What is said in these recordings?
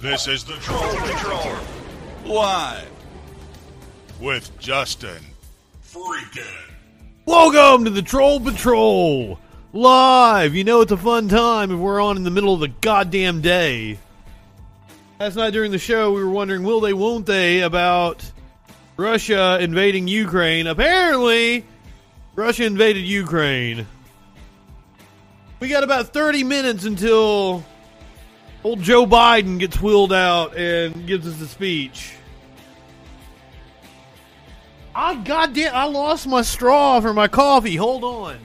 This is the Troll Patrol. Live. With Justin. Freaking. Welcome to the Troll Patrol! Live! You know it's a fun time if we're on in the middle of the goddamn day. Last night during the show, we were wondering will they, won't they, about Russia invading Ukraine. Apparently, Russia invaded Ukraine. We got about 30 minutes until old Joe Biden gets wheeled out and gives us a speech. I goddamn, I lost my straw for my coffee. Hold on.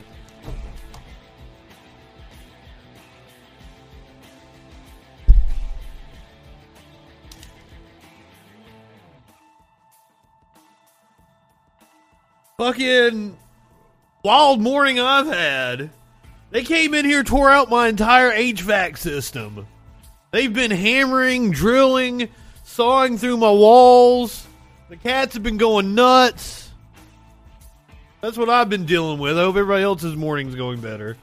Fucking wild morning I've had. They came in here, tore out my entire HVAC system. They've been hammering, drilling, sawing through my walls. The cats have been going nuts. That's what I've been dealing with. I hope everybody else's morning's going better.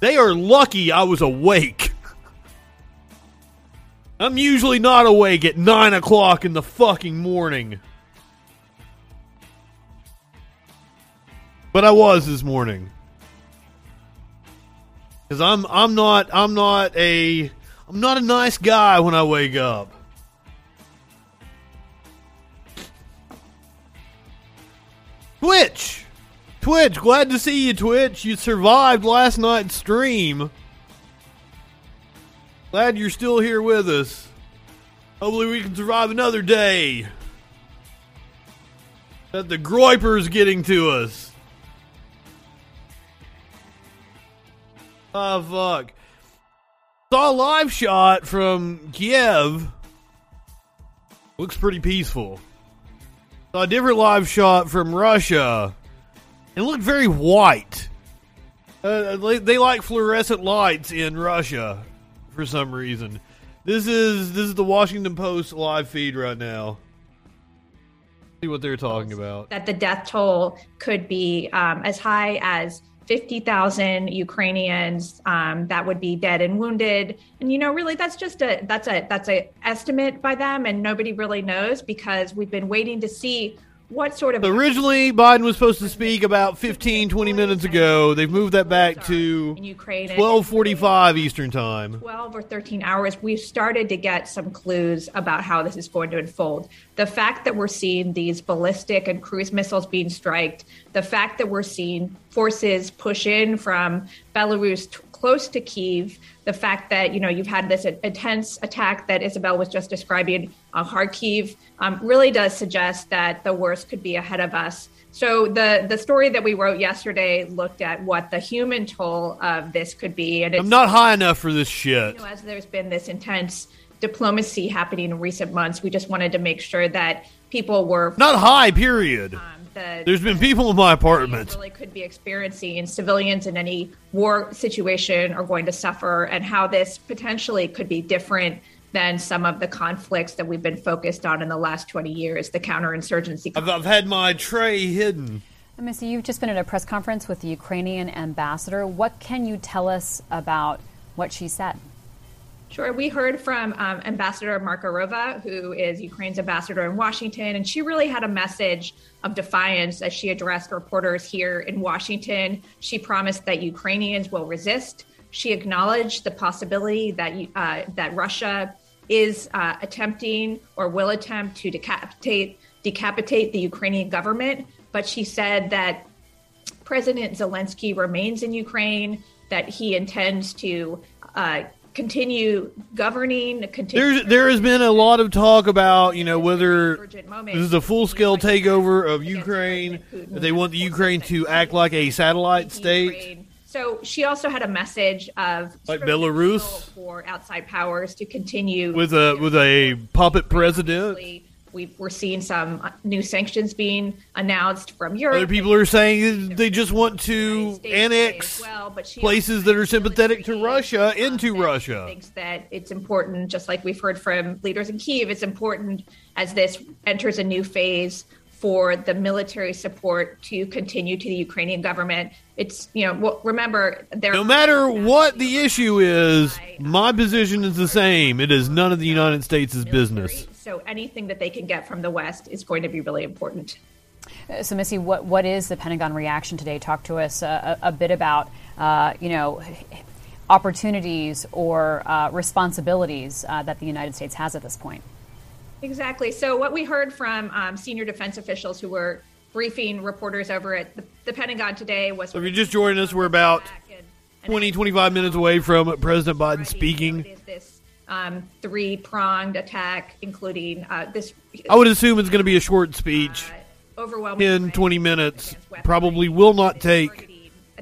They are lucky I was awake. I'm usually not awake at 9 o'clock in the fucking morning. But I was this morning. Cuz I'm I'm not I'm not a I'm not a nice guy when I wake up. Twitch. Twitch, glad to see you Twitch. You survived last night's stream. Glad you're still here with us. Hopefully we can survive another day. That the Groyper's getting to us. Oh fuck! Saw a live shot from Kiev. Looks pretty peaceful. Saw a different live shot from Russia. It looked very white. Uh, they, they like fluorescent lights in Russia for some reason. This is this is the Washington Post live feed right now. See what they're talking about. that the death toll could be um, as high as 50,000 Ukrainians um, that would be dead and wounded. And you know, really, that's just a that's a that's a estimate by them, and nobody really knows because we've been waiting to see what sort of Originally, Biden was supposed to speak about 15, 20 minutes ago. They've moved that back to in Ukraine. and- 12:45 Eastern Time. 12 or 13 hours, we've started to get some clues about how this is going to unfold. The fact that we're seeing these ballistic and cruise missiles being striked, the fact that we're seeing forces push in from Belarus t- close to Kiev, the fact that you know you've had this intense attack that Isabel was just describing on Kharkiv, um, really does suggest that the worst could be ahead of us. So the the story that we wrote yesterday looked at what the human toll of this could be, and it's I'm not high enough for this shit. you know, as there's been this intense diplomacy happening in recent months, we just wanted to make sure that people were Not high, period. um, the There's been people in my apartment. really could be experiencing and civilians in any war situation are going to suffer and how this potentially could be different than some of the conflicts that we've been focused on in the last 20 years the counterinsurgency I've, I've had my tray hidden. And Missy, you've just been at a press conference with the Ukrainian ambassador. What can you tell us about what she said? Sure. We heard from um, Ambassador Markarova, who is Ukraine's ambassador in Washington, and she really had a message of defiance as she addressed reporters here in Washington. She promised that Ukrainians will resist. She acknowledged the possibility that uh, that Russia is uh, attempting or will attempt to decapitate decapitate the Ukrainian government, but she said that President Zelensky remains in Ukraine, that he intends to uh, continue governing. Continue There's there has been a lot of talk about you know whether this is a full scale takeover of Ukraine. That they want the Ukraine to act like a satellite state. So she also had a message of Like Belarus? for outside powers to continue with a with a puppet president. We, we're seeing some new sanctions being announced from Europe. Other people are saying they just want to annex well, places that are sympathetic to Russia into Russia. Thinks that it's important, just like we've heard from leaders in Kiev. It's important as this enters a new phase for the military support to continue to the Ukrainian government. It's you know well, remember there. No matter what the issue is, my position is the same. It is none of the United States' business. So anything that they can get from the West is going to be really important. Uh, so, Missy, what what is the Pentagon reaction today? Talk to us uh, a, a, bit about uh, you know opportunities or uh, responsibilities uh, that the United States has at this point. Exactly. So, what we heard from um, senior defense officials who were briefing reporters over at the, the Pentagon today was. So, if you're just joining us, we're about 20, 25 minutes away from President Biden speaking. Um, three pronged attack, including uh, this. I would assume it's going to be a short speech. Uh, overwhelming 10, 20 minutes. Probably will not take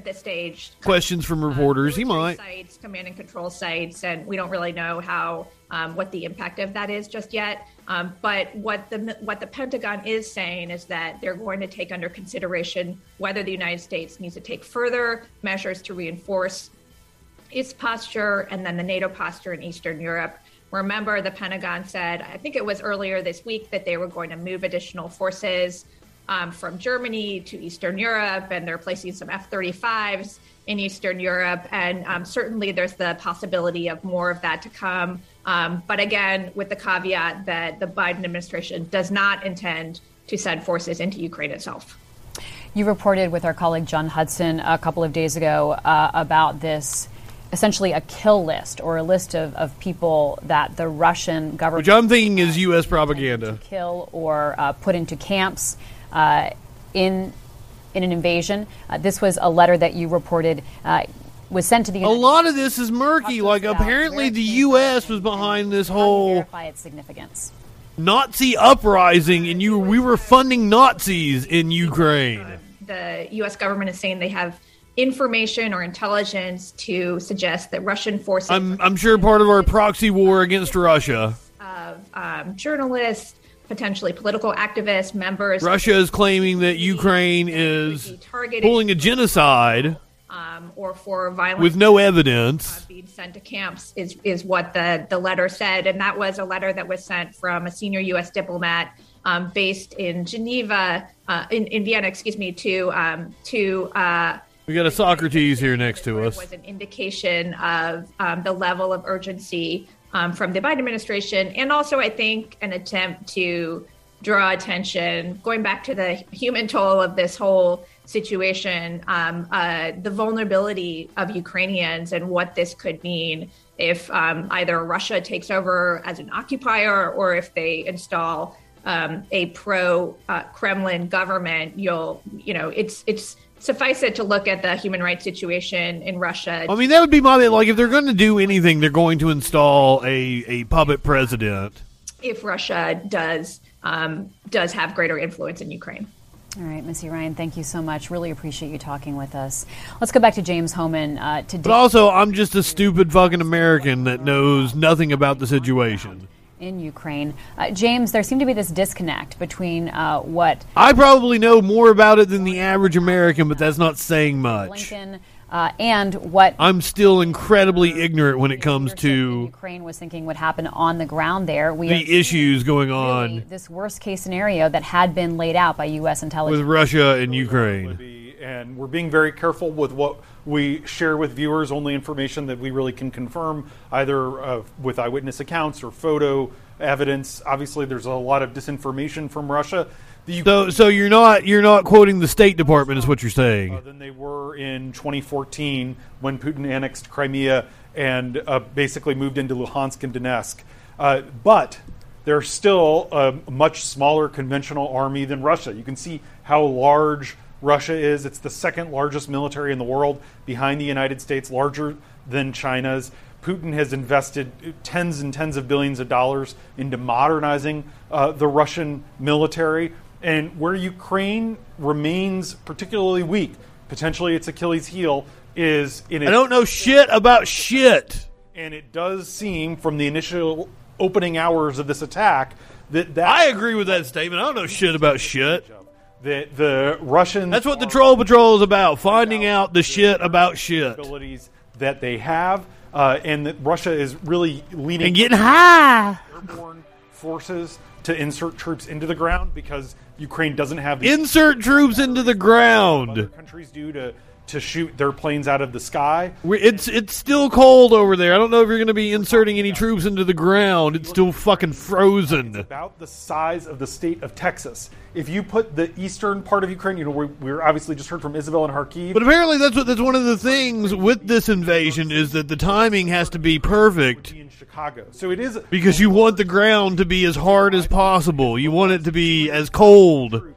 at this stage. Questions from reporters. he might. Sites, command and control sites, and we don't really know how um, what the impact of that is just yet. Um, but what the what the Pentagon is saying is that they're going to take under consideration whether the United States needs to take further measures to reinforce its posture and then the NATO posture in Eastern Europe. Remember, the Pentagon said, I think it was earlier this week, that they were going to move additional forces um, from Germany to Eastern Europe, and they're placing some F 35s in Eastern Europe. And um, certainly there's the possibility of more of that to come. Um, but again, with the caveat that the Biden administration does not intend to send forces into Ukraine itself. You reported with our colleague John Hudson a couple of days ago uh, about this essentially a kill list or a list of, of people that the Russian government. Which I'm thinking is U.S. propaganda. kill or uh, put into camps uh, in in an invasion. Uh, this was a letter that you reported uh, was sent to the. United a lot of this is murky. Like apparently the U.S. was behind this whole. Verify its significance. Nazi uprising, and you we were funding Nazis in Ukraine. The U.S. government is saying they have information or intelligence to suggest that Russian forces. I'm, I'm sure part of our proxy war against Russia. Of um, journalists, potentially political activists, members. Russia is claiming that Ukraine is pulling a genocide. Um, or for violence with no evidence uh, being sent to camps is is what the the letter said, and that was a letter that was sent from a senior U.S. diplomat um, based in Geneva, uh, in, in Vienna, excuse me, to um, to. Uh, we got a Socrates here next to us. Was an indication of um, the level of urgency um, from the Biden administration, and also I think an attempt to draw attention, going back to the human toll of this whole situation, um, uh, the vulnerability of Ukrainians and what this could mean if um, either Russia takes over as an occupier or if they install um, a pro uh, Kremlin government. You'll, you know, it's it's suffice it to look at the human rights situation in Russia. I mean, that would be my like if they're going to do anything, they're going to install a a puppet president. If Russia does um, does have greater influence in Ukraine. All right, Missy Ryan, thank you so much. Really appreciate you talking with us. Let's go back to James Hohmann uh, today. But also, I'm just a stupid fucking American that knows nothing about the situation in Ukraine. Uh, James, there seemed to be this disconnect between uh, what I probably know more about it than the average American, but that's not saying much. Blinken uh, and what I'm still incredibly ignorant when it comes to Ukraine was thinking would happen on the ground there. We the issues going on. Really this worst case scenario that had been laid out by U.S. intelligence with Russia and Ukraine. And we're being very careful with what we share with viewers. Only information that we really can confirm, either uh, with eyewitness accounts or photo evidence. Obviously, there's a lot of disinformation from Russia so, so you're not you're not quoting the State Department, is what you're saying? Uh, than they were in 2014 when Putin annexed Crimea and uh, basically moved into Luhansk and Donetsk. Uh, but they're still a much smaller conventional army than Russia. You can see how large Russia is. It's the second largest military in the world, behind the United States, larger than China's. Putin has invested tens and tens of billions of dollars into modernizing uh, the Russian military. And where Ukraine remains particularly weak, potentially its Achilles heel, is in. I don't know shit about shit. And it does seem, from the initial opening hours of this attack, that that I agree with that statement. I don't know shit about shit. That the Russians. That's what the Troll Patrol is about: finding out the shit about shit. Abilities that they have, uh, and that Russia is really leading and getting high. Airborne forces to insert troops into the ground because Ukraine doesn't have the Insert troops into the other ground. countries do to to shoot their planes out of the sky. It's it's still cold over there. I don't know if you're going to be inserting any troops into the ground. It's still fucking frozen. about the size of the state of Texas. If you put the eastern part of Ukraine, you know, we we're obviously just heard from Isabel and Kharkiv. But apparently, that's what that's one of the things with this invasion is that the timing has to be perfect in Chicago, so it is because you want the ground to be as hard as possible. You want it to be as cold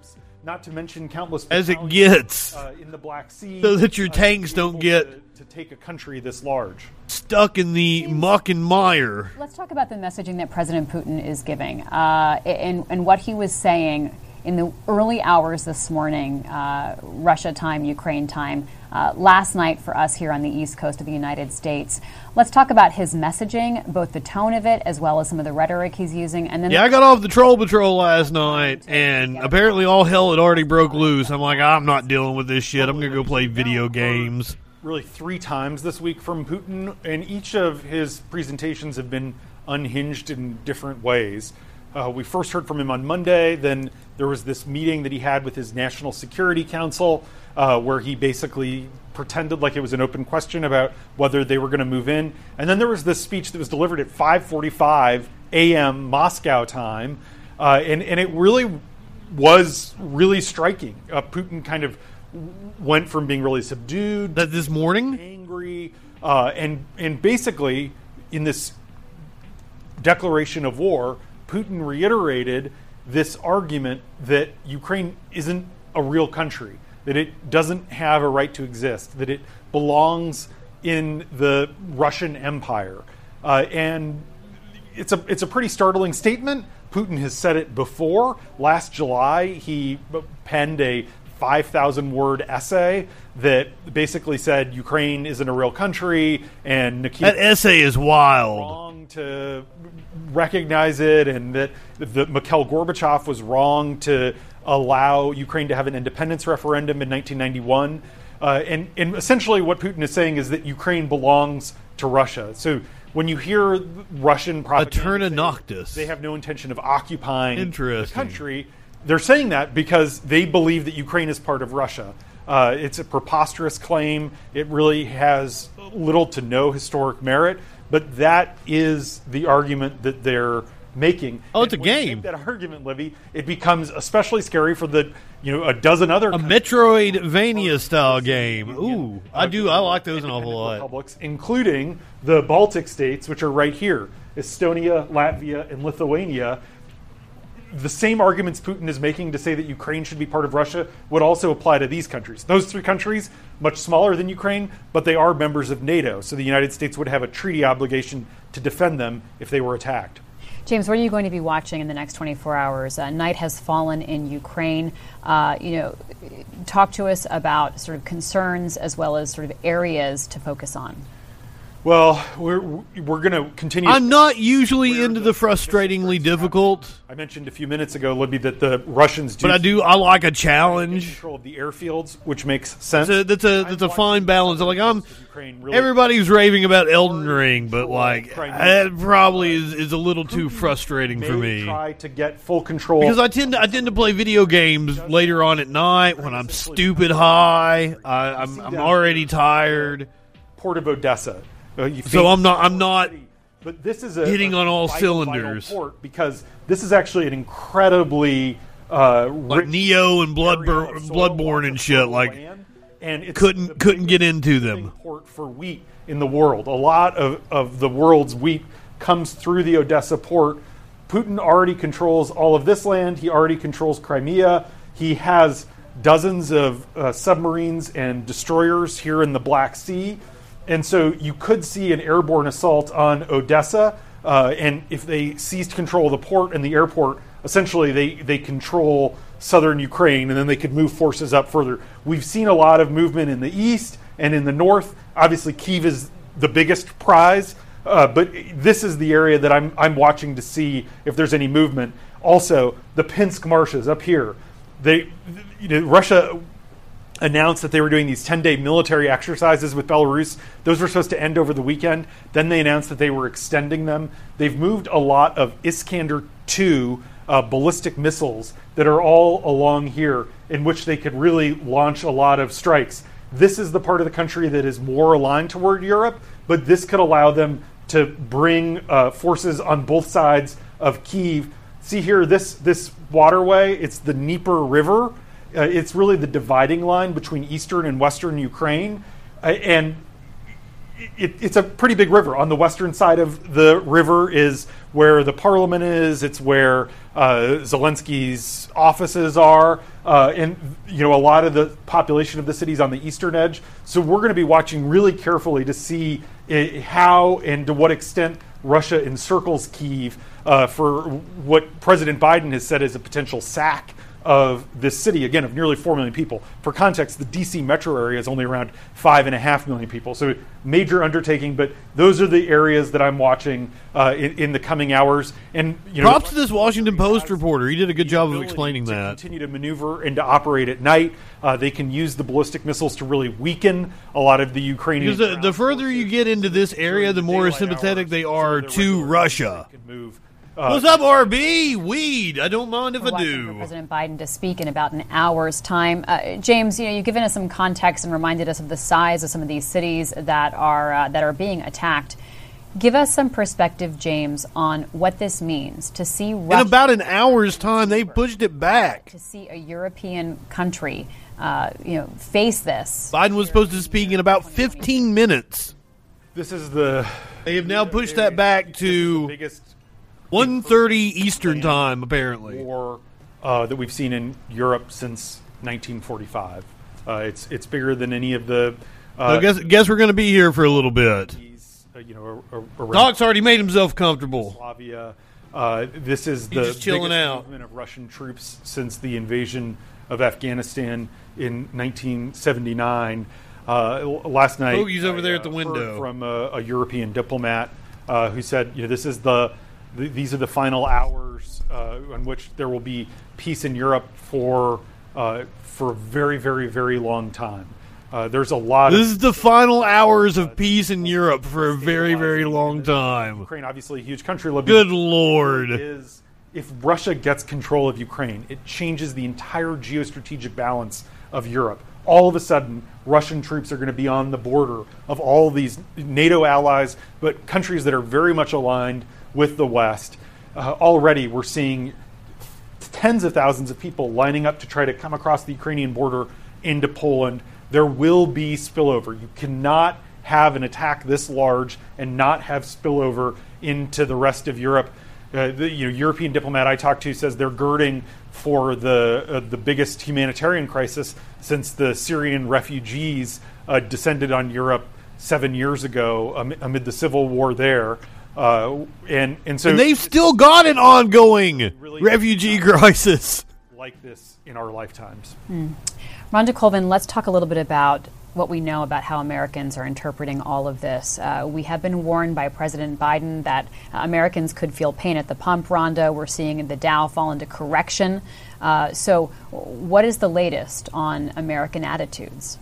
not to mention countless as it gets, uh, in the Black Sea, so that your uh, tanks don't get to, to take a country this large. stuck in the muck and mire. Let's talk about the messaging that President Putin is giving uh, and, and what he was saying in the early hours this morning, uh, Russia time, Ukraine time, uh, last night for us here on the East Coast of the United States. Let's talk about his messaging, both the tone of it as well as some of the rhetoric he's using. And then Yeah, I got off the troll patrol last night, and apparently all hell had already broke loose. I'm like, I'm not dealing with this shit. I'm gonna go play video games. really three times this week from Putin, and each of his presentations have been unhinged in different ways. Uh, we first heard from him on Monday. Then there was this meeting that he had with his National Security Council, uh, where he basically pretended like it was an open question about whether they were going to move in. And then there was this speech that was delivered at 5:45 a.m. Moscow time, uh, and and it really was really striking. Uh, Putin kind of went from being really subdued That this morning, angry, uh, and and basically in this declaration of war, Putin reiterated this argument that Ukraine isn't a real country, that it doesn't have a right to exist, that it belongs in the Russian Empire, uh, and it's a it's a pretty startling statement. Putin has said it before. Last July, he penned a 5,000 word essay that basically said Ukraine isn't a real country and Nikita that essay is wild. wrong to recognize it, and that the, Mikhail Gorbachev was wrong to allow Ukraine to have an independence referendum in 1991. Uh, and, and essentially, what Putin is saying is that Ukraine belongs to Russia. So when you hear Russian propaganda, say Noctis. they have no intention of occupying the country. They're saying that because they believe that Ukraine is part of Russia. Uh, it's a preposterous claim. It really has little to no historic merit, but that is the argument that they're making. Oh, it's And a game. that argument, Libby, it becomes especially scary for the you know a dozen other A Metroidvania style game. Ooh, I do. I like those an awful lot. republics, including the Baltic states, which are right here Estonia, Latvia, and Lithuania. The same arguments Putin is making to say that Ukraine should be part of Russia would also apply to these countries. Those three countries, much smaller than Ukraine, but they are members of NATO, so the United States would have a treaty obligation to defend them if they were attacked. James, what are you going to be watching in the next 24 hours? Uh, night has fallen in Ukraine. Uh, you know, talk to us about sort of concerns as well as sort of areas to focus on. Well, we're we're going to continue. I'm not usually into the frustratingly difficult, I mentioned a few minutes ago, Libby, that the Russians do but I do. I like a challenge. control of the airfields, which makes sense. That's a that's a, that's a fine balance. Like I'm. Really Everybody's raving about Elden Ring, but like that probably is, is a little too frustrating for me. try to get full control Because I tend to I tend to play video games later on at night when I'm stupid high. I, I'm I'm already tired, port of Odessa. Uh, so I'm not I'm not. But this is a, hitting a on all vital, vital cylinders. port because this is actually an incredibly uh, Like Neo and area Bloodbur- Bloodborne and shit. Like land, and it's couldn't- couldn't get into them. Port for wheat in the world. A lot of, of the world's wheat comes through the Odessa port. Putin already controls all of this land. He already controls Crimea. He has dozens of uh, submarines and destroyers here in the Black Sea. And so you could see an airborne assault on Odessa. Uh, and if they seized control of the port and the airport, essentially they, they control southern Ukraine and then they could move forces up further. We've seen a lot of movement in the east and in the north. Obviously, Kiev is the biggest prize. Uh, but this is the area that I'm, I'm watching to see if there's any movement. Also, the Pinsk marshes up here. They, you know, Russia announced that they were doing these 10 day military exercises with Belarus. Those were supposed to end over the weekend. Then they announced that they were extending them. They've moved a lot of Iskander 2 uh, ballistic missiles that are all along here, in which they could really launch a lot of strikes. This is the part of the country that is more aligned toward Europe, but this could allow them to bring uh, forces on both sides of Kiev. See here, this this waterway. It's the Dnieper River. Uh, it's really the dividing line between eastern and western Ukraine, uh, and it, it's a pretty big river. On the western side of the river is where the parliament is. It's where uh, Zelensky's offices are, uh, and you know a lot of the population of the city's on the eastern edge. So we're going to be watching really carefully to see uh, how and to what extent Russia encircles Kiev uh, for what President Biden has said is a potential sack of this city, again, of nearly 4 million people. For context, the DC metro area is only around 5.5 million people. So, major undertaking, but those are the areas that I'm watching uh, in, in, the coming hours. And, you know, props to this Washington Post reporter. He did a good job of explaining that. Continue to maneuver and to operate at night. Uh, they can use the ballistic missiles to really weaken a lot of the Ukrainian. Because the, the further you get into this area, the more sympathetic they are to Russia. Move uh, What's up, RB? Weed. I don't mind if I do. President Biden to speak in about an hour's time. Uh, James, you know, you've given us some context and reminded us of the size of some of these cities that are uh, that are being attacked. Give us some perspective, James, on what this means to see Russia in about an hour's time. They pushed it back to see a European country, uh, you know, face this. Biden was supposed to speak in about 15 minutes. This is the. They have now pushed that back to biggest 1.30 Eastern time, apparently. War uh, that we've seen in Europe since 1945. Uh, it's it's bigger than any of the. Uh, so guess guess we're going to be here for a little bit. Uh, you know, Doc's already made himself comfortable. Slavia. Uh, this is the chilling out. movement of Russian troops since the invasion of Afghanistan in 1979. Uh, last night, Bogey's over there at the window from a, a European diplomat who said, "You know, this is the these are the final hours uh, in which there will be peace in Europe for uh, for a very, very, very long time. Uh, there's a lot. This of, is the final hours of peace in Europe for a very, very long time. Ukraine, obviously, a huge country. Good lord! Is if Russia gets control of Ukraine, it changes the entire geostrategic balance of Europe. All of a sudden, Russian troops are going to be on the border of all these NATO allies, but countries that are very much aligned with the West. Uh, already, we're seeing tens of thousands of people lining up to try to come across the Ukrainian border into Poland. There will be spillover. You cannot have an attack this large and not have spillover into the rest of Europe. Uh, the you know, European diplomat I talked to says they're girding for the uh, the biggest humanitarian crisis since the Syrian refugees uh, descended on Europe seven years ago amid the civil war there. Uh, and and so and they've still got an ongoing really refugee crisis like this in our lifetimes. Mm. Rhonda Colvin, let's talk a little bit about what we know about how Americans are interpreting all of this. Uh, we have been warned by President Biden that uh, Americans could feel pain at the pump. Rhonda, we're seeing the Dow fall into correction. Uh, so, what is the latest on American attitudes?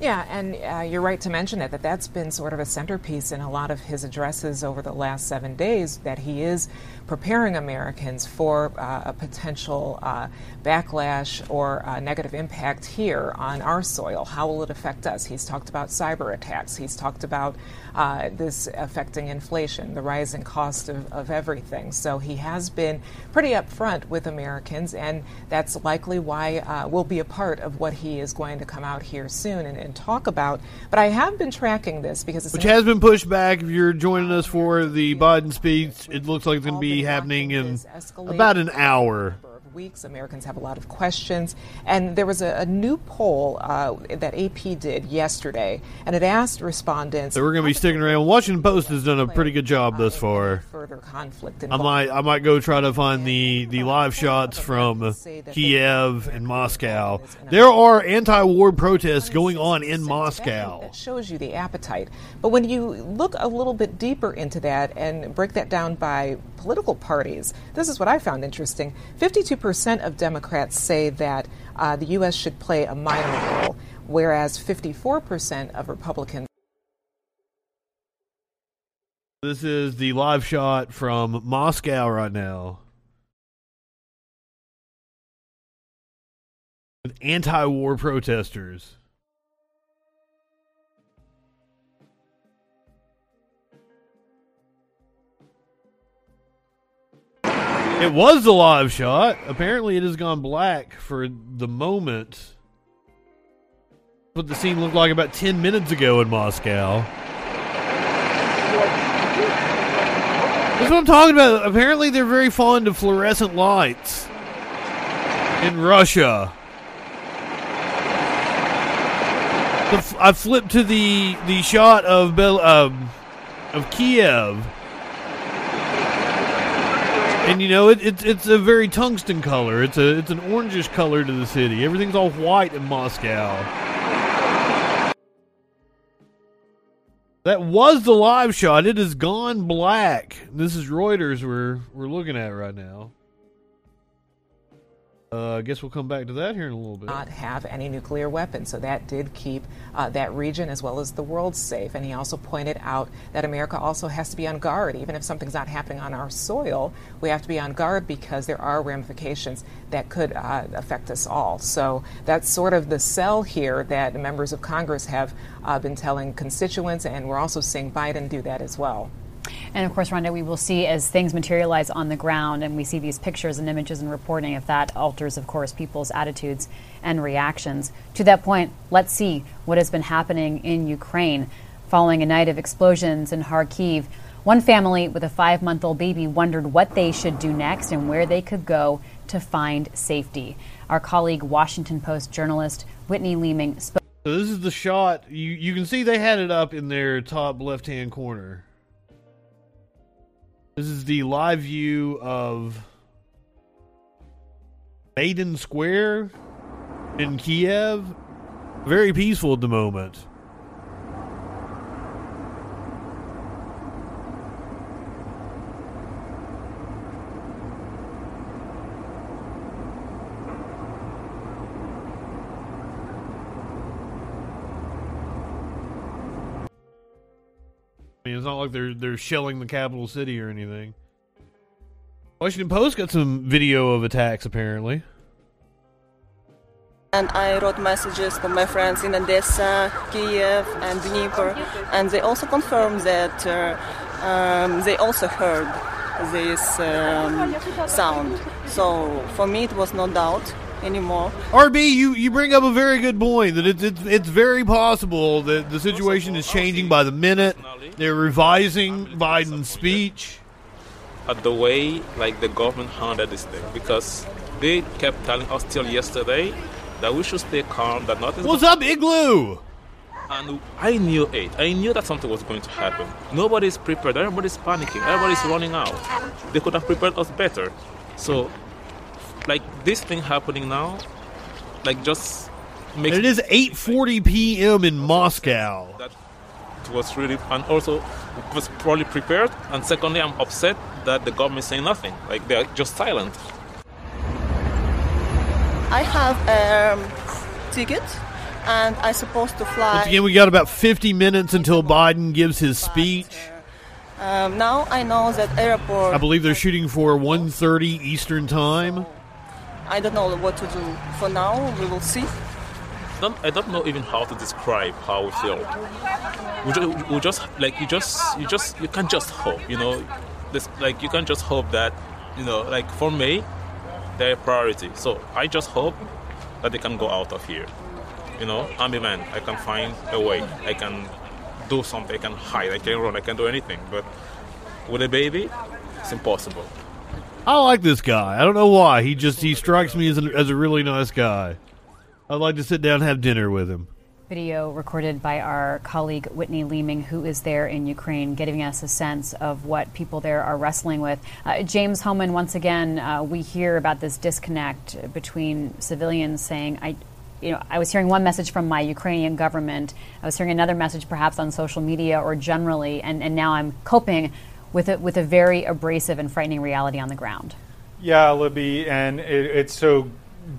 Yeah, and uh, you're right to mention it, that that's been sort of a centerpiece in a lot of his addresses over the last seven days, that he is preparing Americans for uh, a potential uh, backlash or negative impact here on our soil. How will it affect us? He's talked about cyber attacks. He's talked about uh, this affecting inflation, the rising cost of, of everything. So he has been pretty upfront with Americans, and that's likely why uh, will be a part of what he is going to come out here soon and, and talk about. But I have been tracking this because it's which has been pushed back. If you're joining us for the Biden speech, it looks like it's going to be happening in about an hour weeks. Americans have a lot of questions. And there was a, a new poll uh, that AP did yesterday, and it asked respondents. So we're going to be sticking around. Washington Post has done a pretty good job thus far. Further conflict. I might, I might go try to find the, the live shots from Kiev and Moscow. There are anti-war protests going on in Moscow. That shows you the appetite. But when you look a little bit deeper into that and break that down by political parties. This is what I found interesting 52% of Democrats say that uh, the U.S. should play a minor role, whereas 54% of Republicans. This is the live shot from Moscow right now. With anti war protesters. It was the live shot. Apparently, it has gone black for the moment. What the scene looked like about 10 minutes ago in Moscow. That's what I'm talking about. Apparently, they're very fond of fluorescent lights in Russia. I flipped to the the shot of Bel, um, of Kiev, and you know it, it's it's a very tungsten color. It's a it's an orangish color to the city. Everything's all white in Moscow. That was the live shot. It has gone black. This is Reuters we're we're looking at right now. Uh, I guess we'll come back to that here in a little bit. Not have any nuclear weapons, so that did keep uh, that region as well as the world safe. And he also pointed out that America also has to be on guard, even if something's not happening on our soil. We have to be on guard because there are ramifications that could uh, affect us all. So that's sort of the sell here that members of Congress have uh, been telling constituents, and we're also seeing Biden do that as well. And of course, Rhonda, we will see as things materialize on the ground and we see these pictures and images and reporting if that alters, of course, people's attitudes and reactions. To that point, let's see what has been happening in Ukraine following a night of explosions in Kharkiv. One family with a five month old baby wondered what they should do next and where they could go to find safety. Our colleague, Washington Post journalist Whitney Leaming, spoke. So this is the shot. You you can see they had it up in their top left hand corner. This is the live view of Maidan Square in Kiev. Very peaceful at the moment. It's not like they're they're shelling the capital city or anything. Washington Post got some video of attacks apparently. And I wrote messages to my friends in Odessa, Kiev, and Dnipro, and they also confirmed that uh, um, they also heard this um, sound. So for me, it was no doubt anymore. RB, you, you bring up a very good point that it's, it's it's very possible that the situation is changing by the minute. They're revising Biden's speech. At the way like the government handled this thing because they kept telling us till yesterday that we should stay calm, that nothing. What's up, Igloo? And I knew it. I knew that something was going to happen. Nobody's prepared. Everybody's panicking. Everybody's running out. They could have prepared us better. So, like this thing happening now, like just makes And it is 8:40 p.m. in Moscow. that was really and also it was probably prepared. And secondly, I'm upset that the government is saying nothing. Like they're just silent. I have a um, ticket, and I'm supposed to fly. Once again, we got about 50 minutes until Biden gives his speech. Um, now I know that airport. I believe they're shooting for 1:30 Eastern time. I don't know what to do. For now, we will see. don't, I don't know even how to describe how we feel. We just, we just like you just you just you can't just hope, you know. This like you can't just hope that you know like for me, they're a priority. So I just hope that they can go out of here. You know, I'm a man. I can find a way. I can do something. I can hide. I can run. I can do anything. But with a baby, it's impossible. I like this guy. I don't know why. He just he strikes me as a, as a really nice guy. I'd like to sit down and have dinner with him. Video recorded by our colleague Whitney Leaming, who is there in Ukraine, giving us a sense of what people there are wrestling with. Uh, James Hohmann, once again, uh, we hear about this disconnect between civilians saying, I, you know, I was hearing one message from my Ukrainian government. I was hearing another message, perhaps on social media or generally, and, and now I'm coping with it with a very abrasive and frightening reality on the ground. Yeah, Libby, and it, it's so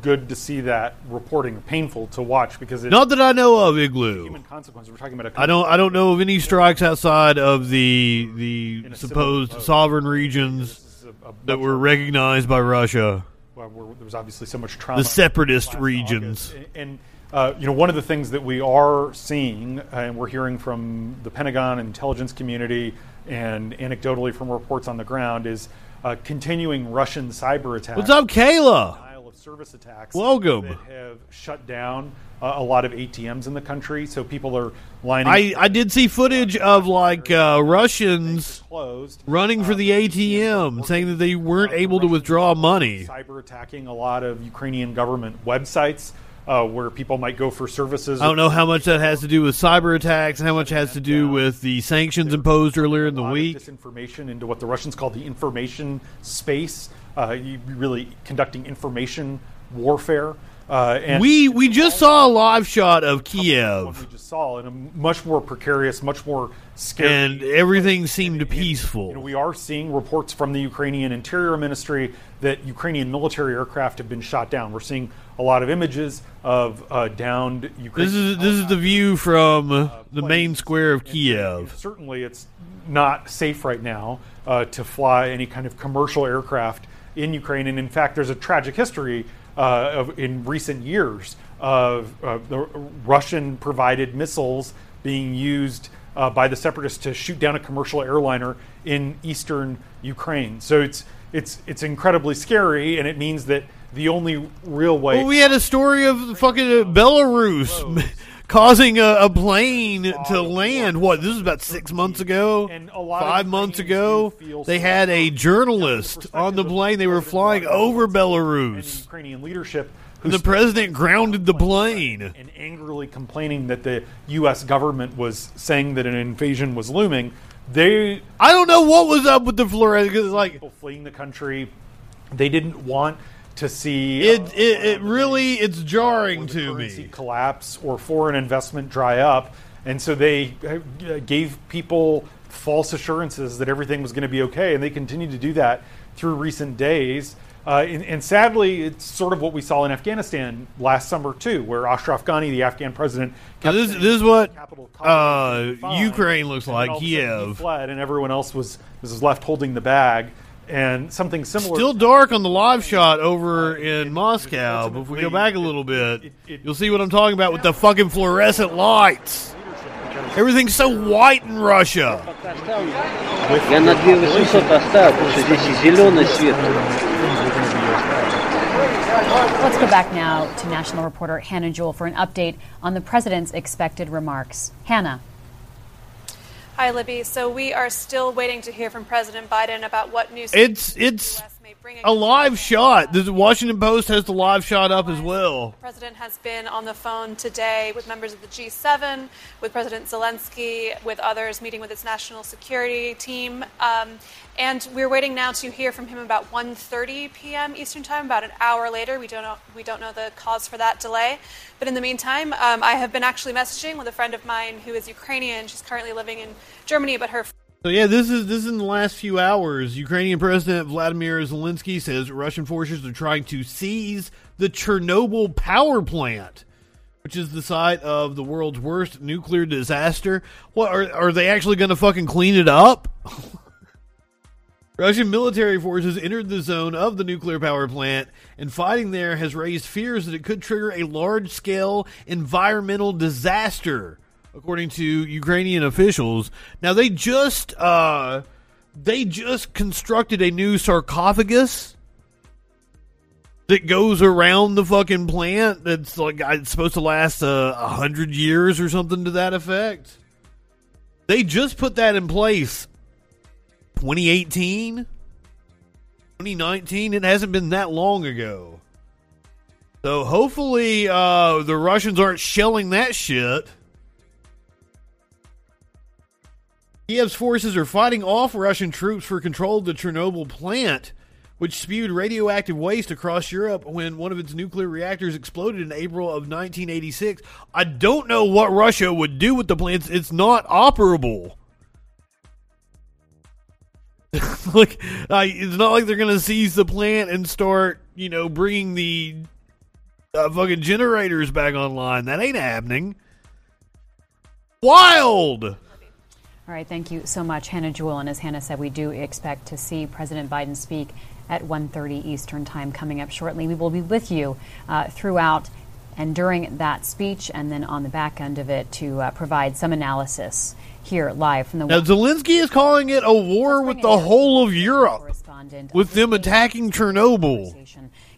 good to see that reporting. Painful to watch because it's Not that I know of, Igloo. human consequences. We're talking about a I don't I don't know of any strikes outside of the the In a civil supposed sovereign regions a- a that were recognized by Russia. where there was obviously so much trauma. The separatist regions. August. And, uh, you know, one of the things that we are seeing, and we're hearing from the Pentagon intelligence community, and anecdotally from reports on the ground, is uh, continuing Russian cyber attacks. What's up, Kayla? Denial of service attacks. Welcome. That have shut down uh, a lot of ATMs in the country, so people are lining. I, I did see footage of like uh, Russians closed. running for the ATM, saying that they weren't able to withdraw money. Cyber attacking a lot of Ukrainian government websites uh, where people might go for services. I don't know how much that has to do with cyber attacks, and how much has to do with the sanctions imposed earlier in the week. Disinformation into what the Russians call the information space. Uh, really conducting information warfare. Uh, and We we just saw a live shot of Kiev, we just saw in a much more precarious, much more scary. and everything seemed You know, peaceful. we are seeing reports from the Ukrainian Interior Ministry that Ukrainian military aircraft have been shot down. We're seeing a lot of images of uh, downed This is this is the view from uh, the main square of And Kiev. certainly, it's not safe right now uh, to fly any kind of commercial aircraft in Ukraine. And in fact, there's a tragic history uh, of, in recent years of uh, the Russian-provided missiles being used uh, by the separatists to shoot down a commercial airliner in eastern Ukraine. So it's it's it's incredibly scary, and it means that the only real way Well, we had a story of fucking Belarus causing a, a plane to land. What? This was about six months ago, And a lot five months ago. They had a journalist on the plane. They were flying over Belarus. Ukrainian leadership. And the president grounded the plane. and angrily complaining that the U.S. government was saying that an invasion was looming. They I don't know what was up with the. 'cause, Like people fleeing the country. They didn't want to see it, uh, it, it really, it's jarring to me. collapse or foreign investment dry up, and so they uh, gave people false assurances that everything was going to be okay, and they continued to do that through recent days. Uh, and, and sadly, it's sort of what we saw in Afghanistan last summer too, where Ashraf Ghani, the Afghan president, kept this, this is what capital uh, Kabul would be fine, Ukraine looks like. all of a sudden he Kiev. fled, and everyone else was was left holding the bag And something similar. Still dark on the live shot over in Moscow, but if we go back a little bit, it- it- you'll see what I'm talking about with the fucking fluorescent lights. Everything's so white in Russia. Я на 2800 оставил, потому что здесь и зеленый свет. Let's go back now to national reporter Hannah Jewell for an update on the president's expected remarks. Hannah. Hi, Libby. So we are still waiting to hear from President Biden about what new It's it's a live shot. The Washington Post has the live shot up as well. The president has been on the phone today with members of the G7, with President Zelensky, with others, meeting with its national security team. Um, and we're waiting now to hear from him about 1:30 p.m. Eastern Time, about an hour later. We don't know we don't know the cause for that delay. But in the meantime, um, I have been actually messaging with a friend of mine who is Ukrainian. She's currently living in Germany, but her So yeah, this is this is in the last few hours. Ukrainian President Vladimir Zelensky says Russian forces are trying to seize the Chernobyl power plant, which is the site of the world's worst nuclear disaster. What are are they actually going to fucking clean it up? Russian military forces entered the zone of the nuclear power plant, and fighting there has raised fears that it could trigger a large scale environmental disaster, according to Ukrainian officials. Now they just uh, they just constructed a new sarcophagus that goes around the fucking plant. That's like it's supposed to last uh, a hundred years or something to that effect. They just put that in place 2018 2019 it hasn't been that long ago so hopefully uh, the russians aren't shelling that shit kiev's forces are fighting off russian troops for control of the chernobyl plant which spewed radioactive waste across Europe when one of its nuclear reactors exploded in April of 1986. I don't know what Russia would do with the plant. It's not operable. like uh, it's not like they're gonna seize the plant and start you know bringing the uh, fucking generators back online that ain't happening wild All right, thank you so much, Hannah Jewell. And as Hannah said, we do expect to see President Biden speak at 1.30 Eastern Time coming up shortly. We will be with you uh, throughout and during that speech and then on the back end of it to uh, provide some analysis here live from the Now, Zelensky is calling it a war with the whole of Europe, with them attacking Chernobyl.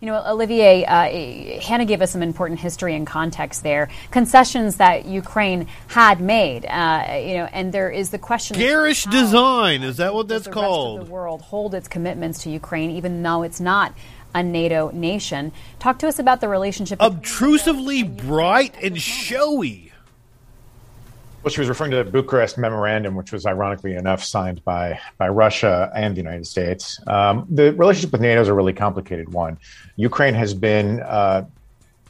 You know, Olivier, uh, Hannah gave us some important history and context there. Concessions that Ukraine had made, uh, you know, and there is the question: Garish design is that what that's the called? Rest of the world hold its commitments to Ukraine, even though it's not a NATO nation. Talk to us about the relationship. Obtrusively bright and showy. Well, she was referring to the Bucharest Memorandum, which was ironically enough signed by by Russia and the United States. Um, the relationship with NATO is a really complicated one. Ukraine has been uh,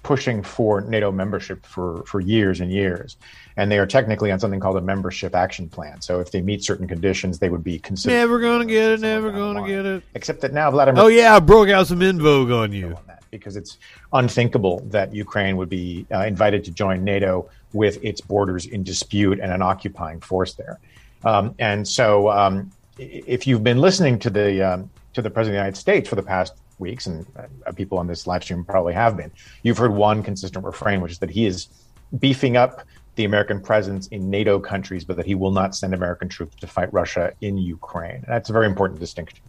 pushing for NATO membership for for years and years, and they are technically on something called a membership action plan. So if they meet certain conditions, they would be considered. Never gonna get it. Never gonna get it. Except that now Vladimir. Oh yeah, I broke out some En Vogue on you. Because it's unthinkable that Ukraine would be uh, invited to join NATO with its borders in dispute and an occupying force there. Um, and so, um, if you've been listening to the um, to the president of the United States for the past weeks, and uh, people on this live stream probably have been, you've heard one consistent refrain, which is that he is beefing up the American presence in NATO countries, but that he will not send American troops to fight Russia in Ukraine. That's a very important distinction.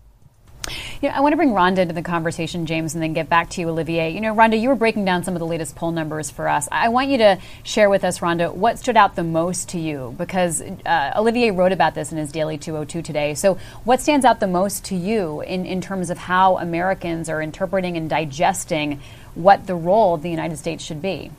Know, I want to bring Rhonda into the conversation, James, and then get back to you, Olivier. You know, Rhonda, you were breaking down some of the latest poll numbers for us. I want you to share with us, Rhonda, what stood out the most to you, because uh, Olivier wrote about this in his Daily 202 today. So, what stands out the most to you in, in terms of how Americans are interpreting and digesting what the role of the United States should be?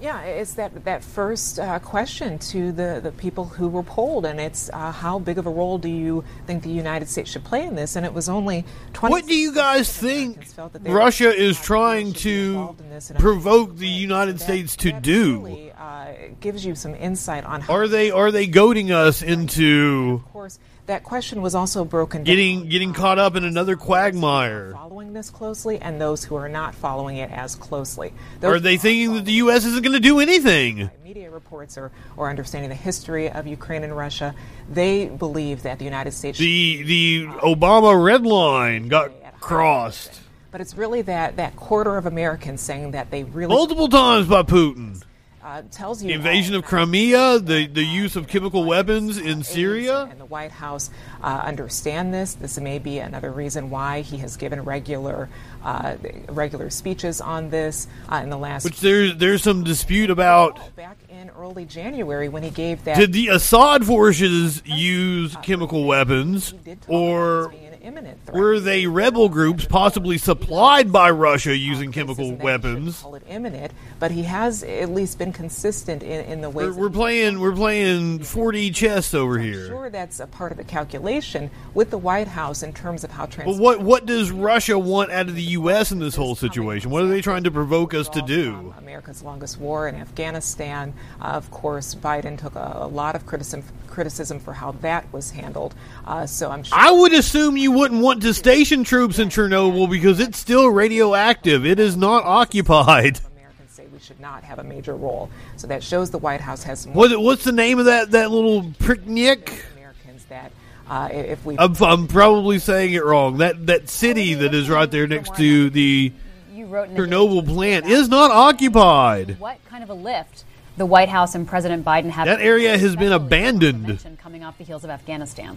Yeah, it's that that first uh, question to the, the people who were polled, and it's uh, how big of a role do you think the United States should play in this? And it was only twenty. What do you guys think Russia is trying to provoke the United States to do? Really, uh, gives you some insight on. How are they are they goading us into? Of course that question was also broken getting getting caught up in another quagmire. following this closely and those who are not following it as closely. Those are they thinking that the US isn't going to do anything? media reports or, or understanding the history of Ukraine and Russia they believe that the United States the the Obama red line got crossed. but it's really that that quarter of Americans saying that they really multiple times by Putin uh, tells you the invasion of Crimea, the, the use of chemical weapons in Syria. And the White House uh, understand this. This may be another reason why he has given regular uh, regular speeches on this uh, in the last. Which there's there's some dispute about. Back in early January when he gave that. Did the Assad forces use chemical weapons, or were they rebel groups possibly supplied by Russia using chemical weapons? Call it imminent, but he has at least been consistent in, in the way We're, we're playing we're playing 4D chess over here. I'm sure, that's a part of the calculation with the White House in terms of how. But what what does Russia want out of the U.S. in this whole situation? What are they trying to provoke us to do? America's longest war in Afghanistan. Uh, of course, Biden took a, a, lot of criticism criticism for how that was handled. Uh, so I'm sure. I would assume you wouldn't want to station troops in Chernobyl because it's still radioactive. It is not occupied. Americans say we should not have a major role. So that shows the White House has. What, what's the name of that that little pricknick? Americans that. Uh, if we, I'm, I'm, probably saying it wrong. That that city that is right there next to the Chernobyl plant is not occupied. What kind of a lift the White House and President Biden have? That area has been abandoned. Coming off the heels of Afghanistan.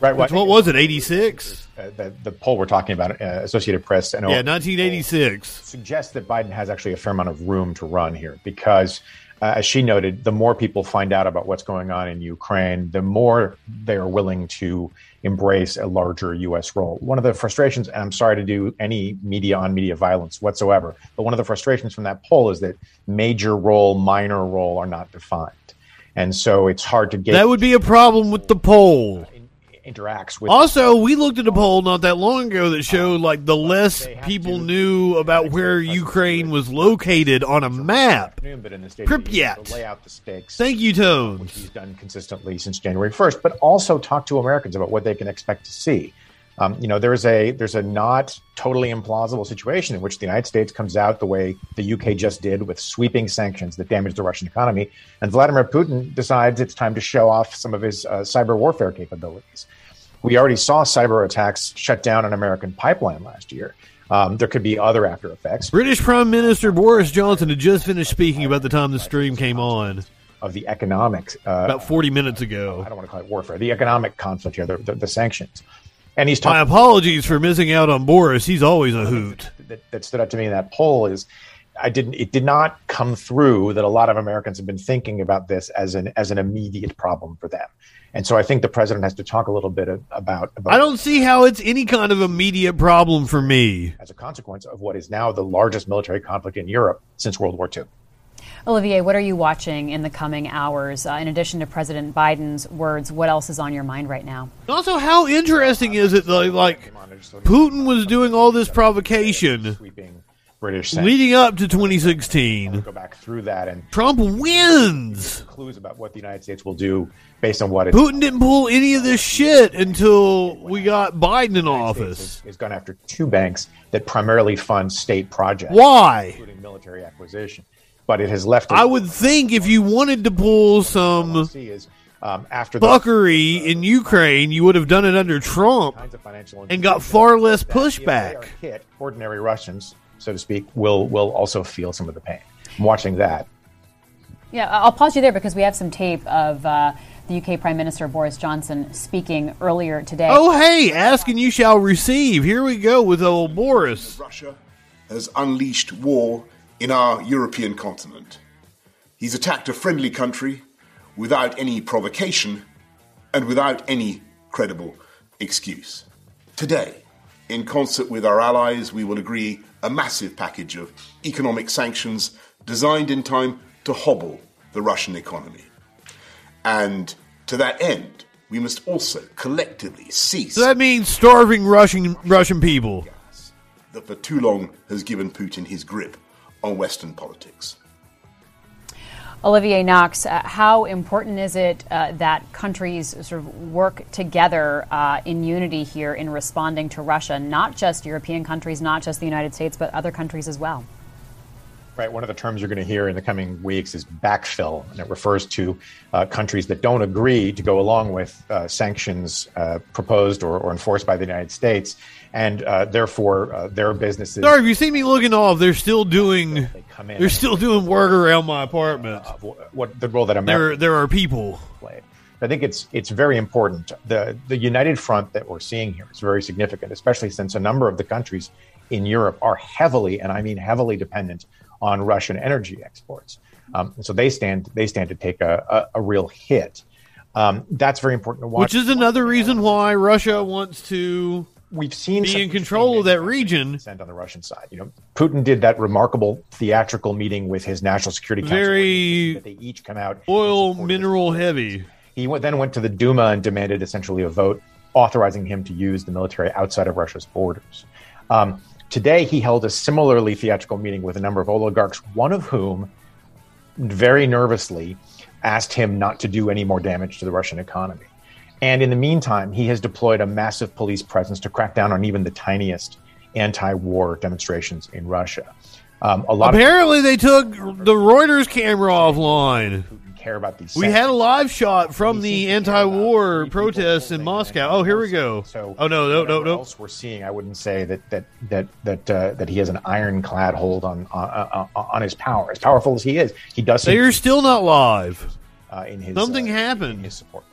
Right. Which, what was it? Eighty six. Uh, the, the poll we're talking about, uh, Associated Press, and yeah, nineteen eighty six, suggests that Biden has actually a fair amount of room to run here because. Uh, as she noted, the more people find out about what's going on in Ukraine, the more they are willing to embrace a larger U.S. role. One of the frustrations, and I'm sorry to do any media on media violence whatsoever, but one of the frustrations from that poll is that major role, minor role are not defined. And so it's hard to get. That would be a problem with the poll interacts with. Also, we looked at a poll not that long ago that showed like the less people knew about where Ukraine was located on a map. But in the state Pripyat. Lay out the stakes. Thank you, Tones. He's done consistently since January 1st, but also talk to Americans about what they can expect to see. Um, you know, there's a there's a not totally implausible situation in which the United States comes out the way the UK just did with sweeping sanctions that damage the Russian economy, and Vladimir Putin decides it's time to show off some of his uh, cyber warfare capabilities. We already saw cyber attacks shut down an American pipeline last year. Um, there could be other after effects. British Prime Minister Boris Johnson had just finished speaking about the time the stream came on. Of the economic. Uh, about 40 minutes ago. I don't want to call it warfare. The economic conflict here, the, the, the sanctions. And he's talking. My apologies for missing out on Boris. He's always a hoot. That, that stood out to me in that poll is I didn't. It did not come through that a lot of Americans have been thinking about this as an as an immediate problem for them. And so I think the president has to talk a little bit about, about. I don't see how it's any kind of immediate problem for me. As a consequence of what is now the largest military conflict in Europe since World War II. Olivier, what are you watching in the coming hours? Uh, in addition to President Biden's words, what else is on your mind right now? Also, how interesting is it that, like, Putin was doing all this provocation British leading up to 2016? Go back through that and Trump wins. Clues about what the United States will do based on what Putin didn't pull any of this shit until we got Biden in office. He's gone after two banks that primarily fund state projects. Why? Including military acquisition but it has left. I would think if you wanted to pull some um, after buckery the, in Ukraine, you would have done it under Trump and got far less pushback. Hit, ordinary Russians, so to speak, will will also feel some of the pain. I'm watching that. Yeah, I'll pause you there because we have some tape of. Uh, the UK Prime Minister Boris Johnson speaking earlier today. Oh, hey, ask and you shall receive. Here we go with old Boris. Russia has unleashed war in our European continent. He's attacked a friendly country without any provocation and without any credible excuse. Today, in concert with our allies, we will agree a massive package of economic sanctions designed in time to hobble the Russian economy. And to that end, we must also collectively cease. So that means starving Russian Russian people. That for too long has given Putin his grip on Western politics. Olivier Knox, uh, how important is it uh, that countries sort of work together uh, in unity here in responding to Russia, not just European countries, not just the United States, but other countries as well? Right. One of the terms you're going to hear in the coming weeks is backfill, and it refers to uh, countries that don't agree to go along with uh, sanctions uh, proposed or, or, enforced by the United States, and uh, therefore uh, their businesses. Sorry, if you see me looking off, they're still doing. They are still doing work around my apartment. Uh, what the role that America there there are people. Played. I think it's it's very important. the The united front that we're seeing here is very significant, especially since a number of the countries in Europe are heavily, and I mean heavily, dependent on Russian energy exports. Um, so they stand they stand to take a, a, a real hit. Um, that's very important to watch. Which is another reason why Russia wants to we've seen be in control of that region. On the Russian side, you know, Putin did that remarkable theatrical meeting with his national security council. Very that they each come out oil mineral heavy. He went, then went to the Duma and demanded essentially a vote authorizing him to use the military outside of Russia's borders. Um, Today, he held a similarly theatrical meeting with a number of oligarchs, one of whom very nervously asked him not to do any more damage to the Russian economy. And in the meantime, he has deployed a massive police presence to crack down on even the tiniest anti war demonstrations in Russia. Um, a lot Apparently, of- they took the Reuters camera offline care about these. We had a live shot from the anti-war protests in Moscow. Oh, here we go. So, oh no, no, no, no. Else we're seeing, I wouldn't say that that that that uh, that he has an ironclad hold on on, uh, uh, on his power. As powerful as he is, he does. They are still not live. Uh, in his something uh, happened. In his support.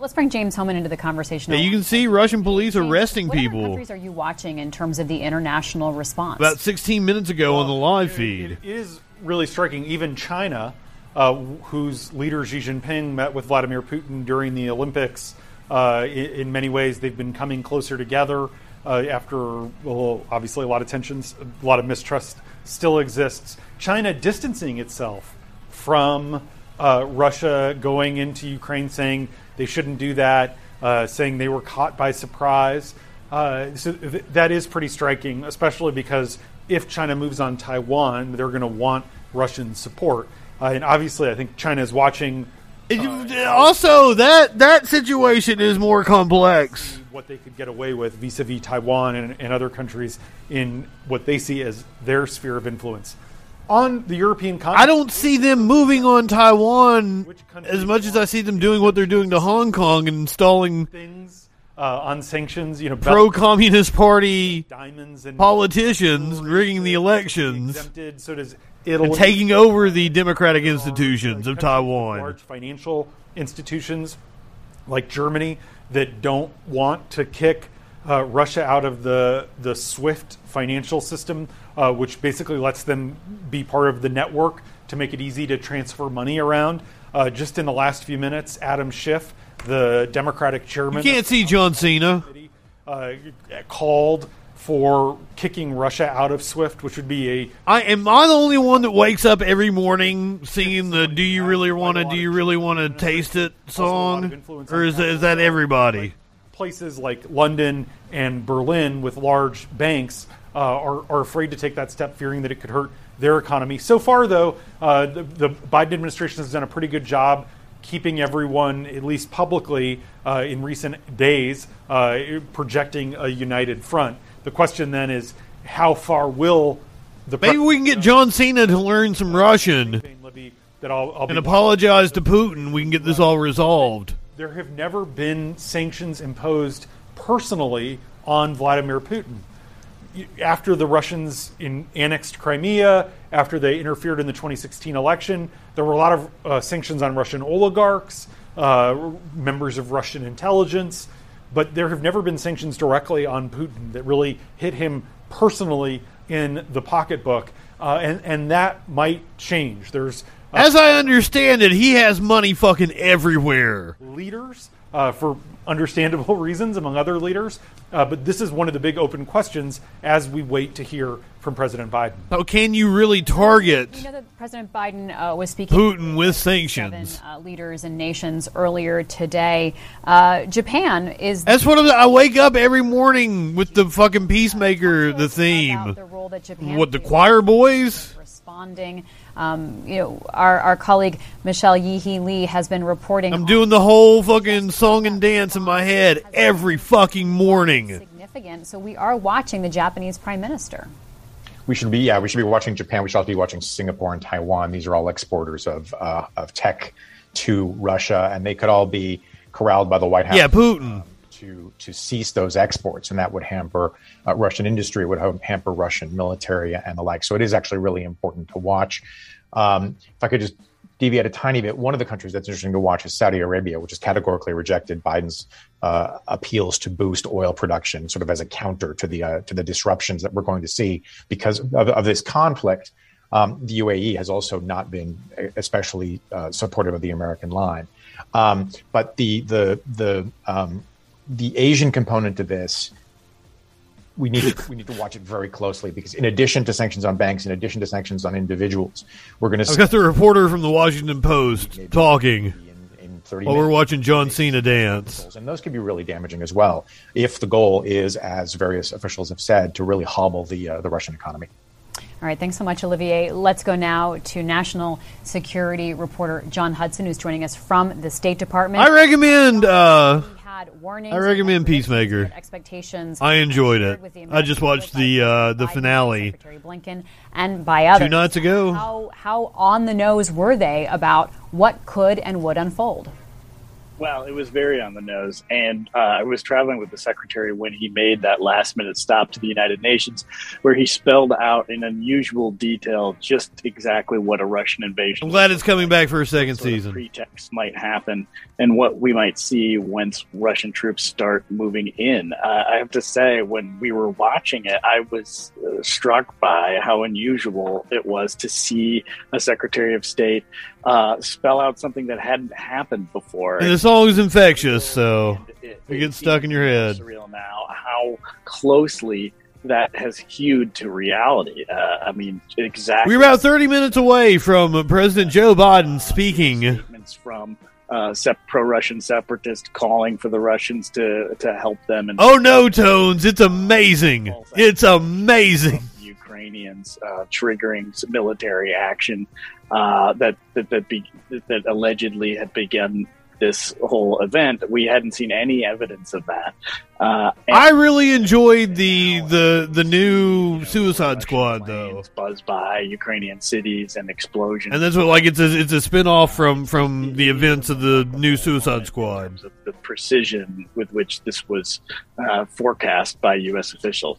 Let's bring James Hohmann into the conversation. Yeah, you can see Russian police James, arresting people. What countries are you watching in terms of the international response? About 16 minutes ago well, on the live feed. It is really striking. Even China uh, whose leader Xi Jinping met with Vladimir Putin during the Olympics. Uh, in, in, many ways, they've been coming closer together uh, after, well, obviously, a lot of tensions, a lot of mistrust still exists. China distancing itself from uh, Russia going into Ukraine, saying they shouldn't do that, uh, saying they were caught by surprise. Uh, so th- that is pretty striking, especially because if China moves on Taiwan, they're going to want Russian support. Uh, and obviously, I think China is watching It- also, that that situation is more complex. what they could get away with vis-a-vis Taiwan and, and other countries in what they see as their sphere of influence. On the European continent, I don't see them moving on Taiwan as much as I see them doing what they're doing to Hong Kong and installing things uh, on sanctions. You know, pro Communist Party diamonds and politicians rigging the elections exempted. So does Italy. and taking over the democratic institutions of Taiwan. large financial institutions like Germany that don't want to kick uh, Russia out of the the SWIFT financial system, uh, which basically lets them be part of the network to make it easy to transfer money around. Uh, just in the last few minutes, Adam Schiff, the Democratic chairman, You can't see John Cena. uh, called for kicking Russia out of SWIFT, which would be a I am I the only one that wakes up every morning singing the "Do you really want to? Do you really want to taste it?" song, or is that, is that everybody? places like London and Berlin with large banks uh, are, are afraid to take that step, fearing that it could hurt their economy. So far, though, uh, the, the Biden administration has done a pretty good job keeping everyone, at least publicly, uh, in recent days, uh, projecting a united front. The question then is, how far will the Maybe we can get John Cena to learn some Russian that I'll, I'll be and apologize to Putin. We can get this all resolved. there have never been sanctions imposed personally on Vladimir Putin. After the Russians in, annexed Crimea, after they interfered in the 2016 election, there were a lot of uh, sanctions on Russian oligarchs, uh, members of Russian intelligence, but there have never been sanctions directly on Putin that really hit him personally in the pocketbook, uh, and, and that might change. There's uh, As I understand it, he has money fucking everywhere. leaders uh, for understandable reasons, among other leaders. Uh, but this is one of the big open questions as we wait to hear from President Biden. So can you really target We know that President Biden uh, was speaking Putin with seven sanctions? uh, leaders and nations earlier today. Uh, Japan is That's what I'm, I wake up every morning with the fucking peacemaker, the theme. the role that Japan What the choir boys? responding. Um, you know, our, our colleague Michelle Ye Hee Lee has been reporting. I'm doing the whole fucking song and dance in my head every fucking morning. significant. So we are watching the Japanese Prime Minister. We should be, yeah, we should be watching Japan. We should also be watching Singapore and Taiwan. These are all exporters of uh, of tech to Russia, and they could all be corralled by the White House. Yeah, Putin. To to cease those exports, and that would hamper uh, Russian industry, would hamper Russian military and the like. So it is actually really important to watch. Um, if I could just deviate a tiny bit, one of the countries that's interesting to watch is Saudi Arabia, which has categorically rejected Biden's uh, appeals to boost oil production, sort of as a counter to the uh, to the disruptions that we're going to see because of, of this conflict. Um, the UAE has also not been especially uh, supportive of the American line. Um, but the the the um, the Asian component to this, we need to, we need to watch it very closely because in addition to sanctions on banks, in addition to sanctions on individuals, we're going to. I've got the reporter from the Washington Post talking 30 while we're watching John Cena dance. and those could be really damaging as well if the goal is, as various officials have said, to really hobble the uh, the Russian economy. All right, thanks so much, Olivier. Let's go now to national security reporter John Hudson, who's joining us from the State Department. I recommend. Uh, had warnings I recommend Peacemaker. expectations. I enjoyed it. I just watched the uh, the finale Secretary Blinken and by others. two nights ago. How how on the nose were they about what could and would unfold? Well, it was very on the nose. And uh, I was traveling with the secretary when he made that last minute stop to the United Nations, where he spelled out in unusual detail just exactly what a Russian invasion I'm glad it's coming back for a second season. pretext might happen and what we might see once Russian troops start moving in. Uh, I have to say, when we were watching it, I was uh, struck by how unusual it was to see a Secretary of State uh, spell out something that hadn't happened before. And song is infectious, so it gets stuck in your head. surreal now how closely that has hewed to reality. Uh, I mean, exactly. We're about 30 minutes away from President Joe Biden speaking. statements from uh, sep- pro-Russian separatists calling for the Russians to to help them and Oh no, Tones! It's amazing. It's amazing. Ukrainians uh, triggering military action. Uh, that that that, be, that allegedly had begun this whole event. We hadn't seen any evidence of that. Uh, I really enjoyed the the the new Suicide Squad though. Buzz by Ukrainian cities and explosions. And that's what like it's a it's a spin off from from the events of the new Suicide Squad. the precision with which this was uh, forecast by U.S. officials.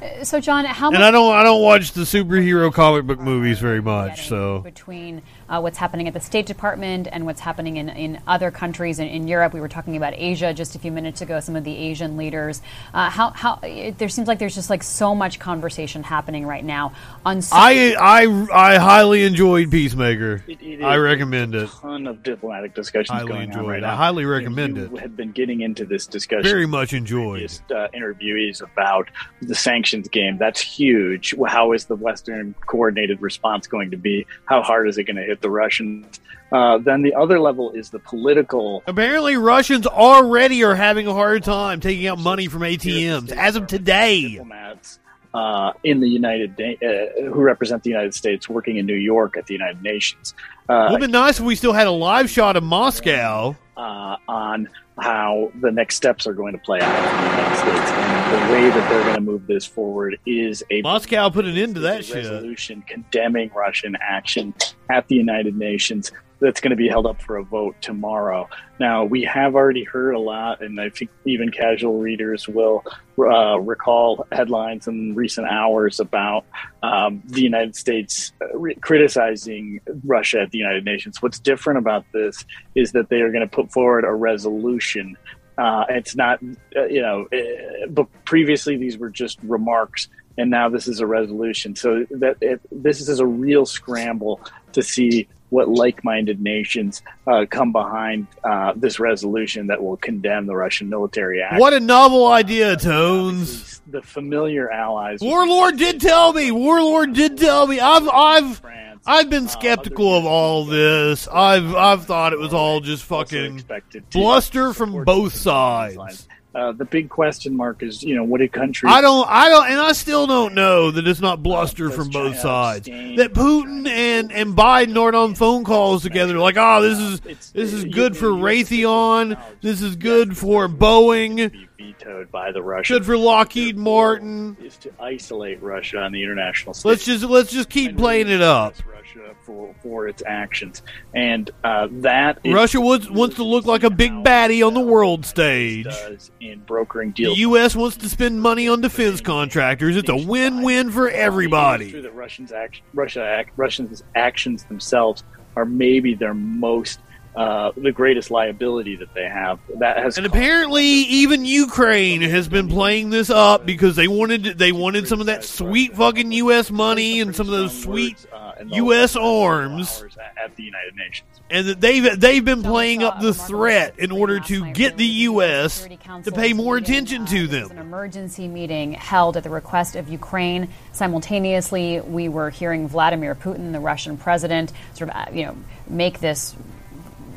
Uh, so, John, how much And I don't I don't watch the superhero comic book movies very much, so. between uh, what's happening at the State Department and what's happening in, in other countries in, in Europe? We were talking about Asia just a few minutes ago. Some of the Asian leaders. Uh, how how it, there seems like there's just like so much conversation happening right now on. So I I I highly enjoyed Peacemaker. It I is recommend a it. ton of diplomatic discussions Highly going on right it. now. I highly recommend you it. Have been getting into this discussion. Very much enjoyed. previous, uh, interviewees about the sanctions game. That's huge. How is the Western coordinated response going to be? How hard is it going to hit the Russians? Uh, then the other level is the political. Apparently, Russians already are having a hard time taking out money from ATMs as of today. diplomats uh, in the United uh, who represent the United States working in New York at the United Nations. Uh, Would have been nice if we still had a live shot of Moscow. uh, on how the next steps are going to play out in the United States. And the way that they're going to move this forward is a Moscow put an end to that a shit. resolution condemning Russian action at the United Nations that's going to be held up for a vote tomorrow. Now, we have already heard a lot, and I think even casual readers will uh, recall headlines in recent hours about um, the United States uh, re- criticizing Russia at the United Nations. What's different about this is that they are going to put forward a resolution. Uh, it's not, uh, you know, uh, but previously these were just remarks, and now this is a resolution. So that it, this is a real scramble to see what like-minded nations uh, come behind uh, this resolution that will condemn the Russian military action. What a novel idea, Tones. the familiar allies. Warlord did tell me. Warlord did tell me. I've I've I've been skeptical of all this. I've I've thought it was all just fucking bluster from both sides. Uh, the big question mark is, you know, what a country. I don't, I don't, and I still don't know that it's not bluster from both sides. That Putin and and Biden aren't on phone calls together, like, oh, this is this is good for Raytheon, this is good for Boeing, vetoed by the Russians. good for Lockheed Martin. is to isolate Russia on the international stage. Let's just let's just keep playing it up. Russia for for its actions, and uh, that is Russia wants wants to look like a big baddie on the world stage. does in brokering The deals. U.S. wants to spend money on defense contractors. It's a win-win for It's everybody. true that Russians act, Russia act, Russians actions themselves are maybe their most uh, the greatest liability that they have. That has And apparently, even Ukraine has been playing this up because they wanted they wanted some of that sweet fucking U.S. money and some of those sweet U.S. arms, at the United Nations. and that they've they've been playing up the threat in order to get the U.S. to pay more attention to them. an emergency meeting held at the request of Ukraine. Simultaneously, we were hearing Vladimir Putin, the Russian president, sort of uh, you know make this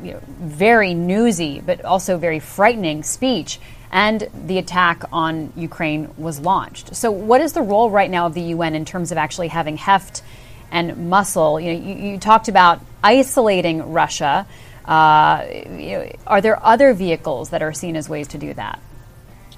you know, very newsy but also very frightening speech. And the attack on Ukraine was launched. So, what is the role right now of the UN in terms of actually having heft and muscle? You know, you, you talked about isolating Russia. Uh, you know, are there other vehicles that are seen as ways to do that?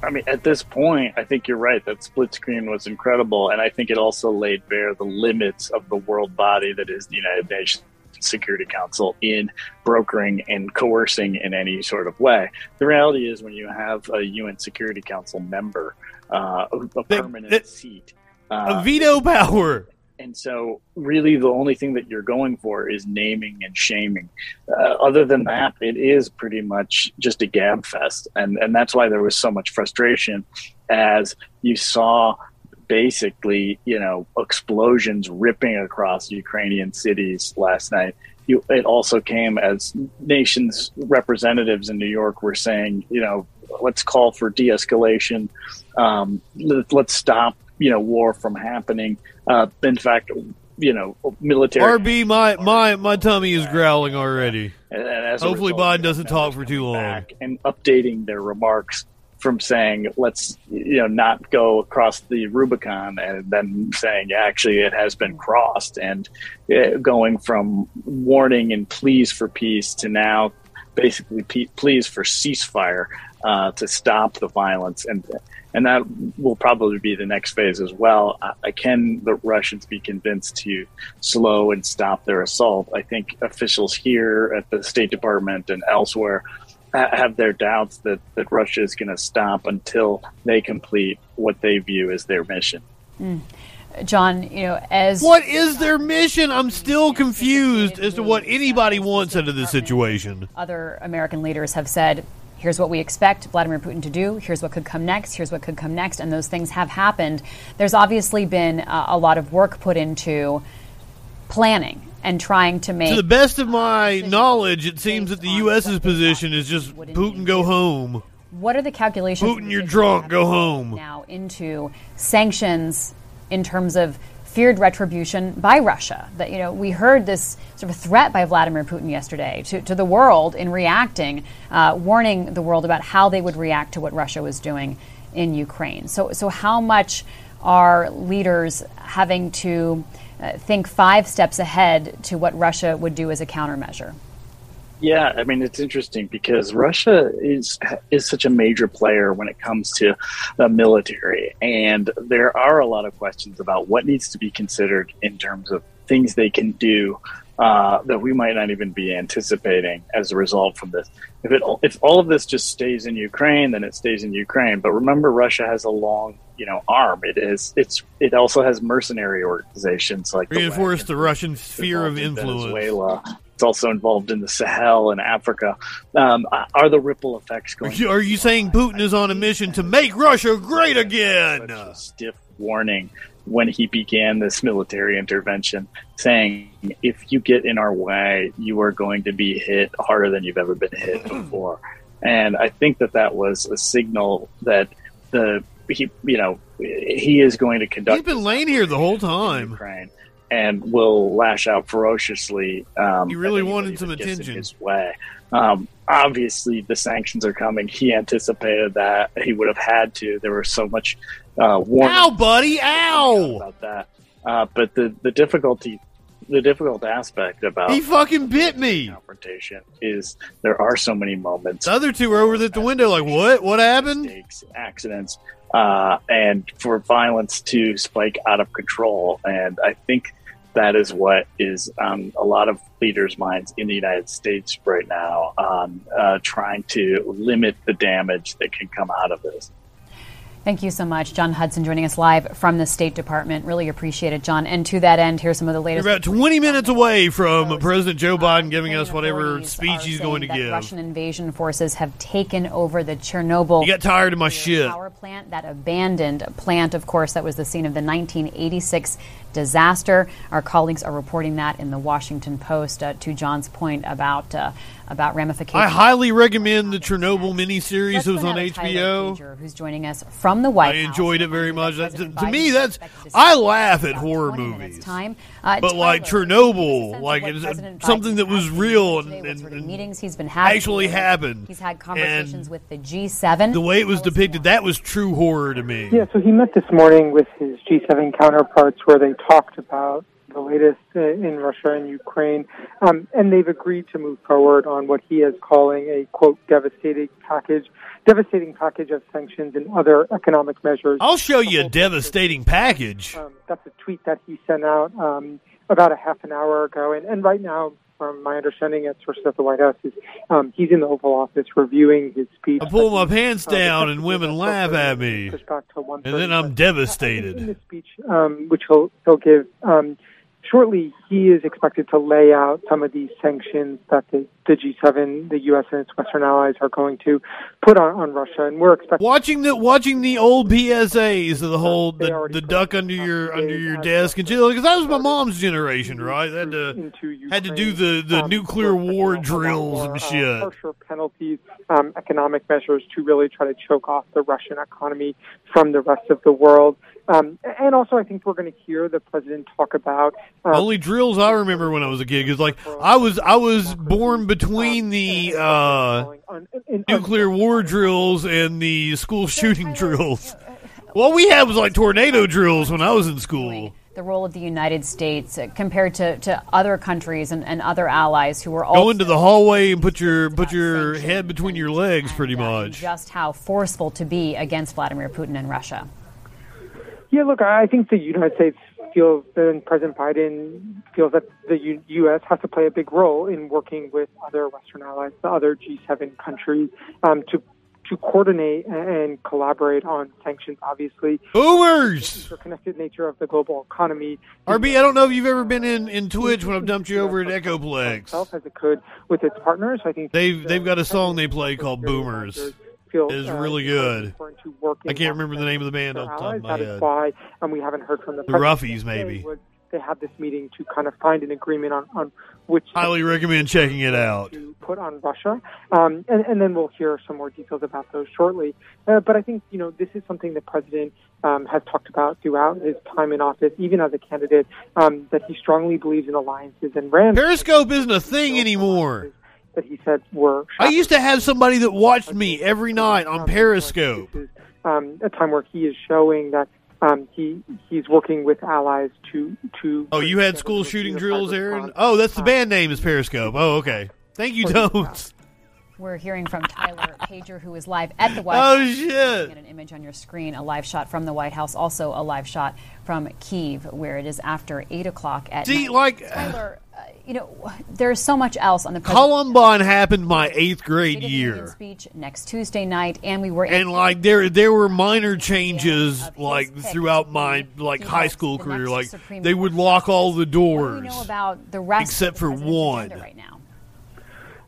I mean, at this point, I think you're right. That split screen was incredible, and I think it also laid bare the limits of the world body that is the United Nations Security Council in brokering and coercing in any sort of way. The reality is, when you have a UN Security Council member, uh, a, a permanent seat, uh, A veto power. And so, really, the only thing that you're going for is naming and shaming. Uh, other than that, it is pretty much just a gab fest, and and that's why there was so much frustration as you saw basically, you know, explosions ripping across Ukrainian cities last night. You, it also came as nations representatives in New York were saying, you know, let's call for de-escalation. Um, let, let's stop, you know, war from happening. Uh, in fact, you know, military. RB, my my my tummy is growling already. And as a Hopefully, Biden doesn't talk for too long. and updating their remarks from saying let's you know not go across the Rubicon and then saying actually it has been crossed and uh, going from warning and pleas for peace to now basically pleas for ceasefire uh, to stop the violence and and that will probably be the next phase as well. Uh, can the Russians be convinced to slow and stop their assault? I think officials here at the State Department and elsewhere have their doubts that, that Russia is going to stop until they complete what they view as their mission. Mm. John, you know, as what is their mission? I'm still confused as to what anybody wants out of this situation. Other American leaders have said, here's what we expect Vladimir Putin to do, here's what could come next, here's what could come next, and those things have happened. There's obviously been uh, a lot of work put into planning and trying to make. To the best of my knowledge, it seems that the U.S.'s position is just Putin go home. What are the calculations? Putin, you're drunk. Go home. Now into sanctions in terms of feared retribution by Russia. That you know, we heard this sort of threat by Vladimir Putin yesterday to, to the world in reacting, uh, warning the world about how they would react to what Russia was doing in Ukraine. So, so how much are leaders having to uh, think five steps ahead to what Russia would do as a countermeasure? Yeah, I mean it's interesting because Russia is is such a major player when it comes to the military, and there are a lot of questions about what needs to be considered in terms of things they can do uh, that we might not even be anticipating as a result from this. If it if all of this just stays in Ukraine, then it stays in Ukraine. But remember, Russia has a long you know arm. It is it's it also has mercenary organizations like reinforce the, the Russian sphere of influence. Venezuela. It's also involved in the Sahel and Africa. Um, are the ripple effects going? Are you, are you saying Putin is on a mission to make Russia great again? stiff warning when he began this military intervention, saying, if you get in our way, you are going to be hit harder than you've ever been hit before. And I think that that was a signal that the he, you know, he is going to conduct. He's been laying here the whole time. Ukraine and will lash out ferociously. Um, he really wanted some attention his way. Um, obviously, the sanctions are coming. He anticipated that. He would have had to. There was so much uh, warning. Ow, buddy! Ow! About that. Uh, but the the difficulty, the difficult aspect about he fucking bit me. Confrontation is there are so many moments. The other two were over at the window, like what? What happened? Mistakes, accidents, uh, and for violence to spike out of control. And I think that is what is um, a lot of leaders' minds in the United States right now on uh, trying to limit the damage that can come out of this. Thank you so much, John Hudson, joining us live from the State Department. Really appreciate it, John. And to that end, here's some of the latest. We're about 20 minutes away from President Joe Biden giving us whatever speech he's going to give. Russian invasion forces have taken over the Chernobyl. You got tired of my shit. Power plant, that abandoned plant, of course, that was the scene of the 1986 disaster. Our colleagues are reporting that in the Washington Post. Uh, to John's point about uh, about ramifications. I highly recommend the Chernobyl miniseries that was on HBO. Pager, who's joining us from the White I enjoyed it very much. That, to, to me, that's I laugh at horror movies. Time, uh, but like Chernobyl, like it's something that was real and, and, sort of meetings he's been having actually happened. He's had conversations with the G7. The way it was depicted, that was true horror to me. Yeah, so he met this morning with his G7 counterparts, where they talked about the latest uh, in Russia and Ukraine, um, and they've agreed to move forward on what he is calling a quote devastating package, devastating package of sanctions and other economic measures. I'll show you a devastating package. Um, that's a tweet that he sent out um, about a half an hour ago, and, and right now. From my understanding at sources at the White House, is um, he's in the Oval Office reviewing his speech. I pull my pants down and women laugh at me, and then I'm devastated. In the speech, um, which he'll he'll give, um, shortly, he is expected to lay out some of these sanctions that the, the G7, the U.S. and its Western allies are going to put on, on Russia, and we're expecting watching the watching the old PSAs of the whole the, the duck under your under your desk and because that was my mom's generation, right? Had to had to do the the um, nuclear war drills and shit. Uh, harsher penalties, um, economic measures to really try to choke off the Russian economy from the rest of the world. Um, and also, I think we're going to hear the president talk about um, only drill drills I remember when I was a kid. Because like I was I was born between the uh, nuclear war drills and the school shooting drills. What we had was like tornado drills when I was in school. The role of the United States uh, compared to, to other countries and, and other allies who were all Go into the hallway and put your put your head between your legs, pretty much. just how forceful to be against Vladimir Putin and Russia. Yeah, look, I think the United States feels, and President Biden feels that the U- U.S. has to play a big role in working with other Western allies, the other G7 countries, um, to to coordinate and collaborate on sanctions. Obviously, Boomers. the connected nature of the global economy. RB, I don't know if you've ever been in, in Twitch when I've dumped you over at Echoplex. Itself as it could with its partners. I think They've they've got a song they play called Boomers. Feel is uh, really good. I can't remember the name of the band off the allies. of my That is head. why um, we haven't heard from the The Roughies, maybe. was They had this meeting to kind of find an agreement on, on which Highly recommend checking it out. to put on Russia, um, and, and then we'll hear some more details about those shortly. Uh, but I think you know this is something the president um, has talked about throughout his time in office, even as a candidate, um, that he strongly believes in alliances and ran Periscope isn't a thing anymore. That he said were I used to have somebody that watched me every night on Periscope. um, a time where he is showing that um, he he's working with allies to to. Oh, you had school shooting drills, Aaron? Oh, that's the band name is Periscope. Oh, okay. Thank you, Tones. We're hearing from Tyler Pager, who is live at the White House. Oh, House. shit. Get an image on your screen, a live shot from the White House, also a live shot from Kiev, where it is after eight o'clock at See, night. like- Tyler, uh, you know, there's so much else on the president's Columbine happened my eighth grade State of the Union year. speech next Tuesday night, and we were And like there there were minor changes like throughout my like high school career. Like they would lock all the What do doors we know about the rest except for one. right now?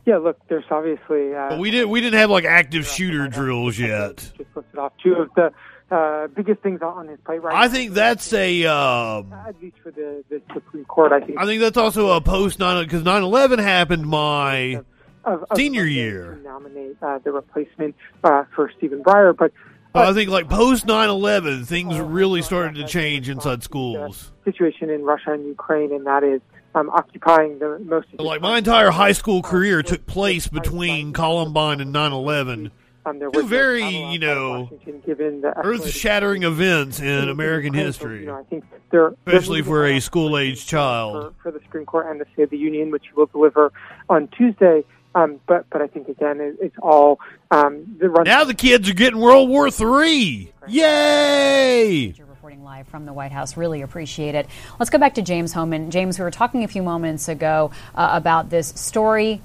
Yeah, look, there's obviously. Uh, we didn't we didn't have like active shooter drills yet. just listed off two of the uh, biggest things on his plate right now. I think that's a um, at least for the, the Supreme Court. I think I think that's also a post nine because 9/11 happened my of, of senior Monday year. nominate uh, the replacement uh, for Stephen Breyer, but I think like post 9/11 things really started to change inside schools. situation in Russia and Ukraine, and that is um, occupying the most. Like my entire high school career took place between Columbine and 9/11. Um, there Two very, travel you know, Washington, given the earth-shattering events in American history, you know, I think there, especially there's for a school-age child. for, for the Supreme Court and the State of the Union, which will deliver on Tuesday. Um, but but I think again, it, it's all um, the run. Now the kids are getting World War Three. Yay! Reporting live from the White House. Really appreciate it. Let's go back to James Hohmann. James, we were talking a few moments ago uh, about this story.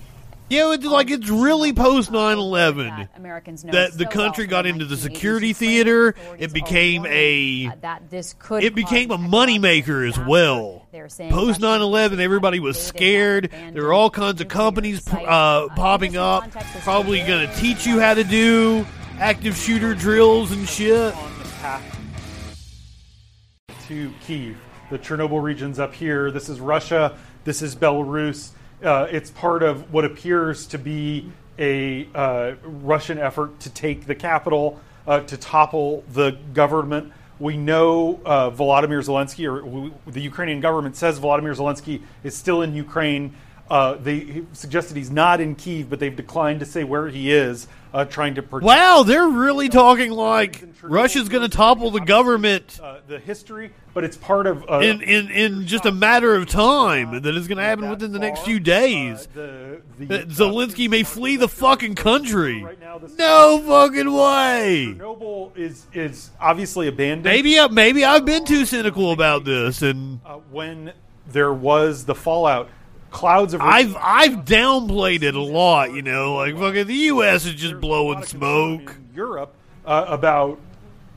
Yeah, it's like it's really post 9/11 Americans know that the country got into the security theater. It became a that this could it became a moneymaker as well. Post 9/11, everybody was scared. There were all kinds of companies uh, popping up, probably going to teach you how to do active shooter drills and shit. to Kiev. The Chernobyl region's up here. This is Russia. This is Belarus. Uh, it's part of what appears to be a uh, Russian effort to take the capital, uh, to topple the government. We know uh, Volodymyr Zelensky, or the Ukrainian government says Volodymyr Zelensky is still in Ukraine. Uh, they suggested he's not in Kiev, but they've declined to say where he is, uh, trying to protect. Wow, they're really talking like Russia's going to topple the government uh, the history, but it's part of uh, in, in, in just a matter of time. That is going to happen within the next few days. the, That Zelensky may flee the fucking country. Right now, No fucking way. Chernobyl is is obviously abandoned. Maybe maybe I've been too cynical about this, and uh, when there was the fallout, clouds of I've I've downplayed it a lot. You know, like fucking the U.S. is just blowing smoke. Europe uh, about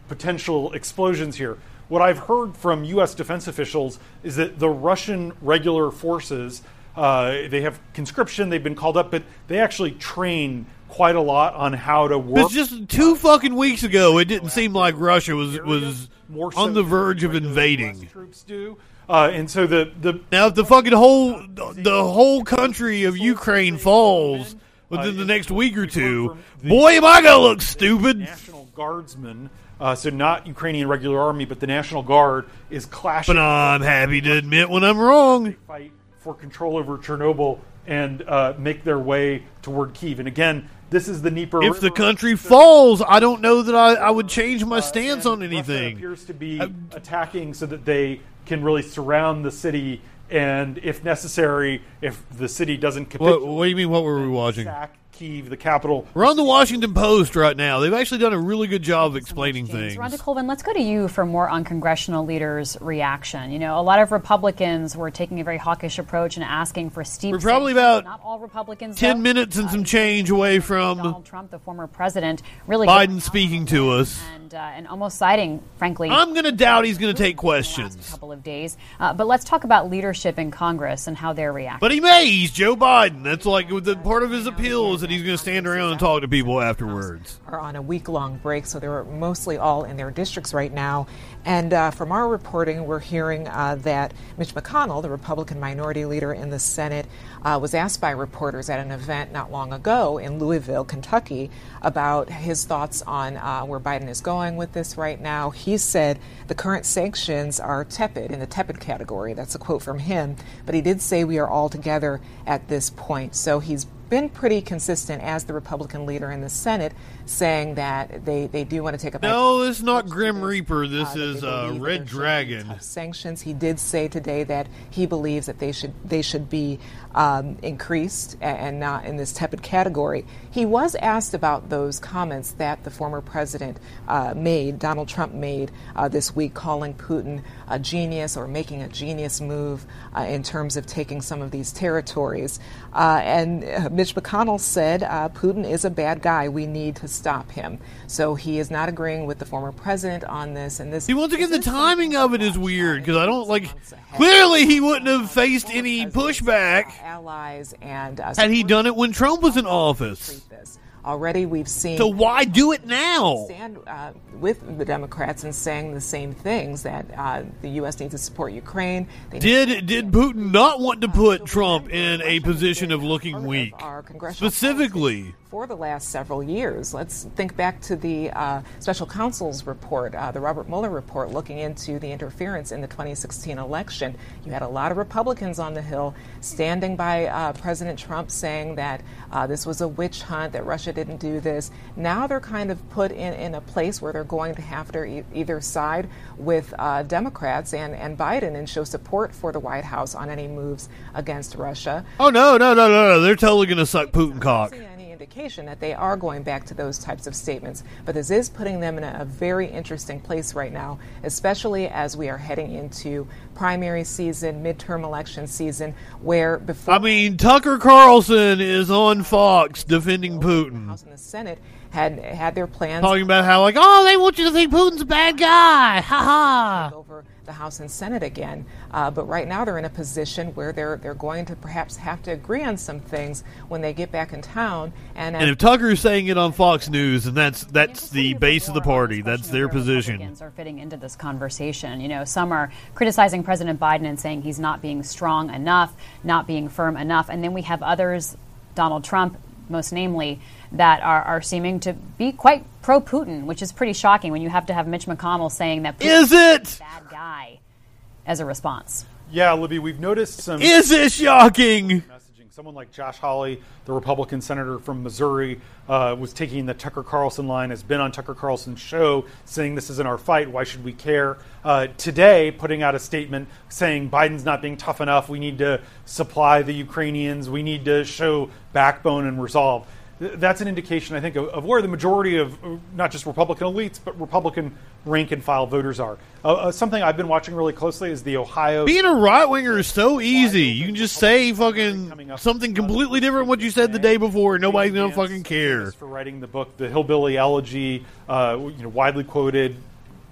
potential explosions here. What I've heard from U.S. defense officials is that the Russian regular forces uh, they have conscription, they've been called up, but they actually train quite a lot on how to work. It's just two fucking weeks ago. It didn't seem like Russia was was on the verge of invading. Troops do. Uh, and so the the Now, if the fucking whole the whole country of Ukraine falls within the next week or two, boy, am I gonna look stupid. National Guardsmen Uh, so not Ukrainian regular army, but the National Guard is clashing. But I'm happy to admit when I'm wrong. Fight for control over Chernobyl and uh, make their way toward Kiev. And again, this is the Dnieper. If the country falls, I don't know that I, I would change my uh, stance on Russia anything. appears to be attacking so that they can really surround the city, and if necessary, if the city doesn't capitulate, What, what do you mean? What were we watching? sack Kiev, the capital. We're on the Washington Post right now. They've actually done a really good job of explaining things. Rhonda Colvin, let's go to you for more on congressional leaders' reaction. You know, a lot of Republicans were taking a very hawkish approach and asking for steep. We're probably sanctions. about not all Republicans. Ten though. minutes and some change away from Donald Trump, the former president, really Biden speaking to us. and, uh, and almost citing, frankly, I'm going to doubt he's going to take questions. couple of days. Uh, but let's talk about leadership in Congress and how they're reacting. But he may. He's Joe Biden. That's like the part of his appeal is that he's going to stand around and talk to people afterwards. are on a week long break, so they're mostly all in their districts right now. And uh, from our reporting, we're hearing uh, that Mitch McConnell, the Republican minority leader in the Senate, uh, was asked by reporters at an event not long ago in Louisville, Kentucky, about his thoughts on uh, where Biden is going with this right now. He said the current sanctions are tepid, in the tepid category. That's a quote from him. But he did say we are all together at this point. So he's been pretty consistent as the Republican leader in the Senate, saying that they, they do want to take a No, this is not Grim Reaper. This uh, is uh, Red there should be Dragon. sanctions. He did say today that he believes that they should they should be um, increased and not in this tepid category. He was asked about those comments that the former president uh, made, Donald Trump made uh, this week, calling Putin a genius or making a genius move uh, in terms of taking some of these territories. Uh, and Mitch McConnell said uh, Putin is a bad guy. We need to stop him. So he is not agreeing with the former president on this. And this See, once again, the timing of it is weird because I don't like. Clearly, he wouldn't have faced any pushback allies and uh, had he done it when Trump was in office. Already, we've seen. So why do it now? Stand uh, with the Democrats and saying the same things that uh, the U.S. needs to support Ukraine. They Did did Putin not want to put Trump in a position of looking weak? congressional Specifically, for the last several years. Let's think back to the uh, special counsel's report, uh, the Robert Mueller report, looking into the interference in the 2016 election. You had a lot of Republicans on the Hill standing by uh, President Trump saying that uh, this was a witch hunt, that Russia didn't do this. Now they're kind of put in, in a place where they're going to have to e- either side with uh, Democrats and, and Biden and show support for the White House on any moves against Russia. oh no, no, no, no, no! They're totally going to suck Putin cock. Indication that they are going back to those types of statements, but this is putting them in a, very interesting place right now, especially as we are heading into primary season, midterm election season, where before I mean, Tucker Carlson is on Fox defending Putin, House and the Senate had had their plans talking about how like, oh, they want you to think Putin's a bad guy, ha ha. over the House and Senate again. Uh, but right now they're in a position where they're they're going to perhaps have to agree on some things when they get back in town. And, And if Tucker's saying it on Fox News, and that's that's the base of the party, that's their position. Republicans are fitting into this conversation. You know, some are criticizing President Biden and saying he's not being strong enough, not being firm enough, and then we have others, Donald Trump most namely, that are, are seeming to be quite pro Putin, which is pretty shocking when you have to have Mitch McConnell saying that Putin Is it? a bad guy as a response. Yeah, Libby, we've noticed some. Is it shocking? Messaging. Someone like Josh Hawley, the Republican senator from Missouri, uh, was taking the Tucker Carlson line, has been on Tucker Carlson's show saying this isn't our fight. Why should we care? Uh, today, putting out a statement saying Biden's not being tough enough. We need to supply the Ukrainians. We need to show backbone and resolve. Th- That's an indication, I think, of, of where the majority of uh, not just Republican elites, but Republican rank and file voters are. Uh, uh, something I've been watching really closely is the Ohio. Being a right winger is so easy. You can just say fucking something completely different what you said the day before, and nobody's gonna fucking care. for writing the book, The Hillbilly Elegy, uh, you know, widely quoted,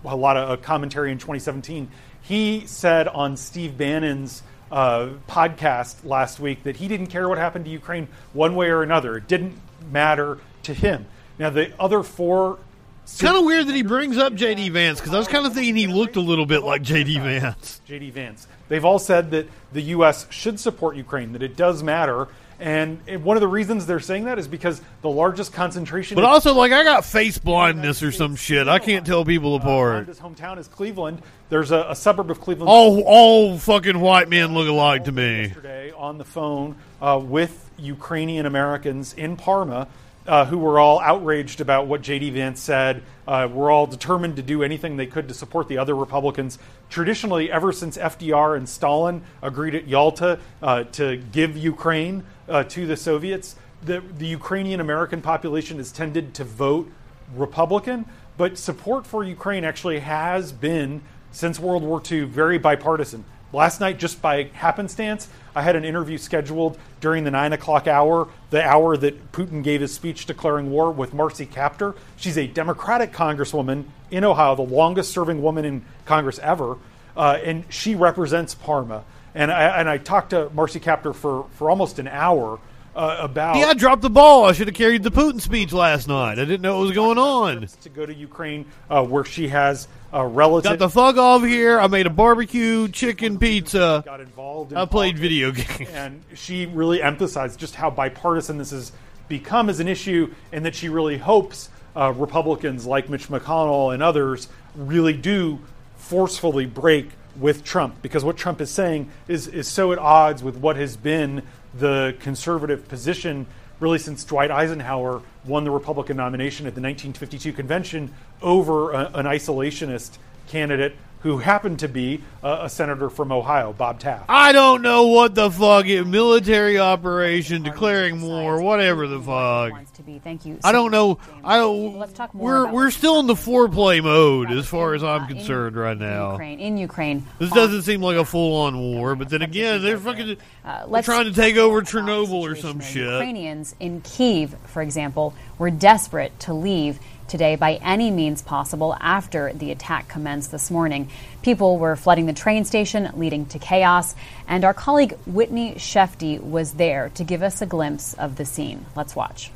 a lot of uh, commentary in 2017. He said on Steve Bannon's uh, podcast last week that he didn't care what happened to Ukraine one way or another. It didn't matter to him. Now, the other four. It's kind of weird that he brings up JD Vance because I was kind of thinking he looked a little bit like JD Vance. JD Vance. They've all said that the U.S. should support Ukraine, that it does matter, And one of the reasons they're saying that is because the largest concentration. But also, like, I got face blindness or some shit. I can't tell people apart. His hometown is Cleveland. There's a, a suburb of Cleveland. All, all fucking white men look alike to me. yesterday on the phone uh, with Ukrainian Americans in Parma uh, who were all outraged about what J.D. Vance said. Uh, were all determined to do anything they could to support the other Republicans. Traditionally, ever since FDR and Stalin agreed at Yalta uh, to give Ukraine uh, to the Soviets, the, the Ukrainian American population has tended to vote Republican, but support for Ukraine actually has been, since World War II, very bipartisan. Last night, just by happenstance, I had an interview scheduled during the nine o'clock hour, the hour that Putin gave his speech declaring war with Marcy Kaptur. She's a Democratic congresswoman in Ohio, the longest serving woman in Congress ever, uh, and she represents Parma. And I, and I talked to Marcy Kaptur for, for almost an hour uh, about. Yeah, I dropped the ball. I should have carried the Putin speech last night. I didn't know what was going on. to go to Ukraine, uh, where she has a relative. Got the fuck off here. I made a barbecue chicken pizza. Got involved. In I played video games. and she really emphasized just how bipartisan this has become as an issue, and that she really hopes uh, Republicans like Mitch McConnell and others really do forcefully break with Trump, because what Trump is saying is is so at odds with what has been the conservative position really since Dwight Eisenhower won the Republican nomination at the 1952 convention over a, an isolationist candidate who happened to be a, a senator from Ohio, Bob Taft. I don't know what the fuck it military operation declaring war, whatever the fuck. to be. Thank you. I don't know. I don't. Let's talk more We're we're still in the foreplay mode as far as I'm concerned right now. Ukraine. In Ukraine, This doesn't seem like a full on war, but then again, they're fucking Uh, they're trying to take over Chernobyl or some shit. Ukrainians in Kiev, for example, were desperate to leave today by any means possible after the attack commenced this morning. People were flooding the train station, leading to chaos, and our colleague Whitney Shefte was there to give us a glimpse of the scene. Let's watch.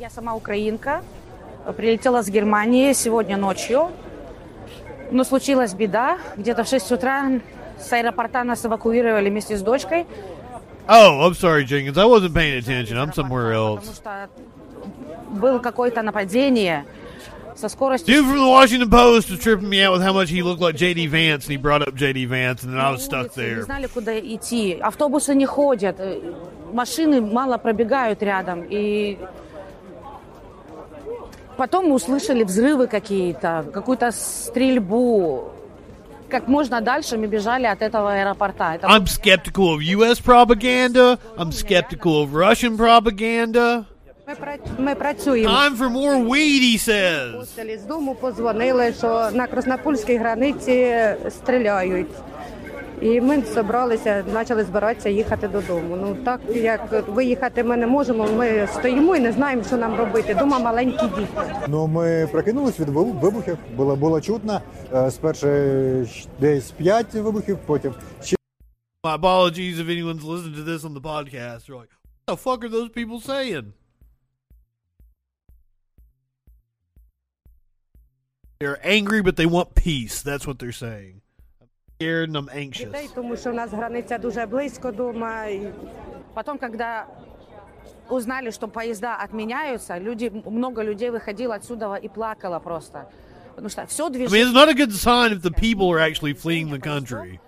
Я сама украинка, прилетела с Германии сегодня ночью, но случилась беда. Где-то утра с аэропорта нас эвакуировали вместе с дочкой. Oh, I'm sorry, Jenkins. I wasn't paying attention. I'm somewhere else. Был какое-то нападение со скоростью... Dude from the Washington Post was tripping me out with how much he looked like JD Vance, and he brought up JD Vance, and then I was stuck улице, Не there. знали, куда идти. Автобусы не ходят, э, машины мало пробегают рядом. И потом мы услышали взрывы какие-то, какую-то стрельбу. Как можно дальше мы бежали от этого аэропорта. Это I'm skeptical of U.S. propaganda. I'm skeptical of Russian propaganda. Ми, пра- ми працюємо. Time for more weed, he says. Постелі з дому позвонили, що на Краснопольській границі стріляють. І ми зібралися, почали збиратися їхати додому. Ну так як виїхати ми не можемо, ми стоїмо і не знаємо, що нам робити. Дома маленькі діти. Ну, ми прокинулись від вибухів. Було, було чутно. Е, Спершу десь п'ять вибухів, потім ще My apologies if anyone's listening to this on the podcast. They're like, what the fuck are those people saying? They're angry, but they want peace. That's what they're saying. I'm scared and I'm anxious. Дітей, тому що в нас границя дуже близько дома. І Потом, когда узнали, что поезда отменяются, люди, много людей выходило отсюда и плакало просто. Потому что все I mean, движение it's not a good sign if the people are actually fleeing the country.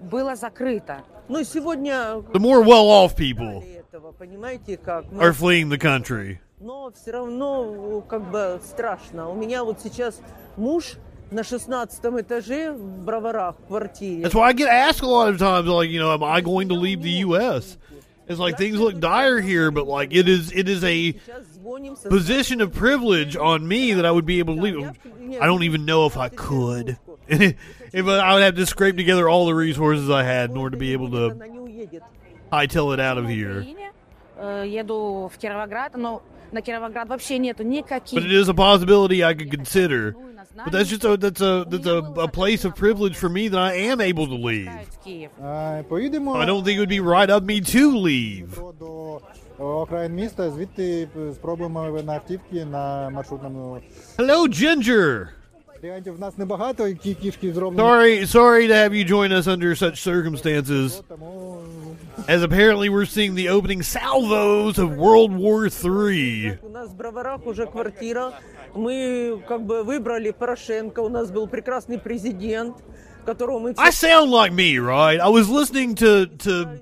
было закрыто. Ну, сегодня The more well off people этого, понимаете, как? Мы- are fleeing the country. Но все равно как бы страшно. У меня вот сейчас муж на 16 этаже в Броварах в квартире. That's why I get asked a lot of times, like, you know, am I going to leave the U.S.? It's like things look dire here, but like it is, it is a position of privilege on me that I would be able to leave. I don't even know if I could. if I would have to scrape together all the resources I had in order to be able to hightail it out of here. Э, Еду в Кировоград, но на Кировоград вообще нету никаких. But it is a possibility I could consider. But that's just a that's a that's a, a place of privilege for me that I am able to leave. Киев. е, поїдемо I don't think it would be right of me to leave. до окраїн міста, звідти спробуємо на автівки на маршрутному Hello, Ginger. Варіантів в нас небагато, і ті кішки зроблені. Sorry, sorry to have you join us under such circumstances. As apparently we're seeing the opening salvos of World War III. У нас в Броварах уже квартира. Мы как бы выбрали Порошенко. У нас был прекрасный президент, которого мы... I sound like me, right? I was listening to to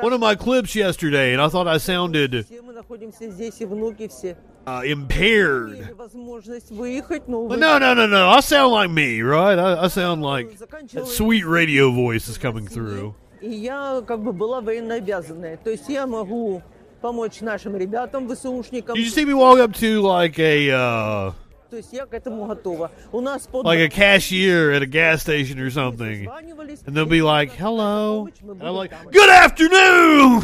one of my clips yesterday, and I thought I sounded Все мы находимся здесь, и внуки все. uh, impaired. Возможность выехать, но... But no, no, no, no. I sound like me, right? I, I sound like that sweet radio voice is coming through. И я как бы была военнообязанная. То есть я могу помочь нашим ребятам, ВСУшникам. Did you see me walk up to like a uh, То есть я к этому готова. У нас под... like a cashier at a gas station or something, and they'll be like, "Hello," and I'm like, "Good afternoon."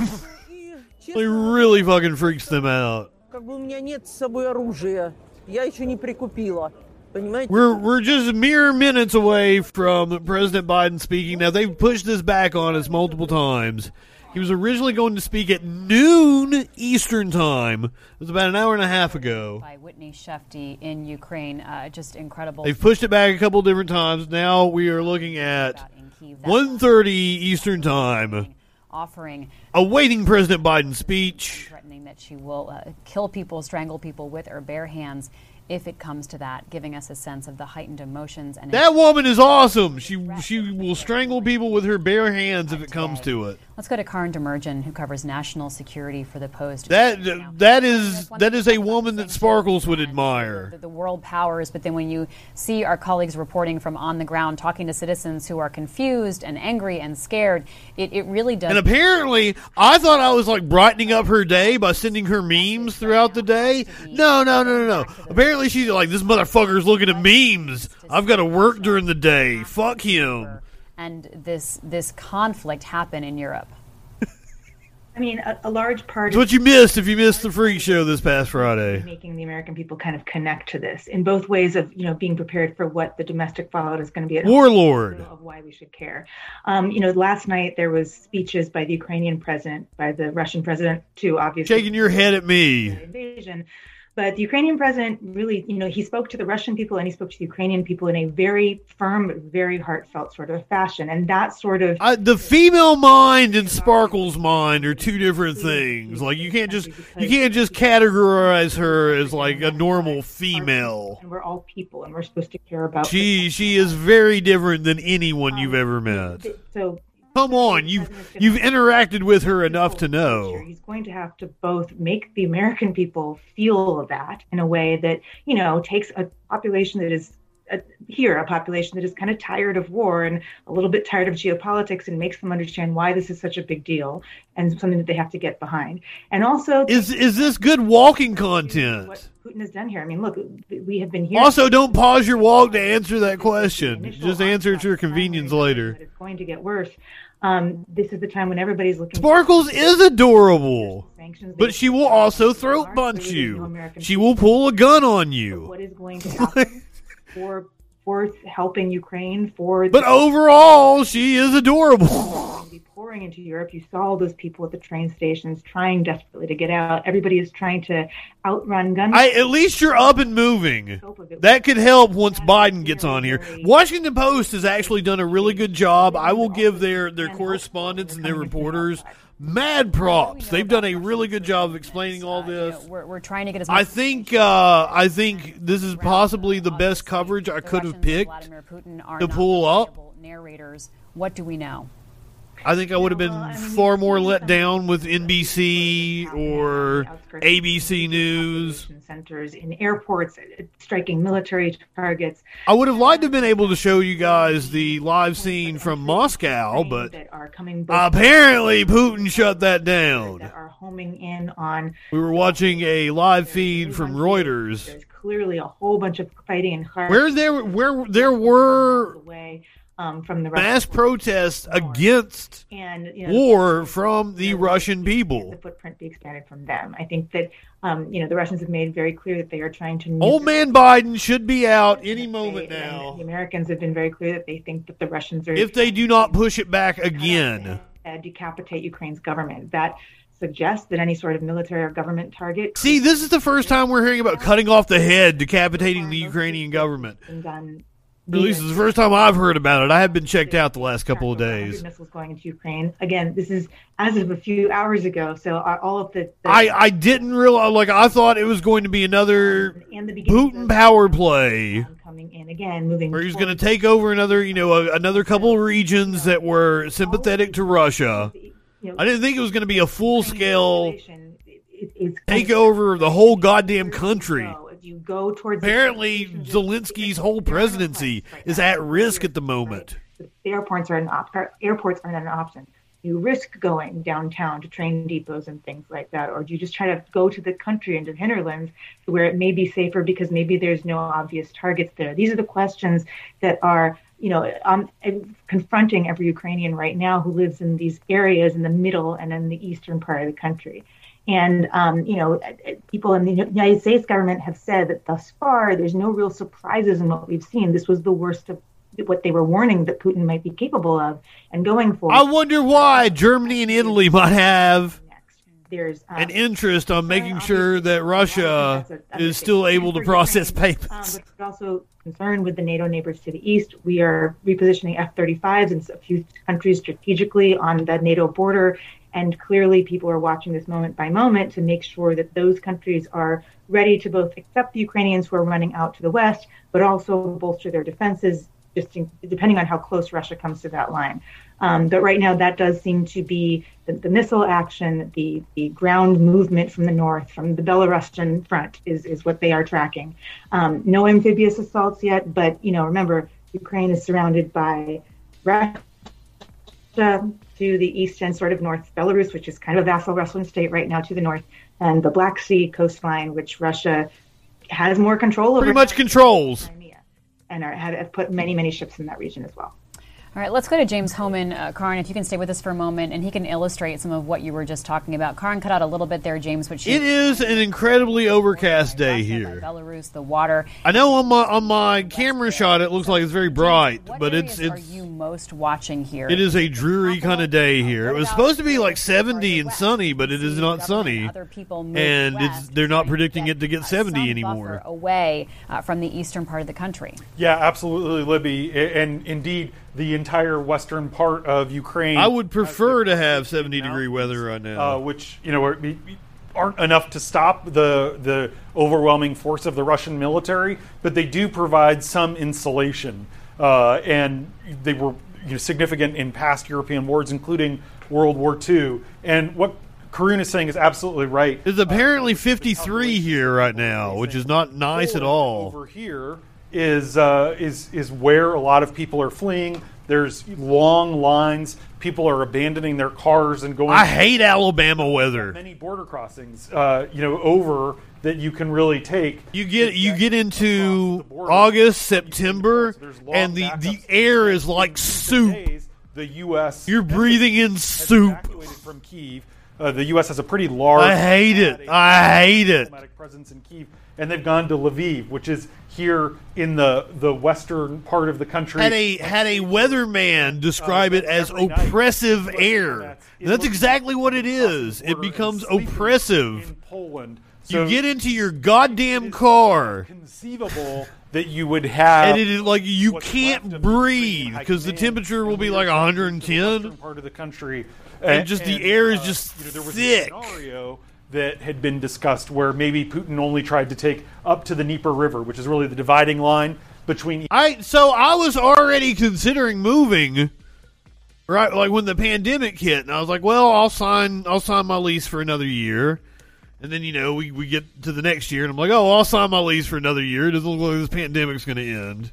it really fucking freaks them out. Как бы у меня нет с собой оружия. Я еще не прикупила. We're we're just mere minutes away from President Biden speaking. Now they've pushed this back on us multiple times. He was originally going to speak at noon Eastern time. It was about an hour and a half ago. By Whitney Shefte in Ukraine, uh, just incredible. They've pushed it back a couple different times. Now we are looking at 1.30 Eastern time offering awaiting President Biden's speech, threatening that she will uh, kill people, strangle people with her bare hands if it comes to that, giving us a sense of the heightened emotions and That woman is awesome. She she will strangle people with her bare hands if it comes to it. Let's go to Karoun Demirjian, who covers national security for the Post. That that is that is a woman that Sparkles would admire. the, the world powers, but then when you see our colleagues reporting from on the ground, talking to citizens who are confused and angry and scared, it, it really does. And apparently, I thought I was like brightening up her day by sending her memes throughout the day. No, no, no, no, no. Apparently, she's like, this motherfucker's looking at memes. I've got to work during the day. Fuck him. and this this conflict happen in Europe. I mean, a, a large part It's what you missed if you missed the freak show this past Friday. making the American people kind of connect to this in both ways of you know being prepared for what the domestic fallout is going to be at home, Warlord. of why we should care. Um, you know, last night there was speeches by the Ukrainian president, by the Russian president, too. Obviously, Shaking your head at me. invasion. But the Ukrainian president really, you know, he spoke to the Russian people and he spoke to the Ukrainian people in a very firm, very heartfelt sort of fashion, and that sort of the female mind and Sparkle's mind are two different things. Like you can't just you can't just categorize her as like a normal female. and we're all people and we're supposed to care about. She she is very different than anyone you've ever met. So Come on, you've you've interacted with her enough to know. he's going to have to both make the American people feel that in a way that you know takes a population that is uh, here a population that is kind of tired of war and a little bit tired of geopolitics and makes them understand why this is such a big deal and something that they have to get behind. And also, Is is this good walking content? What Putin has done here. I mean, look, we have been here. Also, don't pause your walk to answer that question. Just answer it to your convenience later. It's going to get worse. Um, this is the time when everybody's looking. Sparkles is adorable, but she will also throat punch you. She will pull a gun on you. What is going to happen for for helping Ukraine? For But overall, she is adorable. be pouring into Europe. You saw all those people at the train stations trying desperately to get out. Everybody is trying to outrun guns. I, at least you're up and moving. That could help once Biden gets on here. Washington Post has actually done a really good job. I will give their, their correspondents and their reporters mad props. They've done a really good job of explaining all this. We're, we're trying to get as I think uh, I think this is possibly the best coverage I could have picked Vladimir Putin are to pull up. narrators. What do we know? I think I would have been far more let down with NBC or ABC News. centers in airports, uh, striking military targets. I would have liked to have been able to show you guys the live scene from Moscow, but that are coming both apparently Putin shut that down. that are homing in on We were watching a live feed from Reuters There's clearly a whole bunch of fighting and where there where there were um, from the mass protests against and you know, war from the Russian people. the footprint be expanded from them. I think that um, you know the Russians have made very clear that they are trying to. Old man Biden should be out any moment now. The Americans have been very clear that they think that the Russians are If they do not push it back again. uh, decapitate Ukraine's government. That suggest that any sort of military or government target. See, this is the first time we're hearing about cutting off the head, decapitating the Ukrainian government. Done at least it's the first time I've heard about it. I have been checked out the last couple of days. missiles going into Ukraine. Again, this is as of a few hours ago. So all of the, the I, I didn't realize, like, I thought it was going to be another and the Putin power play coming in again, moving. where he's going to take over another, you know, a, another couple of regions that were sympathetic to Russia. I didn't think it was going to be a full scale takeover of the whole goddamn country. You go towards Apparently, Zelensky's whole presidency is at risk at the moment. the airports are an op- airports aren't an option. You risk going downtown to train depots and things like that, or do you just try to go to the country into the hinterlands where it may be safer because maybe there's no obvious targets there? These are the questions that are, you know, um, confronting every Ukrainian right now who lives in these areas in the middle and in the eastern part of the country. And um, you know, people in the United States government have said that thus far there's no real surprises in what we've seen. This was the worst of what they were warning that Putin might be capable of and going for. I wonder why Germany and Italy might have There's um, an interest on making sure that Russia is still able to process um, payments. but also concerned with the NATO neighbors to the east. We are repositioning F-35s in a few countries strategically on the NATO border, and clearly people are watching this moment by moment to make sure that those countries are ready to both accept the Ukrainians who are running out to the west, but also bolster their defenses, just in, depending on how close Russia comes to that line. Um, but right now, that does seem to be the, the missile action, the, the ground movement from the north, from the Belarusian front, is, is what they are tracking. Um, no amphibious assaults yet, but you know, remember, Ukraine is surrounded by Russia to the east and sort of north, Belarus, which is kind of a vassal Russian state right now to the north, and the Black Sea coastline, which Russia has more control over. Pretty much controls. And are, have, have put many, many ships in that region as well. All right, let's go to James Hohmann. Uh, Karoun, if you can stay with us for a moment, and he can illustrate some of what you were just talking about. Karoun cut out a little bit there, James, which It is an incredibly overcast day here. Belarus, the water. I know on my on my camera shot it looks like it's very bright, but it's Are you most watching here? it is a dreary kind of day here. It was supposed to be like 70 and sunny, but it is not sunny. people And it's they're not predicting it to get 70 anymore. away uh, from the eastern part of the country. Yeah, absolutely, Libby, and indeed the entire western part of Ukraine. I would prefer to have 70 degree weather right now. uh, which you know are, aren't enough to stop the the overwhelming force of the Russian military, but they do provide some insulation, uh, and they were you know, significant in past European wars, including World War II. And what Karoun is saying is absolutely right. It's apparently 53 here right now, which is not nice at all. Over here is uh, is is where a lot of people are fleeing. There's long lines. People are abandoning their cars and going. I hate Alabama weather. Many border crossings, uh, you know, over that you can really take. You get you get into August, September, and the the air is like soup. The U.S. You're breathing in soup. evacuated from Kiev. Uh, the U.S. has a pretty large. I hate it. I hate it. presence in Kiev, and they've gone to Lviv, which is here in the the western part of the country. Had a had a weatherman describe it as oppressive air. And that's exactly what it is. It becomes oppressive. Poland. You get into your goddamn car. Conceivable that you would have, and it is like you can't breathe because the temperature will be like 110. part of the country, And just the air is uh, just you know, there was thick. A scenario that had been discussed where maybe Putin only tried to take up to the Dnieper River, which is really the dividing line between. I so I was already considering moving, right? Like when the pandemic hit, and I was like, well, I'll sign I'll sign my lease for another year. And then you know we, we get to the next year, and I'm like, oh, I'll sign my lease for another year. It doesn't look like this pandemic's going to end.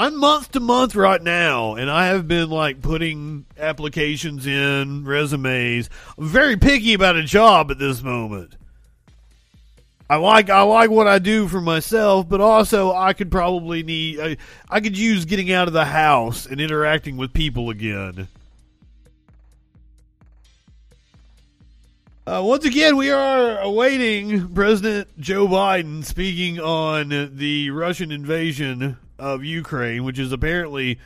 I'm month to month right now, and I have been like putting applications in, resumes. I'm very picky about a job at this moment. I like I like what I do for myself, but also I could probably need I, I could use getting out of the house and interacting with people again. Uh, once again, we are awaiting President Joe Biden speaking on the Russian invasion of Ukraine, which is apparently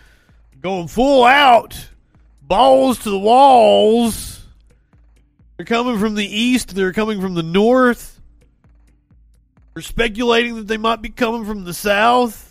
going full out, balls to the walls. They're coming from the east. They're coming from the north. We're speculating that they might be coming from the south.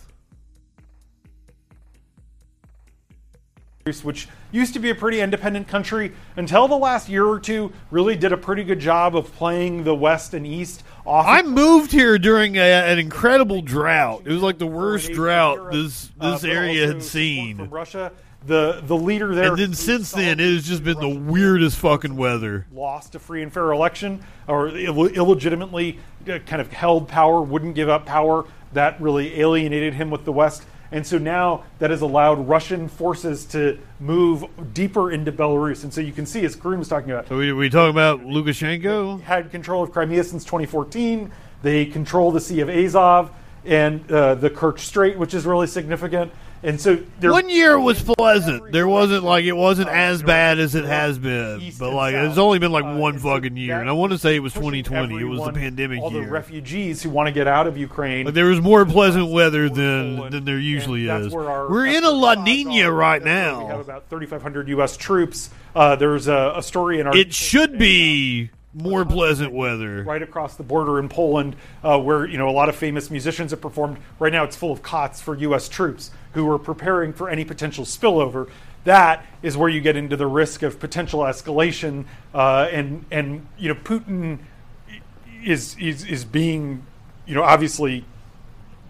which used to be a pretty independent country until the last year or two really did a pretty good job of playing the west and east off I moved here during a, an incredible drought. It was like the worst drought this Uh, this but area had seen. from Russia. The the leader there And then since then, it has just been the weirdest fucking weather. lost a free and fair election or Ill- illegitimately uh, kind of held power, wouldn't give up power. That really alienated him with the West. And so now that has allowed Russian forces to move deeper into Belarus. And so you can see, as Kareem was talking about, So we, we talking about Lukashenko? had control of Crimea since 2014. They control the Sea of Azov and uh, the Kerch Strait, which is really significant. And so One year was pleasant. There wasn't like it wasn't as bad as it has been, but like it's only been like one fucking year, and I want to say it was 2020. It was the pandemic all the year. refugees who want to get out of Ukraine. But there was more pleasant weather than than there usually is. We're in a La Nina right now. We have about 3,500 U.S. troops. Uh, there's a, a story in our It should be more pleasant weather. right across the border in Poland, uh, where you know a lot of famous musicians have performed. Right now, it's full of cots for U.S. troops who are preparing for any potential spillover. That is where you get into the risk of potential escalation, uh, and and you know Putin is is is being you know obviously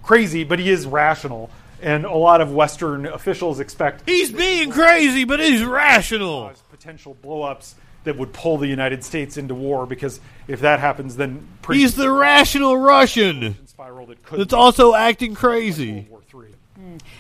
crazy, but he is rational. And a lot of Western officials expect He's being crazy, but he's rational. potential blowups that would pull the United States into war because if that happens, then pretty He's the rational Russian spiral that could that's also acting crazy.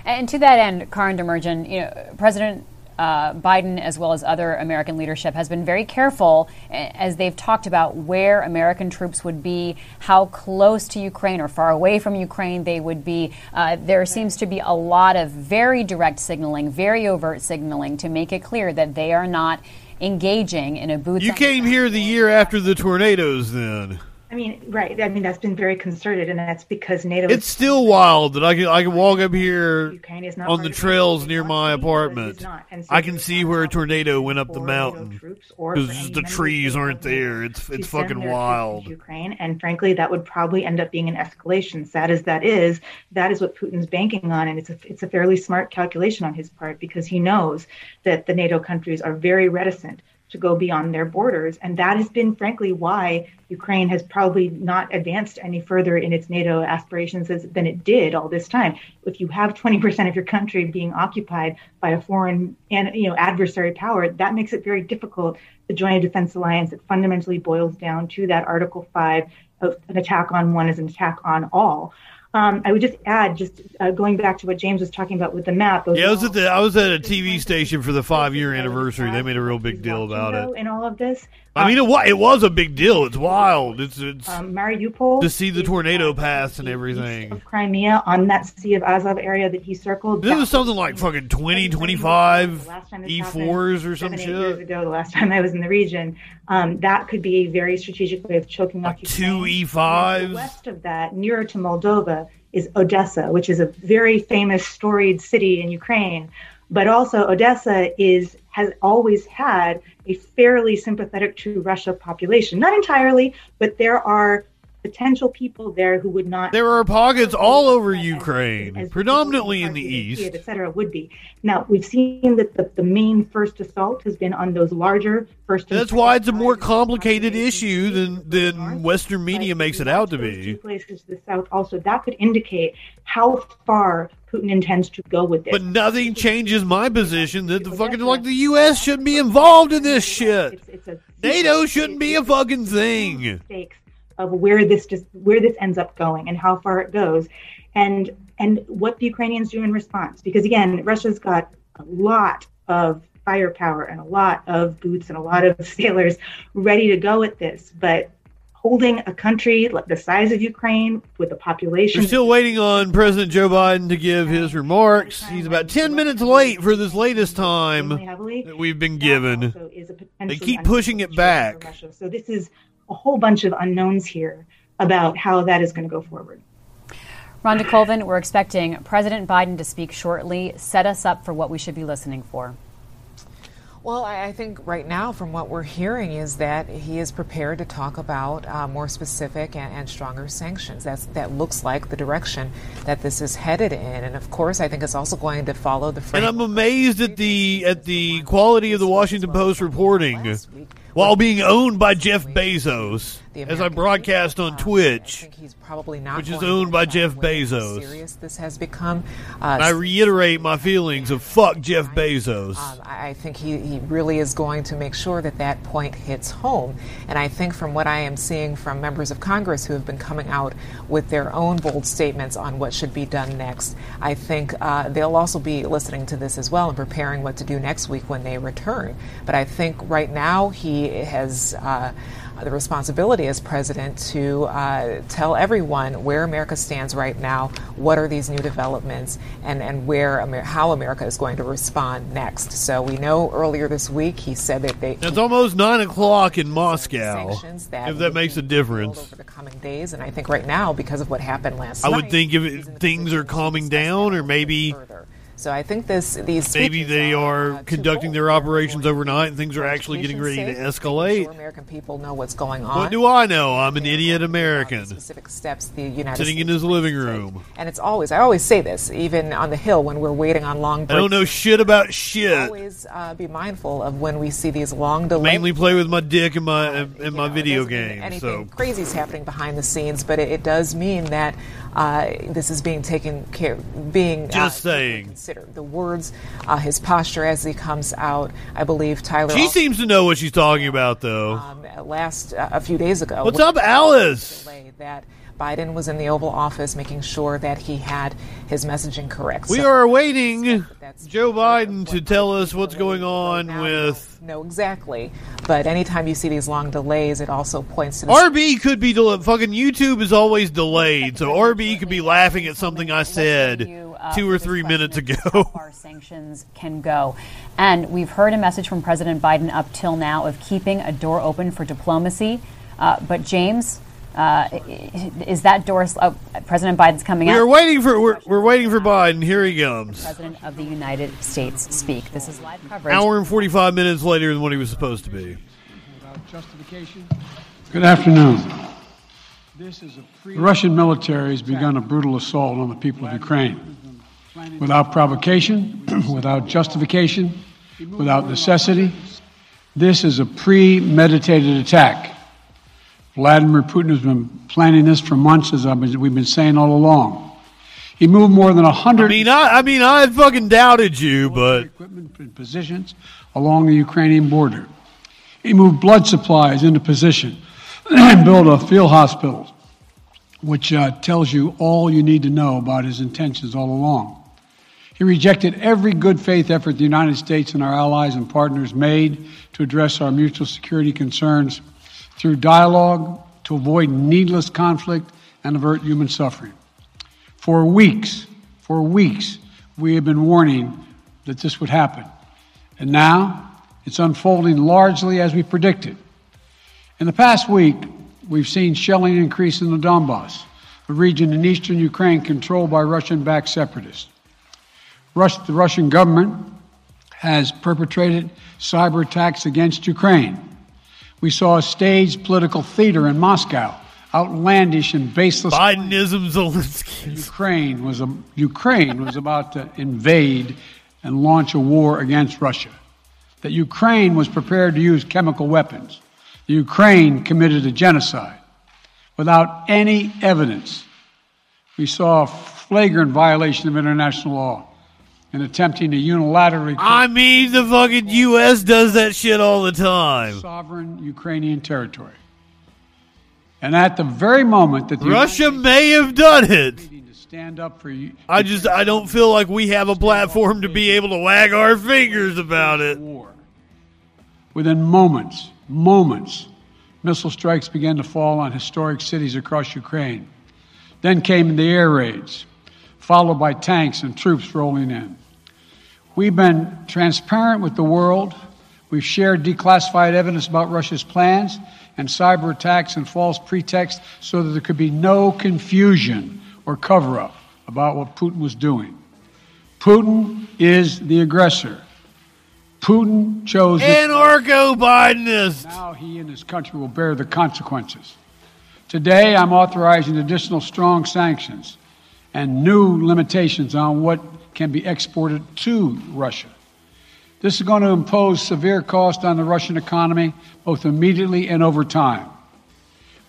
And to that end, Karoun Demirjian, you know, President uh, Biden, as well as other American leadership, has been very careful as they've talked about where American troops would be, how close to Ukraine or far away from Ukraine they would be. Uh, there seems to be a lot of very direct signaling, very overt signaling to make it clear that they are not engaging in a boots. You came here the year after the tornadoes, then. I mean, right. I mean, that's been very concerted, and that's because NATO. It's still wild that I can I can walk up here Ukraine is not on the trails near my apartment. not. So I can see where a tornado went up the mountain or because the trees aren't there. It's it's fucking wild. Ukraine, and frankly, that would probably end up being an escalation. Sad as that is, that is what Putin's banking on, and it's a it's a fairly smart calculation on his part because he knows that the NATO countries are very reticent to go beyond their borders, and that has been, frankly, why Ukraine has probably not advanced any further in its NATO aspirations as, than it did all this time. If you have 20% of your country being occupied by a foreign and you know adversary power, that makes it very difficult to join a defense alliance that fundamentally boils down to that Article 5 of an attack on one is an attack on all. Um, I would just add, just uh, going back to what James was talking about with the map. those Yeah, I was at the I was at a TV station for the five year anniversary. They made a real big deal about it. in all of this. I mean, it was it was a big deal. It's wild. It's it's Um, Mariupol to see the tornado pass and everything. Of Crimea on that Sea of Azov area that he circled. This was something like fucking 20, 25 last time E4s or some seven, eight years shit. ago, the last time I was in the region, um, that could be a very strategic way of choking off Two E5s. West of that, nearer to Moldova, is Odessa, which is a very famous, storied city in Ukraine. But also, Odessa is has always had a fairly sympathetic to Russia population. Not entirely, but there are potential people there who would not. There are pockets all over Ukraine, predominantly in the east. Kiev, et cetera, would be. Now, we've seen that the, the main first assault has been on those larger first. That's why it's a more complicated issue than than Western media makes it out to be. places to the south also. That could indicate how far Putin intends to go with this. But nothing changes my position that the fucking like the U.S. shouldn't be involved in this shit. NATO shouldn't be a fucking thing. Of where this just where this ends up going and how far it goes, and and what the Ukrainians do in response. Because again, Russia's got a lot of firepower and a lot of boots and a lot of sailors ready to go at this, but holding a country like the size of Ukraine with a population We're still waiting on President Joe Biden to give his remarks. He's about 10 minutes late for this latest time that we've been given. They keep pushing it back. So this is a whole bunch of unknowns here about how that is going to go forward. Rhonda Colvin, we're expecting President Biden to speak shortly. Set us up for what we should be listening for. Well, I, think right now, from what we're hearing, is that he is prepared to talk about uh, more specific and, and stronger sanctions. That's, that looks like the direction that this is headed in, and of course, I think it's also going to follow the. And I'm amazed at the at the quality of the Washington Post reporting while being owned by Jeff Bezos, as I broadcast on Twitch, probably not which is owned by Jeff Bezos. Serious this has become. Uh, I reiterate my feelings of fuck Jeff Bezos. Um, I I think he, he really is going to make sure that that point hits home. And I think from what I am seeing from members of Congress who have been coming out with their own bold statements on what should be done next, I think uh, they'll also be listening to this as well and preparing what to do next week when they return. But I think right now he has. Uh, the responsibility as president to uh, tell everyone where America stands right now, what are these new developments, and, and where Amer- how America is going to respond next. So we know earlier this week he said that they It's almost nine o'clock in Moscow. Sanctions that If that makes a difference, over the coming days, and I think right now because of what happened last I night, would think if it, things are calming down, or maybe So I think this these maybe they are, are conducting their operations overnight, and things are actually getting ready to safe, escalate. sure American people know what's going on. What do I know? I'm an idiot American specific steps the United sitting in his living room. And it's always, I always say this, even on the Hill when we're waiting on long I don't know shit about shit. Always uh, be mindful of when we see these long delays. Mainly play with my dick in my in my video Doesn't game. Anything So crazy is happening behind the scenes, but it, it does mean that uh, this is being taken care, being Just uh, saying. considered. The words, uh, his posture as he comes out. I believe Tyler. she seems to know what she's talking about, though. um, last uh, a few days ago. What's up, Alice? That Biden was in the Oval Office making sure that he had his messaging correct. We So- are waiting Joe Biden to tell us what's going on with. No, exactly. But anytime you see these long delays, it also points to the RB could be delayed. Fucking YouTube is always delayed, so RB could be laughing at something I said uh, two or three minutes ago. far sanctions can go. And we've heard a message from President Biden up till now of keeping a door open for diplomacy. Uh, but James, uh, is that door? Oh, President Biden's coming We out. are waiting for we're, we're waiting for Biden. Here he comes. President of the United States speak. This is live coverage. Hour and forty five minutes later than what he was supposed to be. Justification. Good afternoon. this is a The Russian military has begun a brutal assault on the people of Ukraine. Without provocation, without justification, without necessity, this is a premeditated attack. Vladimir Putin has been planning this for months, as I've been, we've been saying all along. He moved more than a hundred. I mean, I, I mean, I fucking doubted you, but equipment positions along the Ukrainian border. He moved blood supplies into position and built a field hospital, which uh, tells you all you need to know about his intentions all along. He rejected every good faith effort the United States and our allies and partners made to address our mutual security concerns through dialogue to avoid needless conflict and avert human suffering. For weeks, for weeks, we have been warning that this would happen. And now it's unfolding largely as we predicted. In the past week, we've seen shelling increase in the Donbass, a region in eastern Ukraine controlled by Russian backed separatists. Rus- the Russian government has perpetrated cyber attacks against Ukraine. We saw a staged political theater in Moscow, outlandish and baseless. Bidenism Zelensky. Ukraine was a, Ukraine was about to invade and launch a war against Russia. That Ukraine was prepared to use chemical weapons. The Ukraine committed a genocide without any evidence. We saw a flagrant violation of international law in attempting to unilaterally I mean, the fucking U.S. does that shit all the time. sovereign Ukrainian territory. And at the very moment that the Russia may have done it. stand up for you, I just I don't feel like we have a platform to be able to wag our fingers about it. War. Within moments, moments, missile strikes began to fall on historic cities across Ukraine. Then came the air raids, followed by tanks and troops rolling in. We've been transparent with the world. We've shared declassified evidence about Russia's plans and cyber attacks and false pretexts so that there could be no confusion or cover up about what Putin was doing. Putin is the aggressor. Putin chose Anarcho Bidenist. Now he and his country will bear the consequences. Today, I'm authorizing additional strong sanctions and new limitations on what can be exported to Russia. This is going to impose severe cost on the Russian economy, both immediately and over time.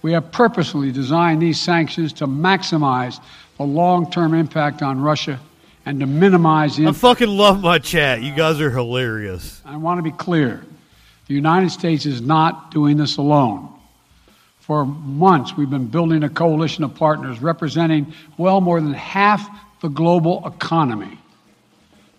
We have purposely designed these sanctions to maximize the long term impact on Russia and to minimize the I fucking love my chat. You guys are hilarious. I want to be clear. The United States is not doing this alone. For months, we've been building a coalition of partners representing well more than half the global economy.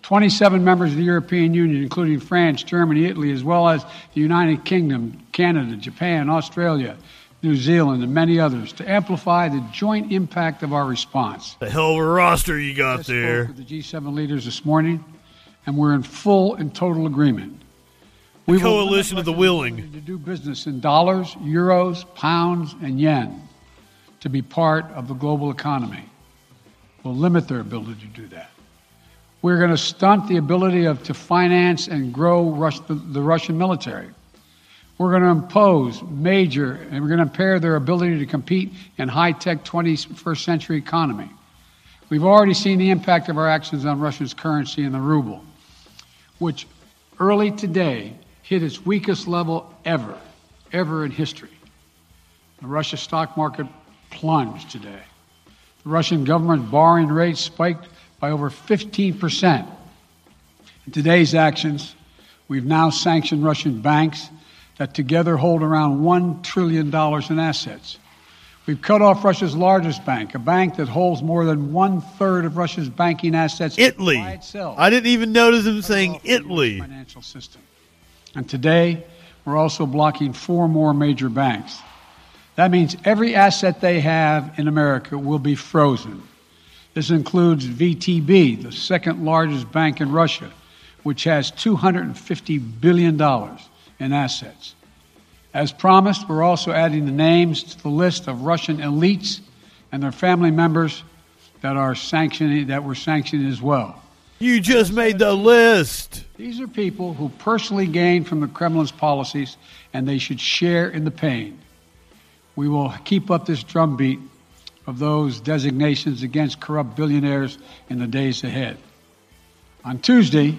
27 members of the European Union, including France, Germany, Italy, as well as the United Kingdom, Canada, Japan, Australia, New Zealand, and many others, to amplify the joint impact of our response. The hell of a roster you got Just spoke there. with the G7 leaders this morning, and we're in full and total agreement. The We will coalition of the willing. to do business in dollars, euros, pounds, and yen to be part of the global economy. We'll limit their ability to do that. We're going to stunt the ability of to finance and grow Rus- the, the Russian military. We're going to impose major, and we're going to impair their ability to compete in high-tech 21st century economy. We've already seen the impact of our actions on Russia's currency and the ruble, which early today hit its weakest level ever, ever in history. The Russia stock market plunged today. The Russian government borrowing rates spiked by over 15%. In today's actions, we've now sanctioned Russian banks that together hold around $1 trillion in assets. We've cut off Russia's largest bank, a bank that holds more than one third of Russia's banking assets Italy. by itself. I didn't even notice him saying Italy. Financial system. And today, we're also blocking four more major banks. That means every asset they have in America will be frozen. This includes VTB, the second largest bank in Russia, which has $250 billion in assets. As promised, we're also adding the names to the list of Russian elites and their family members that are sanctioning that were sanctioned as well. You just made the list. These are people who personally gain from the Kremlin's policies, and they should share in the pain. We will keep up this drumbeat of those designations against corrupt billionaires in the days ahead. On Tuesday,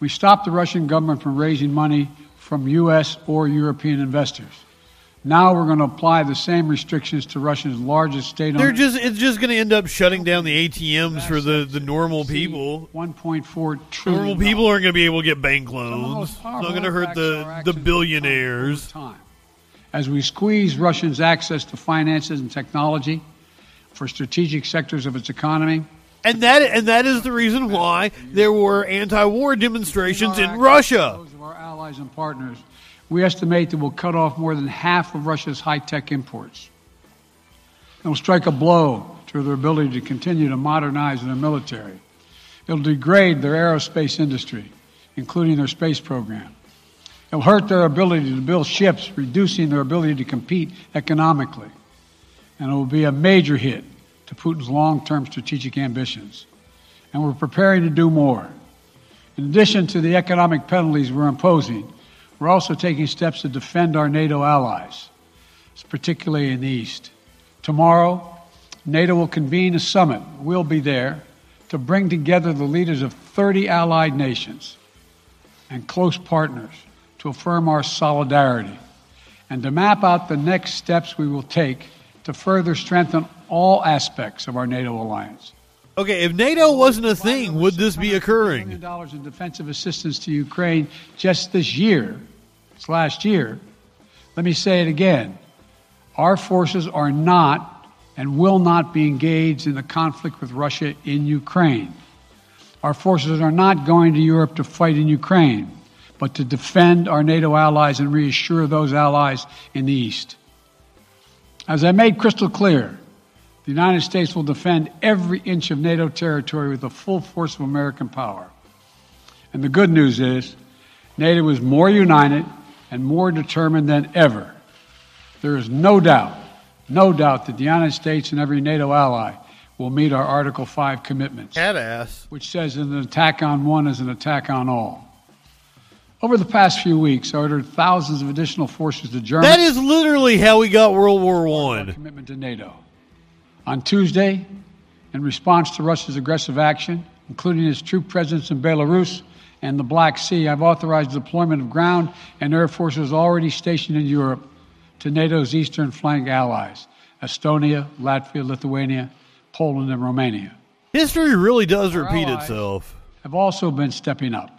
we stopped the Russian government from raising money from U.S. or European investors. Now we're going to apply the same restrictions to Russia's largest state They're just it's just going to end up shutting down the ATMs for the, the normal people. 1.4 trillion. Normal people aren't going to be able to get bank loans. It's not going to hurt the the billionaires. As we squeeze Russians' access to finances and technology for strategic sectors of its economy. And that and that is the reason why there were anti-war demonstrations in Russia. Those of our allies and partners, we estimate that we'll cut off more than half of Russia's high-tech imports. It will strike a blow to their ability to continue to modernize their military. It'll degrade their aerospace industry, including their space program. It'll hurt their ability to build ships, reducing their ability to compete economically. And it will be a major hit to Putin's long term strategic ambitions. And we're preparing to do more. In addition to the economic penalties we're imposing, we're also taking steps to defend our NATO allies, particularly in the East. Tomorrow, NATO will convene a summit. We'll be there to bring together the leaders of 30 allied nations and close partners to affirm our solidarity and to map out the next steps we will take to further strengthen all aspects of our NATO alliance. Okay, if NATO wasn't a thing, would this be occurring? Billion dollars in defensive assistance to Ukraine just this year, this last year. Let me say it again. Our forces are not and will not be engaged in the conflict with Russia in Ukraine. Our forces are not going to Europe to fight in Ukraine, but to defend our NATO allies and reassure those allies in the East. As I made crystal clear, the United States will defend every inch of NATO territory with the full force of American power. And the good news is, NATO is more united and more determined than ever. There is no doubt, no doubt that the United States and every NATO ally will meet our Article 5 commitments, which says an attack on one is an attack on all. Over the past few weeks, I ordered thousands of additional forces to Germany. That is literally how we got World War One. Commitment to NATO. On Tuesday, in response to Russia's aggressive action, including its troop presence in Belarus and the Black Sea, I've authorized the deployment of ground and air forces already stationed in Europe to NATO's eastern flank allies Estonia, Latvia, Lithuania, Poland, and Romania. History really does Our repeat allies itself. Have also been stepping up,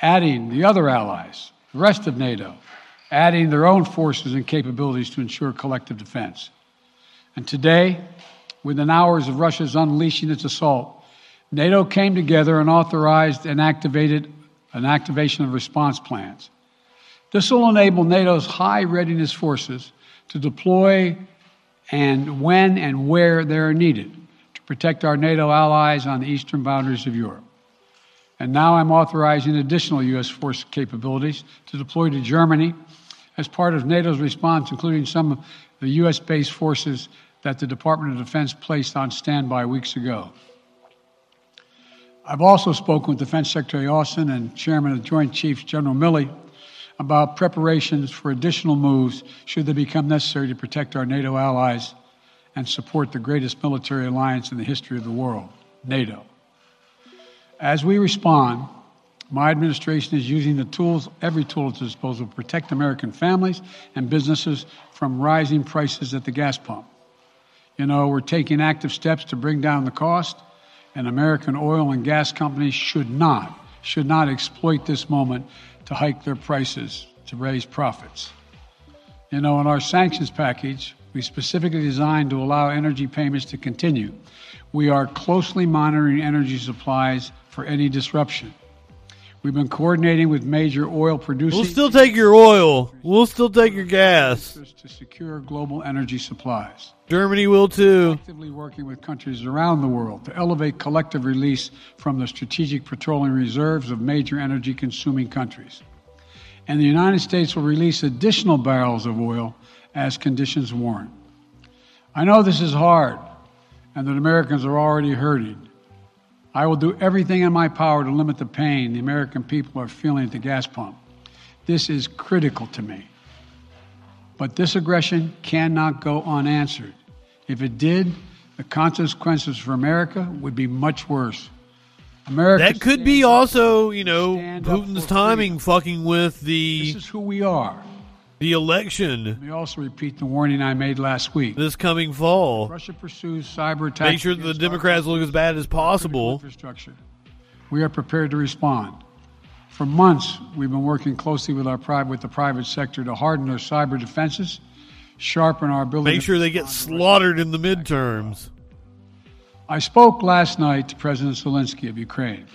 adding the other allies, the rest of NATO, adding their own forces and capabilities to ensure collective defense. And today, within hours of Russia's unleashing its assault, NATO came together and authorized and activated an activation of response plans. This will enable NATO's high readiness forces to deploy and when and where they are needed to protect our NATO allies on the eastern boundaries of Europe. And now I'm authorizing additional U.S. force capabilities to deploy to Germany as part of NATO's response, including some of the U.S. based forces that the Department of Defense placed on standby weeks ago. I've also spoken with Defense Secretary Austin and Chairman of the Joint Chiefs, General Milley, about preparations for additional moves should they become necessary to protect our NATO allies and support the greatest military alliance in the history of the world, NATO. As we respond, my administration is using the tools, every tool at its disposal, to protect American families and businesses from rising prices at the gas pump. You know, we're taking active steps to bring down the cost, and American oil and gas companies should not, should not exploit this moment to hike their prices to raise profits. You know, in our sanctions package, we specifically designed to allow energy payments to continue. We are closely monitoring energy supplies for any disruption. We've been coordinating with major oil producers We'll still take your oil. We'll still take your gas. to secure global energy supplies. Germany will too. Actively working with countries around the world to elevate collective release from the strategic petroleum reserves of major energy consuming countries. And the United States will release additional barrels of oil as conditions warrant. I know this is hard and that Americans are already hurting. I will do everything in my power to limit the pain the American people are feeling at the gas pump. This is critical to me. But this aggression cannot go unanswered. If it did, the consequences for America would be much worse. America That could be also, you know, Putin's timing fucking with the This is who we are. The election Let me also repeat the warning I made last week. this coming fall. Russia pursues cyber attacks. Make sure that the Democrats look as bad as possible. infrastructure. We are prepared to respond. For months, we've been working closely with our private, with the private sector to harden our cyber defenses, sharpen our ability. Make sure they get slaughtered in the midterms. I spoke last night to President Zelensky of Ukraine,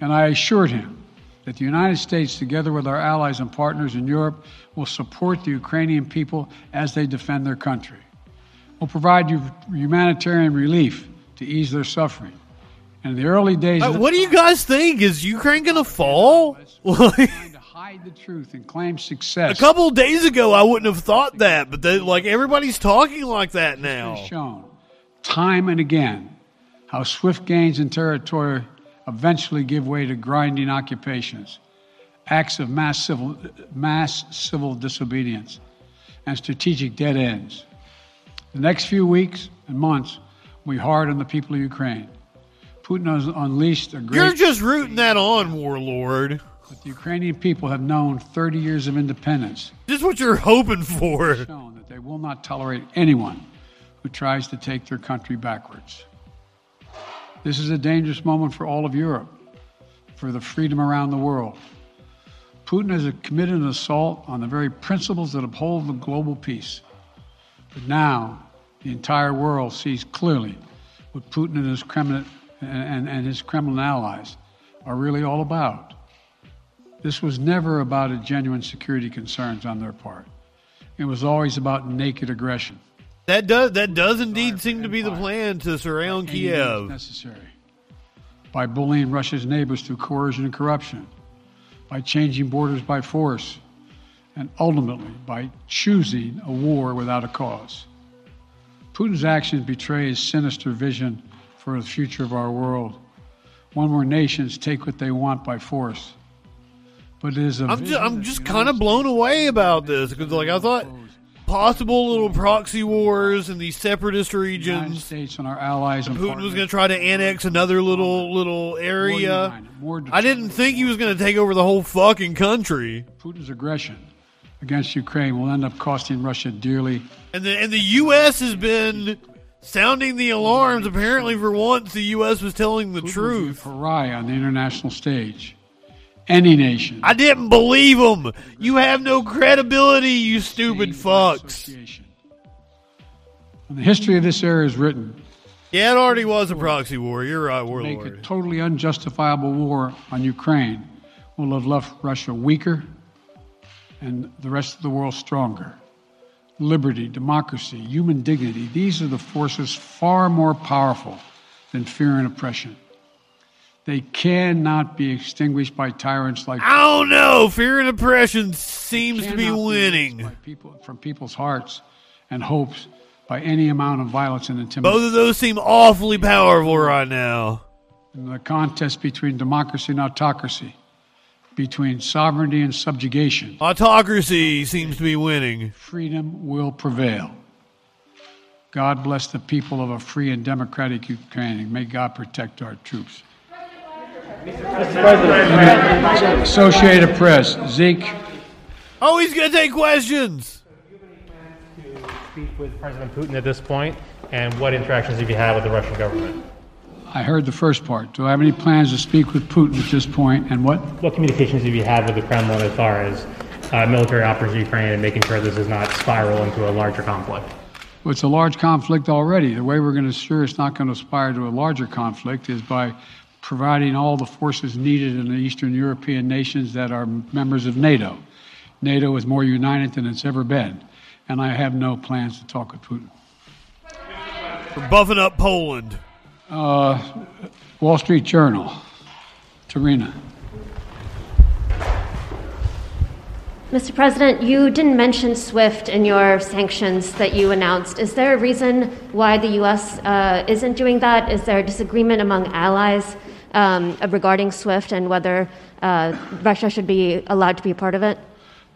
and I assured him that the United States, together with our allies and partners in Europe, will support the Ukrainian people as they defend their country. We'll provide you humanitarian relief to ease their suffering. And in the early days, Uh, of the what do you guys think? Is Ukraine gonna fall? Like, hide the truth and claim success. a couple of days ago, I wouldn't have thought that, but they, like everybody's talking like that now. shown time and again how swift gains in territory eventually give way to grinding occupations, acts of mass civil, mass civil disobedience, and strategic dead ends. The next few weeks and months will be hard on the people of Ukraine. Putin has unleashed a great. You're just rooting that on, warlord. But the Ukrainian people have known 30 years of independence. This is what you're hoping for. Shown that they will not tolerate anyone who tries to take their country backwards. This is a dangerous moment for all of Europe, for the freedom around the world. Putin has committed an assault on the very principles that uphold the global peace. But now, the entire world sees clearly what Putin and his Kremlin, and, and his Kremlin allies are really all about. This was never about genuine security concerns on their part. It was always about naked aggression. That does that does indeed seem to be the plan to surround Kiev. necessary. By bullying Russia's neighbors through coercion and corruption, by changing borders by force, and ultimately by choosing a war without a cause. Putin's actions betray his sinister vision for the future of our world, one where nations take what they want by force. but it is a I'm just, I'm just kind of blown away about this because, like, I thought possible little proxy wars in these separatist regions. States and our allies and Putin was going to try to annex another little little area. more I didn't think he was going to take over the whole fucking country. Putin's aggression against Ukraine will end up costing Russia dearly. And the and the U.S. has been sounding the alarms. Apparently, for once, the U.S. was telling the truth. Pariah on the international stage. Any nation. I didn't believe him. You have no credibility, you stupid fucks. When the history of this era is written, Yeah, it already was a proxy war. You're right, make a totally unjustifiable war on Ukraine will have left Russia weaker and the rest of the world stronger. Liberty, democracy, human dignity, these are the forces far more powerful than fear and oppression. They cannot be extinguished by tyrants like I don't know. Fear and oppression seems to be Cannot be winning. people, from people's hearts and hopes by any amount of violence and intimidation. Both of those seem awfully powerful right now. In the contest between democracy and autocracy, between sovereignty and subjugation, Autocracy seems to be winning. freedom will prevail. God bless the people of a free and democratic Ukraine. May God protect our troops. Associated Press, Zeke. Oh, he's going to take questions. So to speak with President Putin at this point, and what interactions have you had with the Russian government? I heard the first part. Do I have any plans to speak with Putin at this point, and what? What communications have you had with the Kremlin as far as uh, military operations in Ukraine and making sure this does not spiral into a larger conflict? Well, it's a large conflict already. The way we're going to ensure it's not going to aspire to a larger conflict is by providing all the forces needed in the Eastern European nations that are members of NATO. NATO is more united than it's ever been, and I have no plans to talk with Putin. For buffing up Poland. Uh, Wall Street Journal, Tarina. Mr. President, you didn't mention SWIFT in your sanctions that you announced. Is there a reason why the U.S. Uh, isn't doing that? Is there a disagreement among allies um, regarding SWIFT and whether uh, Russia should be allowed to be a part of it?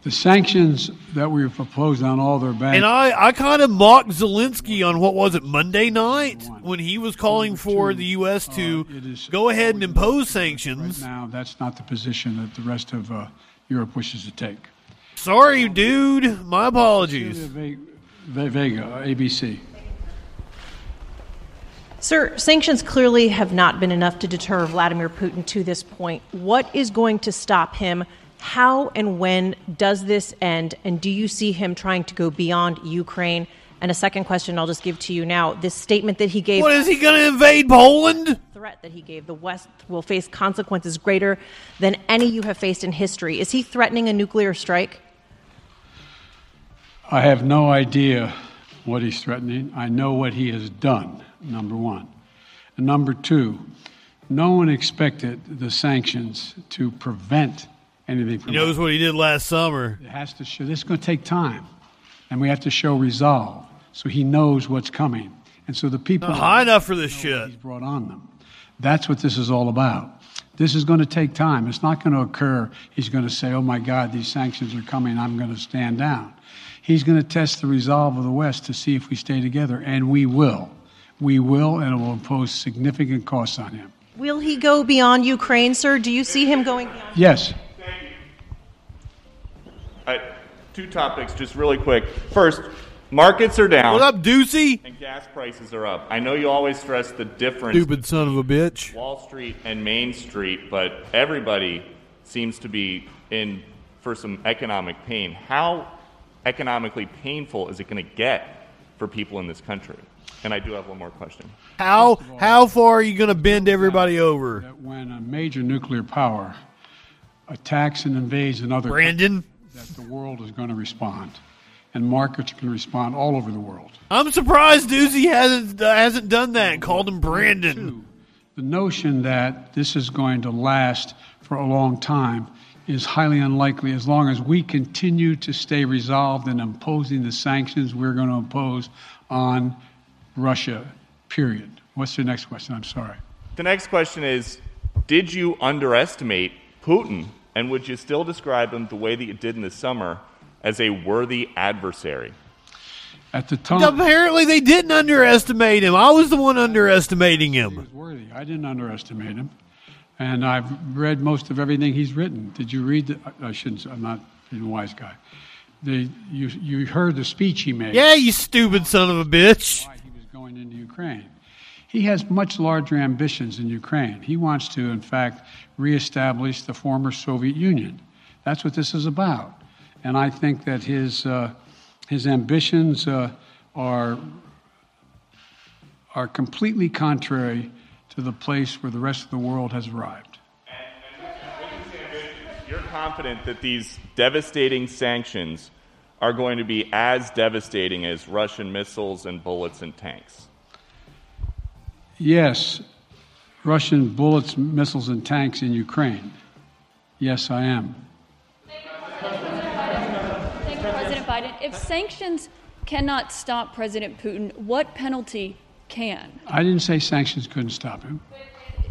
The sanctions that we have proposed on all their banks. And I, I kind of mocked Zelensky on what was it Monday night when he was calling for the U.S. to go ahead and impose sanctions. now, that's not the position that the rest of uh, Europe wishes to take. Sorry, dude. My apologies. Ve- Ve- Vega, ABC. Sir, sanctions clearly have not been enough to deter Vladimir Putin to this point. What is going to stop him? How and when does this end? And do you see him trying to go beyond Ukraine? And a second question I'll just give to you now. This statement that he gave. What is he going to invade Poland? Threat that he gave. The West will face consequences greater than any you have faced in history. Is he threatening a nuclear strike? I have no idea what he's threatening. I know what he has done, number one. And number two, no one expected the sanctions to prevent anything from He knows what he did last summer. It has to show. This is going to take time, and we have to show resolve. So he knows what's coming, and so the people Not high enough for this shit. he's brought on them. That's what this is all about. This is going to take time. It's not going to occur. He's going to say, "Oh my God, these sanctions are coming. I'm going to stand down." He's going to test the resolve of the West to see if we stay together, and we will. We will, and it will impose significant costs on him. Will he go beyond Ukraine, sir? Do you see him going beyond? Yes. All right, two topics, just really quick. First, markets are down. What up, Doocy? And gas prices are up. I know you always stress the difference. Stupid son of a bitch. Wall Street and Main Street, but everybody seems to be in for some economic pain. How economically painful is it going to get for people in this country? And I do have one more question. How how far are you going to bend everybody over? When a major nuclear power attacks and invades another Brandon? that the world is going to respond, and markets can respond all over the world. I'm surprised Doocy hasn't uh, hasn't done that and called him Brandon. The notion that this is going to last for a long time is highly unlikely as long as we continue to stay resolved in imposing the sanctions we're going to impose on Russia, period. What's your next question? I'm sorry. The next question is Did you underestimate Putin And would you still describe him the way that you did in the summer as a worthy adversary? At the time, Apparently, they didn't underestimate him. I was the one underestimating him. He was worthy. I didn't underestimate him, and I've read most of everything he's written. Did you read? The, I shouldn't. I'm not a wise guy. The, you you heard the speech he made. Yeah, you stupid son of a bitch. Going into Ukraine. He has much larger ambitions in Ukraine. He wants to, in fact, reestablish the former Soviet Union. That's what this is about. And I think that his uh, his ambitions uh, are are completely contrary to the place where the rest of the world has arrived. You're confident that these devastating sanctions are going to be as devastating as Russian missiles and bullets and tanks. Yes, Russian bullets, missiles, and tanks in Ukraine. Yes, I am. Thank you, President Biden. If sanctions cannot stop President Putin, what penalty can? I didn't say sanctions couldn't stop him.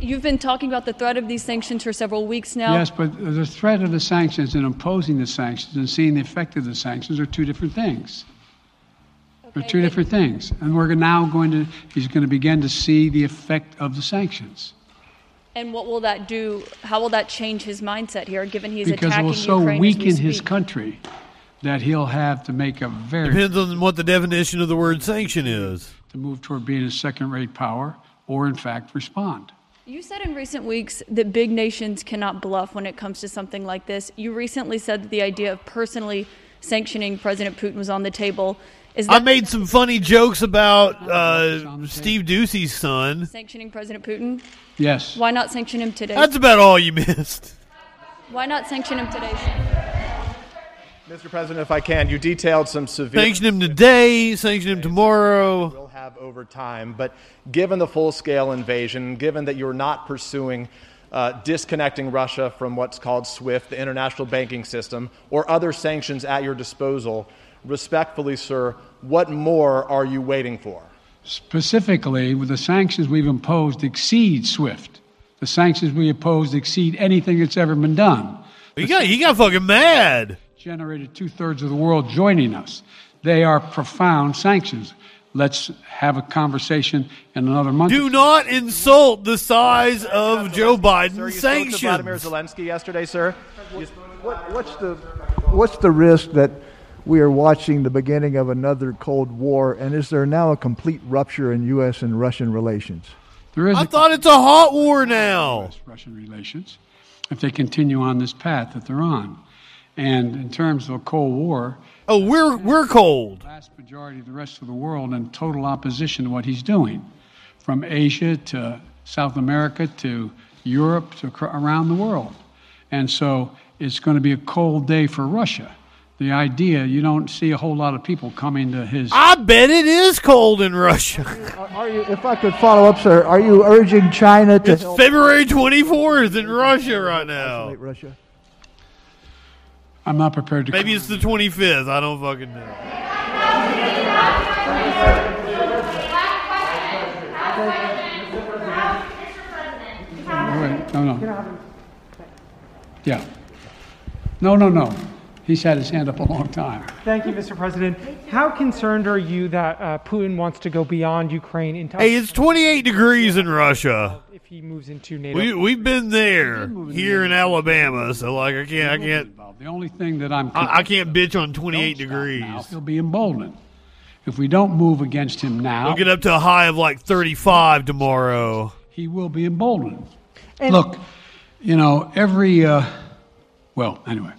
You've been talking about the threat of these sanctions for several weeks now. Yes, but the threat of the sanctions and imposing the sanctions and seeing the effect of the sanctions are two different things. They're two different things. And we're now going to, he's going to begin to see the effect of the sanctions. And what will that do? How will that change his mindset here, given he's because it attacking will so Ukraine as weaken his country that he'll have to make a very Depends on what the definition of the word sanction is. to move toward being a second-rate power, or in fact respond. You said in recent weeks that big nations cannot bluff when it comes to something like this. You recently said that the idea of personally sanctioning President Putin was on the table. Is that I made some funny jokes about uh, Steve Doocy's son. sanctioning President Putin? Yes. Why not sanction him today? That's about all you missed. Why not sanction him today? Mr. President, if I can, you detailed some severe. Sanction him today, sanction him tomorrow. We'll have over time, but given the full-scale invasion, given that you're not pursuing uh, disconnecting Russia from what's called SWIFT, the international banking system, or other sanctions at your disposal, respectfully, sir, what more are you waiting for? Specifically, with the sanctions we've imposed exceed SWIFT. The sanctions we imposed exceed anything that's ever been done. He got he got fucking mad. Generated two thirds of the world joining us. They are profound sanctions. Let's have a conversation in another month. Do not insult the size of Joe Sir, Biden's you spoke to Vladimir. Zelensky yesterday, sir. What, what's the what's the risk that we are watching the beginning of another Cold War, and is there now a complete rupture in U.S. and Russian relations? There is I a- thought it's a hot war now. Russian relations if they continue on this path that they're on. And in terms of a Cold War, Oh, we're we're cold. the vast majority of the rest of the world in total opposition to what he's doing, from Asia to South America to Europe to around the world. And so it's going to be a cold day for Russia. The idea, you don't see a whole lot of people coming to his. I bet it is cold in Russia. Are, are you, if I could follow up, sir, are you urging China to It's help February 24th in Russia right now. Russia? I'm not prepared to. Maybe it's the 25th. I don't fucking know. No, no. Yeah. No, no, no. He's had his hand up a long time. Thank you, Mr. President. How concerned are you that uh, Putin wants to go beyond Ukraine into Hey, it's 28 degrees in Russia. if he moves into NATO? We we've been there here in Alabama, so like I can't I can't The only thing that I'm. I, I can't bitch on 28 degrees. He'll be emboldened. If we don't move against him now, We'll get up to a high of like 35 tomorrow. he will be emboldened. Look, you know, every. Uh, well, anyway.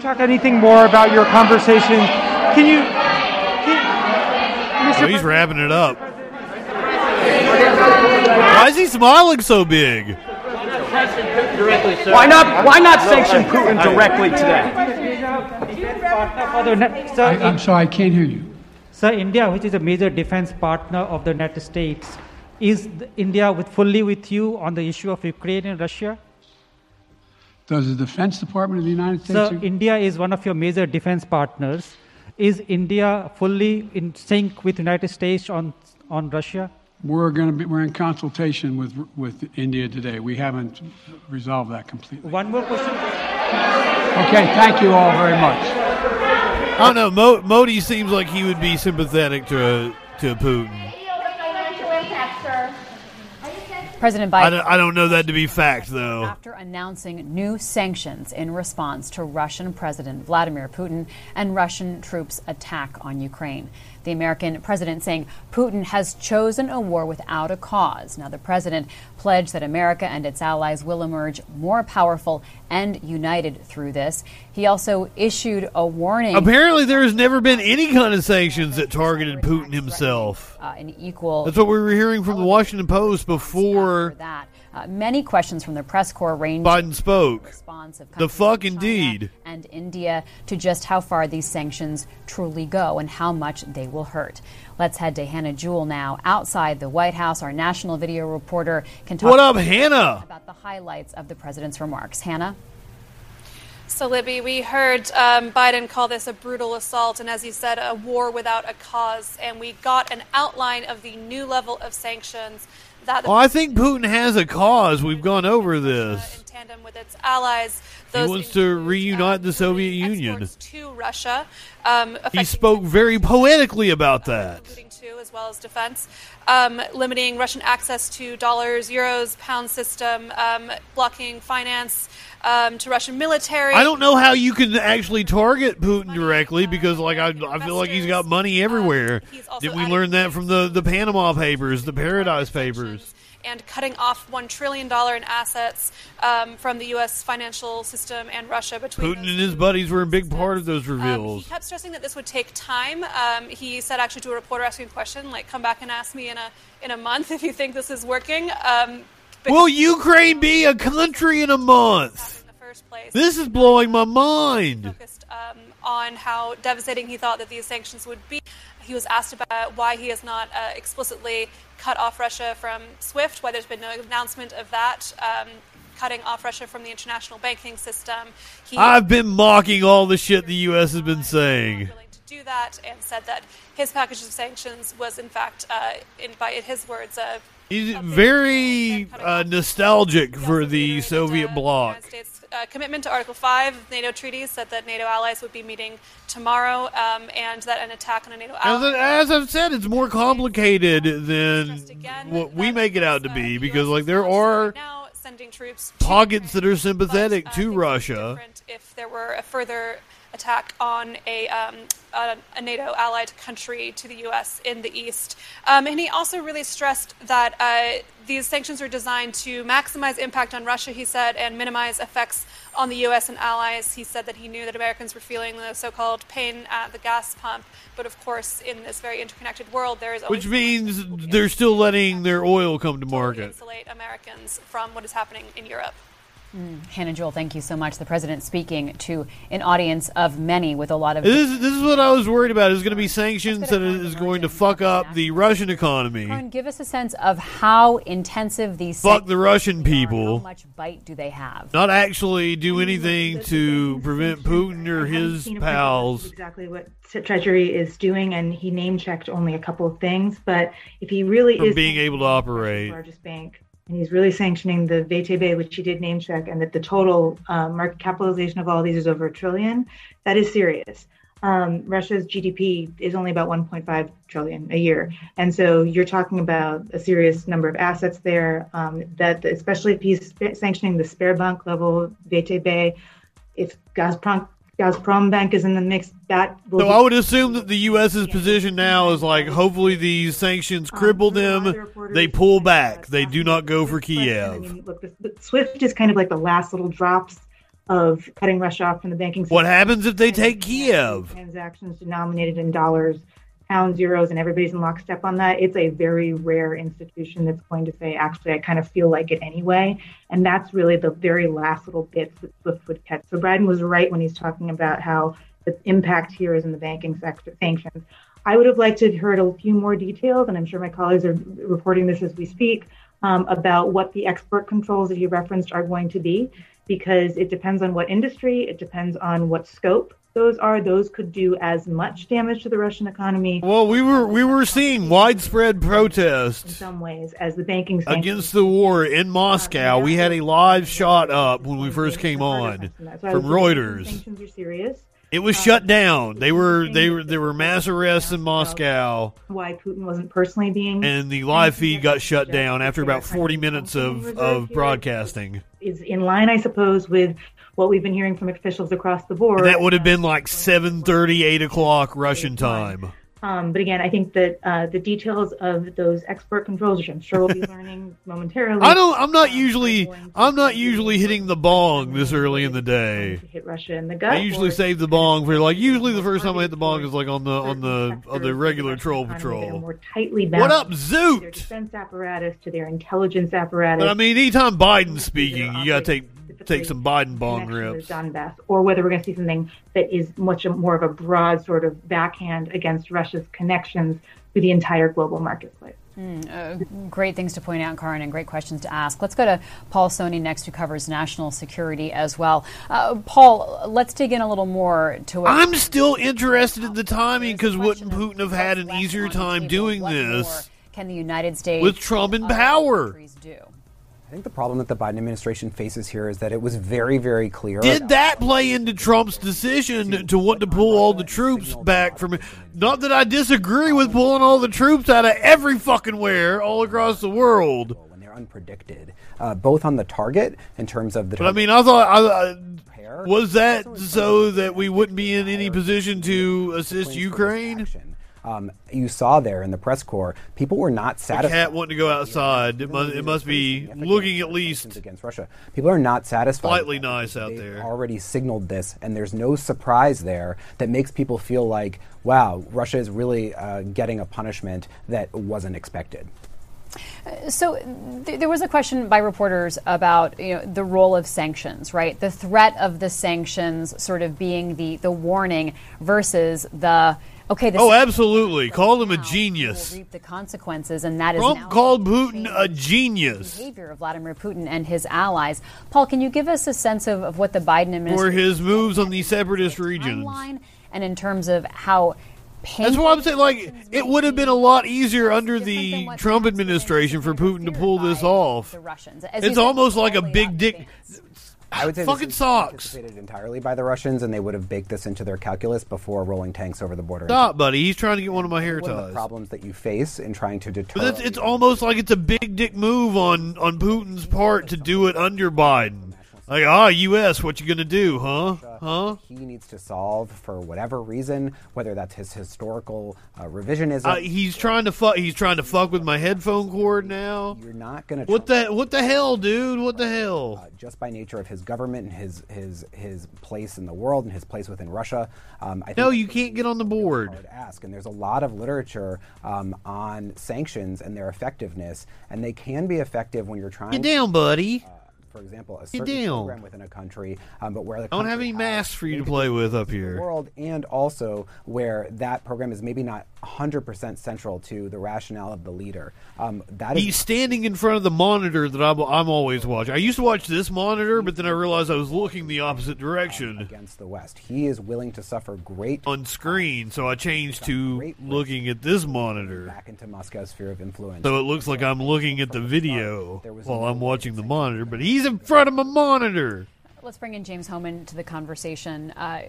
Can you talk anything more about your conversation? Can you, can, Oh, he's wrapping it up. Why is he smiling so big? Why not? Why not sanction Putin directly today? Other sir, I, I'm sorry, I can't hear you. Sir, India, which is a major defense partner of the United States, is India with fully with you on the issue of Ukraine and Russia? Does the Defense Department of the United States? Sir, India is one of your major defense partners. Is India fully in sync with the United States on on Russia? We're going to be. We're in consultation with with India today. We haven't resolved that completely. One more question. Okay, thank you all very much. I don't know. Mo- Modi seems like he would be sympathetic to to Putin. President I Biden. don't, I don't know that to be fact, though. After announcing new sanctions in response to Russian President Vladimir Putin and Russian troops' attack on Ukraine. The American president saying Putin has chosen a war without a cause. Now, the president pledged that America and its allies will emerge more powerful and united through this. He also issued a warning. Apparently, there has never been any kind of sanctions that targeted Putin himself. Uh, an equal. That's what we were hearing from the Washington Post before that. Uh, many questions from the press corps range Biden spoke. response of The fuck indeed. and India to just how far these sanctions truly go and how much they will hurt. Let's head to Hannah Jewell now, outside the White House. Our national video reporter can talk What up, Hannah? about the highlights of the president's remarks. Hannah? So, Libby, we heard um, Biden call this a brutal assault, and as he said, a war without a cause. And we got an outline of the new level of sanctions that Well, I think Putin has a cause. We've gone over this. in tandem with its allies, He wants to reunite the Soviet Union. to Russia, um, He spoke very poetically about that. too, as well as defense, um, limiting Russian access to dollars, euros, pound system, um, blocking finance um, to Russian military. I don't know how you can actually target Putin directly because, like, I, I feel like he's got money everywhere. Did we learn that from the, the Panama Papers, the Paradise Papers? and cutting off $1 trillion in assets um, from the U.S. financial system and Russia between Putin and his buddies were a big part of those Um, he kept stressing that this would take time. Um, he said actually to a reporter asking a question, like, "Come back and ask me in a in a month if you think this is working." Will Ukraine be a country in a month? This is blowing my mind. focused um, on how devastating he thought that these sanctions would be. He was asked about why he has not uh, explicitly cut off Russia from SWIFT, why there's been no announcement of that. Um, Cutting off Russia from the international banking system. He I've been mocking all the shit the U.S. has been saying. To do that and said that his package of sanctions was, in fact, uh, in, by his words, uh, He's very uh, nostalgic for the Soviet bloc. States' uh, commitment to Article 5 of NATO treaties said that NATO allies would be meeting tomorrow um, and that an attack on a NATO As, ally. as I've said, it's more complicated than what we make it out to be because, like, there are sending troops pockets that are sympathetic to Russia. if there were a further attack on a, um, a, a NATO allied country to the U.S. in the east. Um, and he also really stressed that uh, these sanctions are designed to maximize impact on Russia, he said, and minimize effects on the U.S. and allies. He said that he knew that Americans were feeling the so called pain at the gas pump. But of course, in this very interconnected world, there is always Which means they're still letting their oil come to market. insulate Americans from what is happening in Europe. Mm, Hannah Jewell, thank you so much. The president speaking to an audience of many with a lot of. This, this is what I was worried about. Is going to be sanctions that is going to fuck up the Russian economy. Karoun, give us a sense of how intensive these. Fuck the Russian people. How much bite do they have? Not actually do anything to prevent Putin or his seen a preview of pals. exactly what Treasury is doing, and he name checked only a couple of things. But if he really From is being able to operate. largest bank, and he's really sanctioning the VTB, which he did name check, and that the total um, market capitalization of all these is over a trillion, that is serious. Um, Russia's GDP is only about 1.5 trillion a year, and so you're talking about a serious number of assets there. Um, that especially if he's sanctioning the Sberbank level VTB, if Gazprom Gazprom Bank is in the mix, that will So I would assume that the U.S.'s position now is like, hopefully these sanctions uh, cripple them. They pull back. They do not go for Kiev. look, the, the SWIFT is kind of like the last little drops of cutting Russia off from the banking system. What happens if they take Kiev? Transactions denominated in dollars, pounds, euros, and everybody's in lockstep on that. It's a very rare institution that's going to say, actually, I kind of feel like it anyway. And that's really the very last little bits that SWIFT would cut. So Braden was right when he's talking about how the impact here is in the banking sector sanctions. I would have liked to have heard a few more details, and I'm sure my colleagues are reporting this as we speak, um, about what the export controls that you referenced are going to be, because it depends on what industry, it depends on what scope. Those are, those could do as much damage to the Russian economy. Well, we were we were seeing widespread protests in some ways as the banking against the war in Moscow. We had a live shot up when we first came on from Reuters. Sanctions are serious. It was shut um, down. They were they were there were mass arrests in Moscow, Why Putin wasn't personally being and the live feed got shut down after about forty minutes of of broadcasting. is in line, I suppose, with what we've been hearing from officials across the board. And that would have been like 7:30, 8 o'clock Russian time. Um, but again, I think that uh, the details of those export controls, which I'm sure we'll be learning momentarily, I don't. I'm not usually. I'm not usually hitting the bong this early in the day. hit Russia in the gut. I usually save the bong for like. Usually, the first time I hit the bong is like on the on the on the regular troll patrol. more tightly bound. What up, Zoot? their defense apparatus, to their intelligence apparatus. But I mean, anytime Biden's speaking, you gotta take take some Biden bong connection rips. Donbass, or whether we're going to see something that is much more of a broad sort of backhand against Russia's connections to the entire global marketplace. Mm, uh, great things to point out, Karoun, and great questions to ask. Let's go to Paul Sonne next, who covers national security as well. Uh, Paul, let's dig in a little more to what. I'm still interested in the timing because wouldn't Putin have had an easier time doing this Can the United States with Trump in power? do? I think the problem that the Biden administration faces here is that it was very, very clear. Did that play into Trump's decision to want to pull all the troops back from it? Not that I disagree with pulling all the troops out of every fucking where all across the world. when they're unpredicted, uh, both on the target in terms of the. But I mean, I thought I, I, was that so that we wouldn't be in any position to assist Ukraine. Um, you saw there in the press corps, people were not The satisfied. cat wanting to go outside. It must, it must be looking at least against Russia. People are not satisfied. slightly nice out They've there. already signaled this, and there's no surprise there that makes people feel like, wow, Russia is really uh, getting a punishment that wasn't expected. So th- there was a question by reporters about you know the role of sanctions, right? The threat of the sanctions sort of being the the warning versus the okay. Oh, absolutely. Call him a genius. reap the consequences, and that is Trump called Putin a genius behavior of Vladimir Putin and his allies. Paul, can you give us a sense of, of what the Biden administration for his moves on the separatist regions. and in terms of how That's why I'm saying, like, it would have been a lot easier under the Trump administration for Putin to pull this off. Russians. It's almost like a big dick. I would say Fucking this is sucks. anticipated entirely by the Russians, and they would have baked this into their calculus before rolling tanks over the border. Stop, buddy. He's trying to get one of my hair One of the ties. problems that you face in trying to deter. But it's, it's almost like it's a big dick move on, on Putin's part to do it under Biden. Like, ah, U.S., what you gonna do, huh? Huh? he needs to solve for whatever reason, whether that's his historical uh, revisionism. Uh, he's trying to fuck. He's trying to fuck with my headphone cord now. You're not gonna. What the What the hell, dude? What the hell? just by nature of his government and his his his place in the world and his place within Russia. Um, I think No, you can't get on the board. to ask, and there's a lot of literature um, on sanctions and their effectiveness, and they can be effective when you're trying. Get down, buddy. For example, a certain program within a country, um, but where the I don't have any masks for you to play with up here. world, and also where that program is maybe not 100% central to the rationale of the leader. Um, that is He's standing in front of the monitor that I'm, I'm always watching. I used to watch this monitor, but then I realized I was looking the opposite direction against the West. He is willing to suffer great on screen, so I changed to looking at this monitor. back into Moscow's sphere of influence. So it looks like I'm looking at the video while I'm watching the monitor, but he's in front of my monitor. Let's bring in James Hohmann to the conversation. Uh,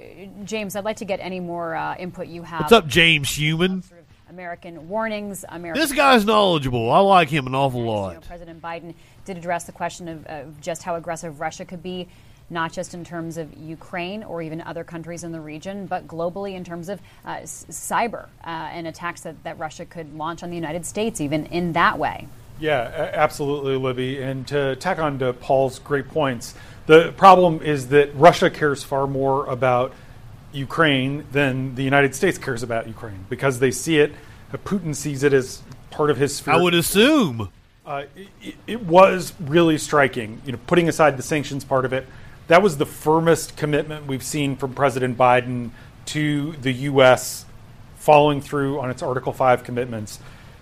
James, I'd like to get any more uh, input you have. What's up, James Human? American warnings. American This guy's knowledgeable. I like him an awful You know, lot. President Biden did address the question of, of just how aggressive Russia could be, not just in terms of Ukraine or even other countries in the region, but globally in terms of uh, cyber uh, and attacks that, that Russia could launch on the United States, even in that way. Yeah, absolutely, Libby. And to tack on to Paul's great points, the problem is that Russia cares far more about Ukraine than the United States cares about Ukraine because they see it, uh, Putin sees it as part of his sphere. I would assume. Uh, it, it was really striking. You know, putting aside the sanctions part of it, that was the firmest commitment we've seen from President Biden to the U.S. following through on its Article Five commitments.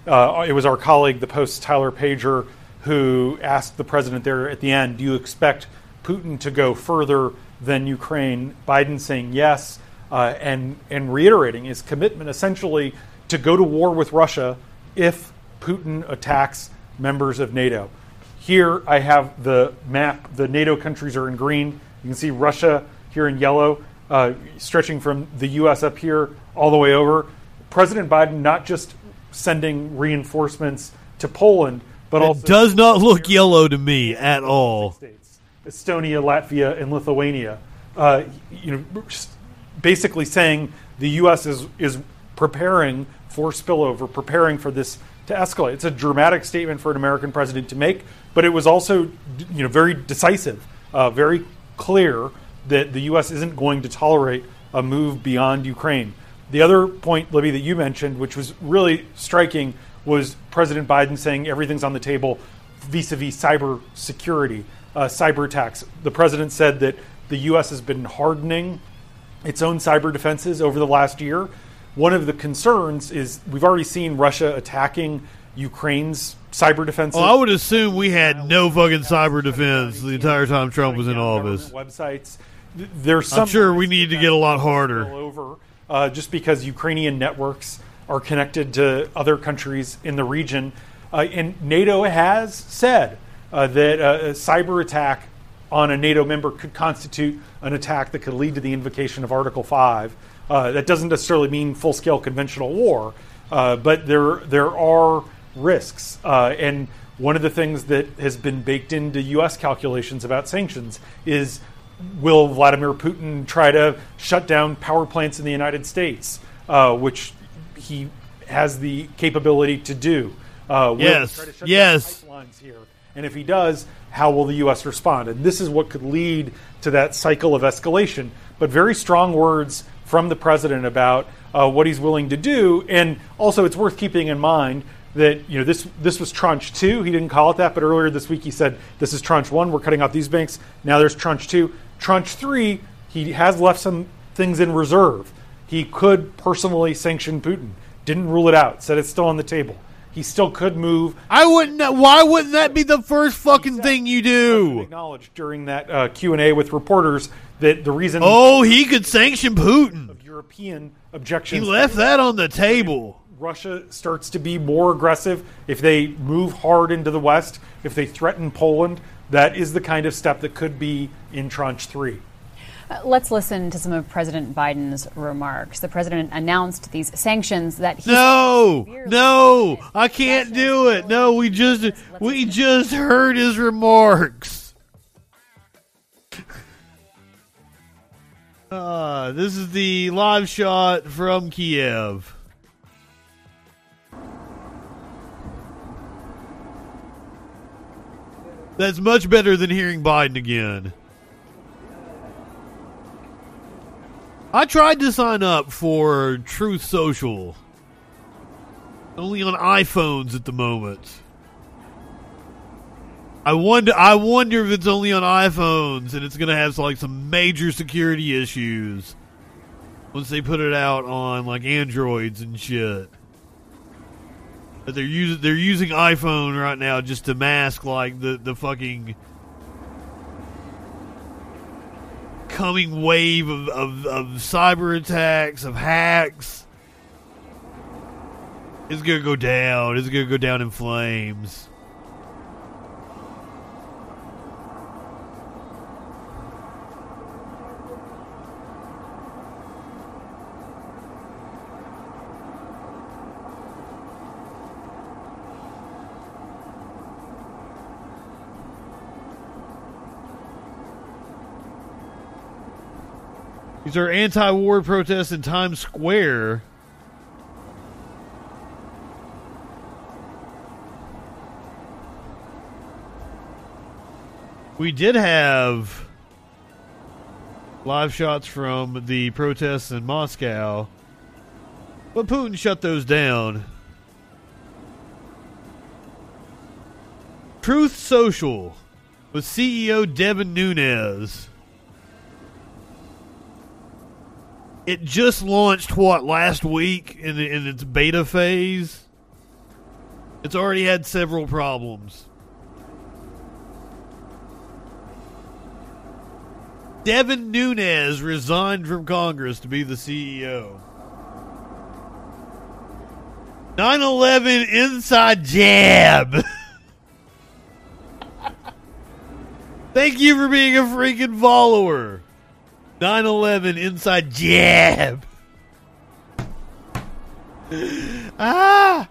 Uh, it was our colleague, the Post's Tyler Pager, who asked the president there at the end, "Do you expect Putin to go further than Ukraine?" Biden saying yes. uh, and and reiterating his commitment essentially to go to war with Russia if Putin attacks members of NATO. Here I have the map. The NATO countries are in green. You can see Russia here in yellow, uh, stretching from the U.S. up here all the way over. President Biden not just sending reinforcements to Poland, but It also does not look yellow to me at all. Estonia, Latvia, and Lithuania. Uh, you know, basically saying the U.S. is is preparing for spillover, preparing for this to escalate. It's a dramatic statement for an American president to make, but it was also you know very decisive, uh, very clear that the U.S. isn't going to tolerate a move beyond Ukraine. The other point, Libby, that you mentioned, which was really striking, was President Biden saying everything's on the table vis-a-vis cyber security, uh, cyber attacks. The president said that the U.S. has been hardening its own cyber defenses over the last year. One of the concerns is we've already seen Russia attacking Ukraine's cyber defenses. Well, I would assume we had no fucking cyber defense the entire time Trump was in office. websites. There's some I'm sure we need to get a lot harder. all over uh, just because Ukrainian networks are connected to other countries in the region. Uh, and NATO has said uh, that a, cyber attack on a NATO member could constitute an attack that could lead to the invocation of Article 5. Uh, that doesn't necessarily mean full scale conventional war, uh, but there, there are risks. Uh, and one of the things that has been baked into U.S. calculations about sanctions is will Vladimir Putin try to shut down power plants in the United States, uh, which he has the capability to do? Uh, will Yes, try to shut down yes. pipelines here? And if he does, how will the U.S. respond? And this is what could lead to that cycle of escalation. But very strong words from the president about uh, what he's willing to do. And also, it's worth keeping in mind that you know this this was tranche two. He didn't call it that, but earlier this week he said this is tranche one. We're cutting off these banks. Now there's tranche two. Tranche three. He has left some things in reserve. He could personally sanction Putin. Didn't rule it out. Said it's still on the table. He still could move. I wouldn't. Why wouldn't that be the first fucking thing you do? Acknowledged during that uh, Q and A with reporters that the reason Oh, he could sanction Putin. of European objections. He left that on the table. Russia starts to be more aggressive, if they move hard into the West, if they threaten Poland, that is the kind of step that could be in tranche three. Uh, Let's listen to some of President Biden's remarks. The president announced these sanctions that he No, no, I can't do it. No, we just we just heard his remarks. Uh, this is the live shot from Kiev. That's much better than hearing Biden again. I tried to sign up for Truth Social. Only on iPhones at the moment. I wonder I wonder if it's only on iPhones and it's going to have like some major security issues once they put it out on like Androids and shit. They're using they're using iPhone right now just to mask like the the fucking coming wave of, of, of cyber attacks, of hacks. It's gonna go down. It's gonna go down in flames. These are anti-war protests in Times Square. We did have live shots from the protests in Moscow, but Putin shut those down. Truth Social with CEO Devin Nunes. It just launched what last week in in its beta phase. It's already had several problems. Devin Nunes resigned from Congress to be the CEO. 9 11 inside jab. Thank you for being a freaking follower. 9 11 inside jab. ah!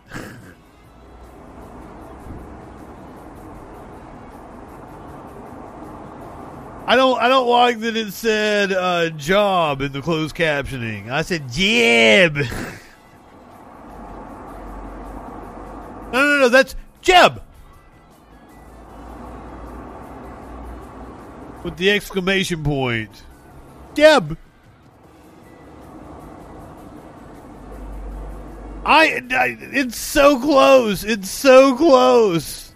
I don't. I don't like that it said uh, "job" in the closed captioning. I said "jib." no, no, no. That's Jeb with the exclamation point. Jeb. I, I. It's so close. It's so close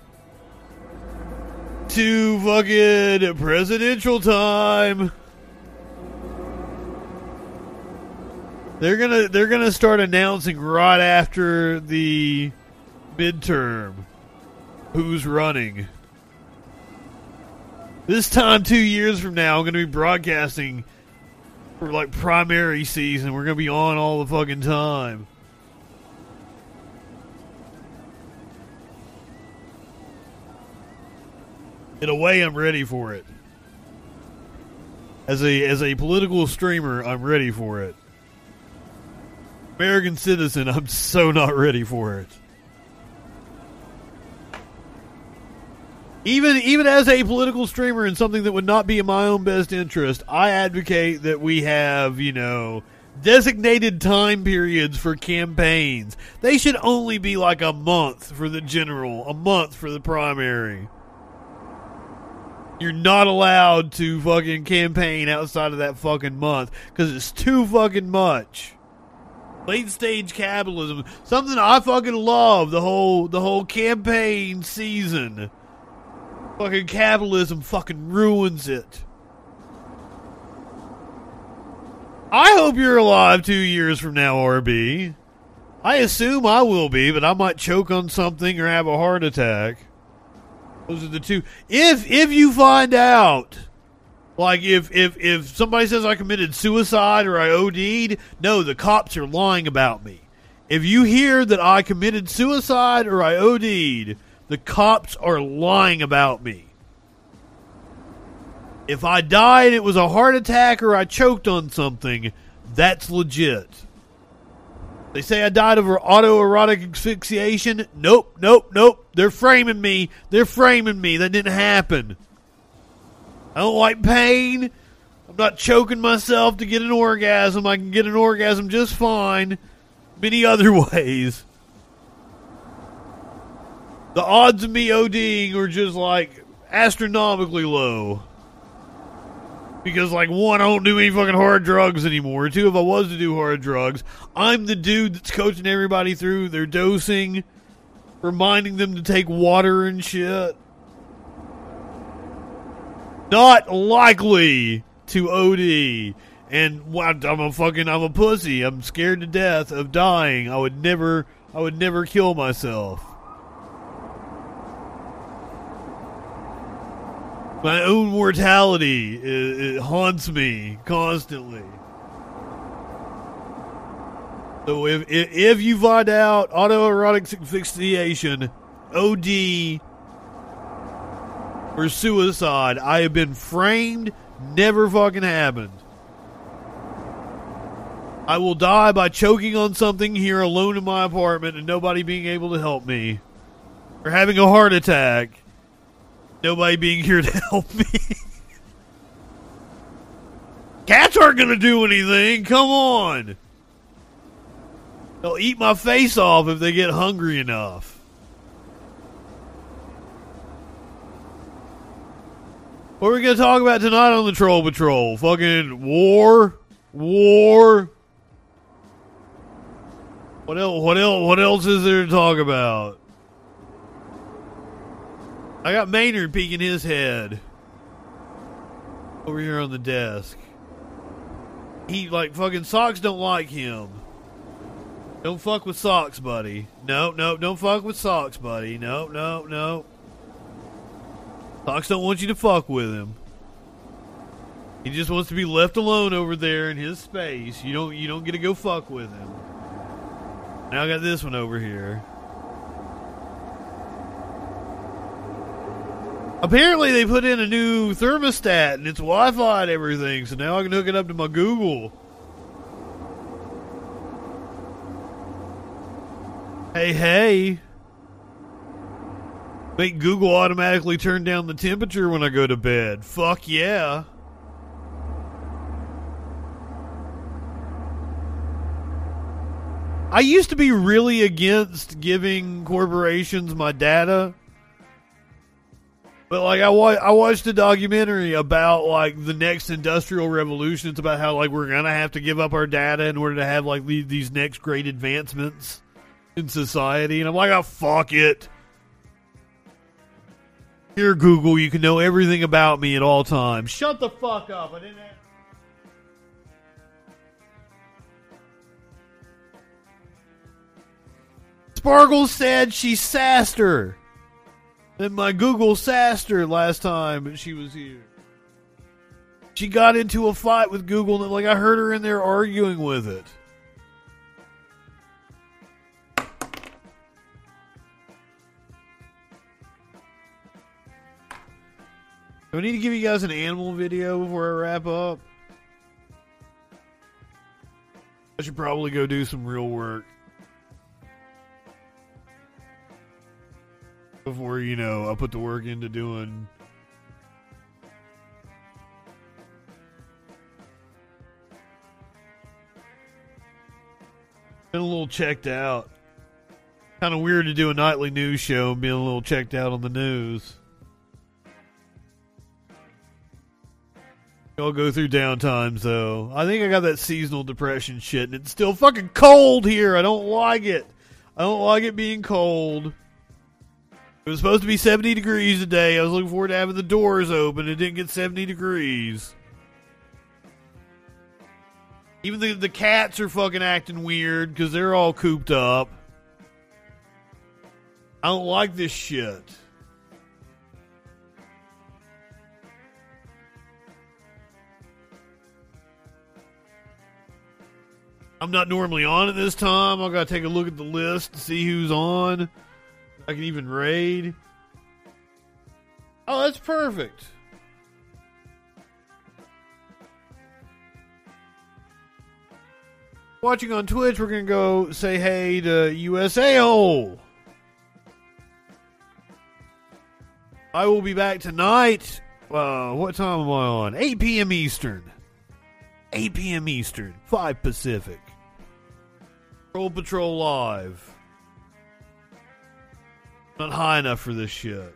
to fucking presidential time. They're gonna they're gonna start announcing right after the midterm who's running. This time two years from now I'm gonna be broadcasting for like primary season. We're gonna be on all the fucking time. in a way I'm ready for it. As a as a political streamer, I'm ready for it. American citizen, I'm so not ready for it. Even even as a political streamer and something that would not be in my own best interest, I advocate that we have, you know, designated time periods for campaigns. They should only be like a month for the general, a month for the primary. You're not allowed to fucking campaign outside of that fucking month because it's too fucking much. Late stage capitalism, something I fucking love. The whole the whole campaign season. Fucking capitalism fucking ruins it. I hope you're alive two years from now, RB. I assume I will be, but I might choke on something or have a heart attack. Those are the two. If if you find out, like if if if somebody says I committed suicide or I OD'd, no, the cops are lying about me. If you hear that I committed suicide or I OD'd, the cops are lying about me. If I died, it was a heart attack or I choked on something, that's legit. They say I died of autoerotic asphyxiation. Nope, nope, nope. They're framing me. They're framing me. That didn't happen. I don't like pain. I'm not choking myself to get an orgasm. I can get an orgasm just fine. Many other ways. The odds of me ODing are just like astronomically low. Because, like, one, I don't do any fucking hard drugs anymore. Two, if I was to do hard drugs, I'm the dude that's coaching everybody through their dosing, reminding them to take water and shit. Not likely to OD. And I'm a fucking, I'm a pussy. I'm scared to death of dying. I would never, I would never kill myself. My own mortality it, it haunts me constantly. So if, if if you find out autoerotic asphyxiation, OD, or suicide, I have been framed. Never fucking happened. I will die by choking on something here alone in my apartment and nobody being able to help me, or having a heart attack nobody being here to help me. Cats aren't going to do anything. Come on. They'll eat my face off if they get hungry enough. What are we going to talk about tonight on the Troll Patrol? Fucking war? War? What else? What else? What else is there to talk about? I got Maynard peeking his head over here on the desk. He like fucking socks don't like him. Don't fuck with socks, buddy. No, no, don't fuck with socks, buddy. No, no, no. Socks don't want you to fuck with him. He just wants to be left alone over there in his space. You don't you don't get to go fuck with him. Now I got this one over here. Apparently they put in a new thermostat and it's Wi-Fi and everything, so now I can hook it up to my Google. Hey, hey. Make Google automatically turn down the temperature when I go to bed. Fuck yeah. I used to be really against giving corporations my data. But like I wa- I watched a documentary about like the next industrial revolution. It's about how like we're gonna have to give up our data in order to have like the- these next great advancements in society. And I'm like, oh fuck it. Here, Google, you can know everything about me at all times. Shut the fuck up. I didn't. Have- Sparkle said she sassed her. And my Google sassed her last time she was here. She got into a fight with Google, and like I heard her in there arguing with it. Do I need to give you guys an animal video before I wrap up? I should probably go do some real work. Before, you know, I put the work into doing. Been a little checked out. Kind of weird to do a nightly news show and being a little checked out on the news. I'll go through downtimes though. I think I got that seasonal depression shit, and it's still fucking cold here. I don't like it. I don't like it being cold. It was supposed to be 70 degrees today. I was looking forward to having the doors open. It didn't get 70 degrees. Even the, the cats are fucking acting weird because they're all cooped up. I don't like this shit. I'm not normally on at this time. I gotta take a look at the list to see who's on. I can even raid. Oh, that's perfect. Watching on Twitch, we're gonna go say hey to USA Hole. I will be back tonight. Uh, what time am I on? 8 p.m. Eastern. 8 p.m. Eastern, 5 Pacific. Troll Patrol Live. Not high enough for this shit.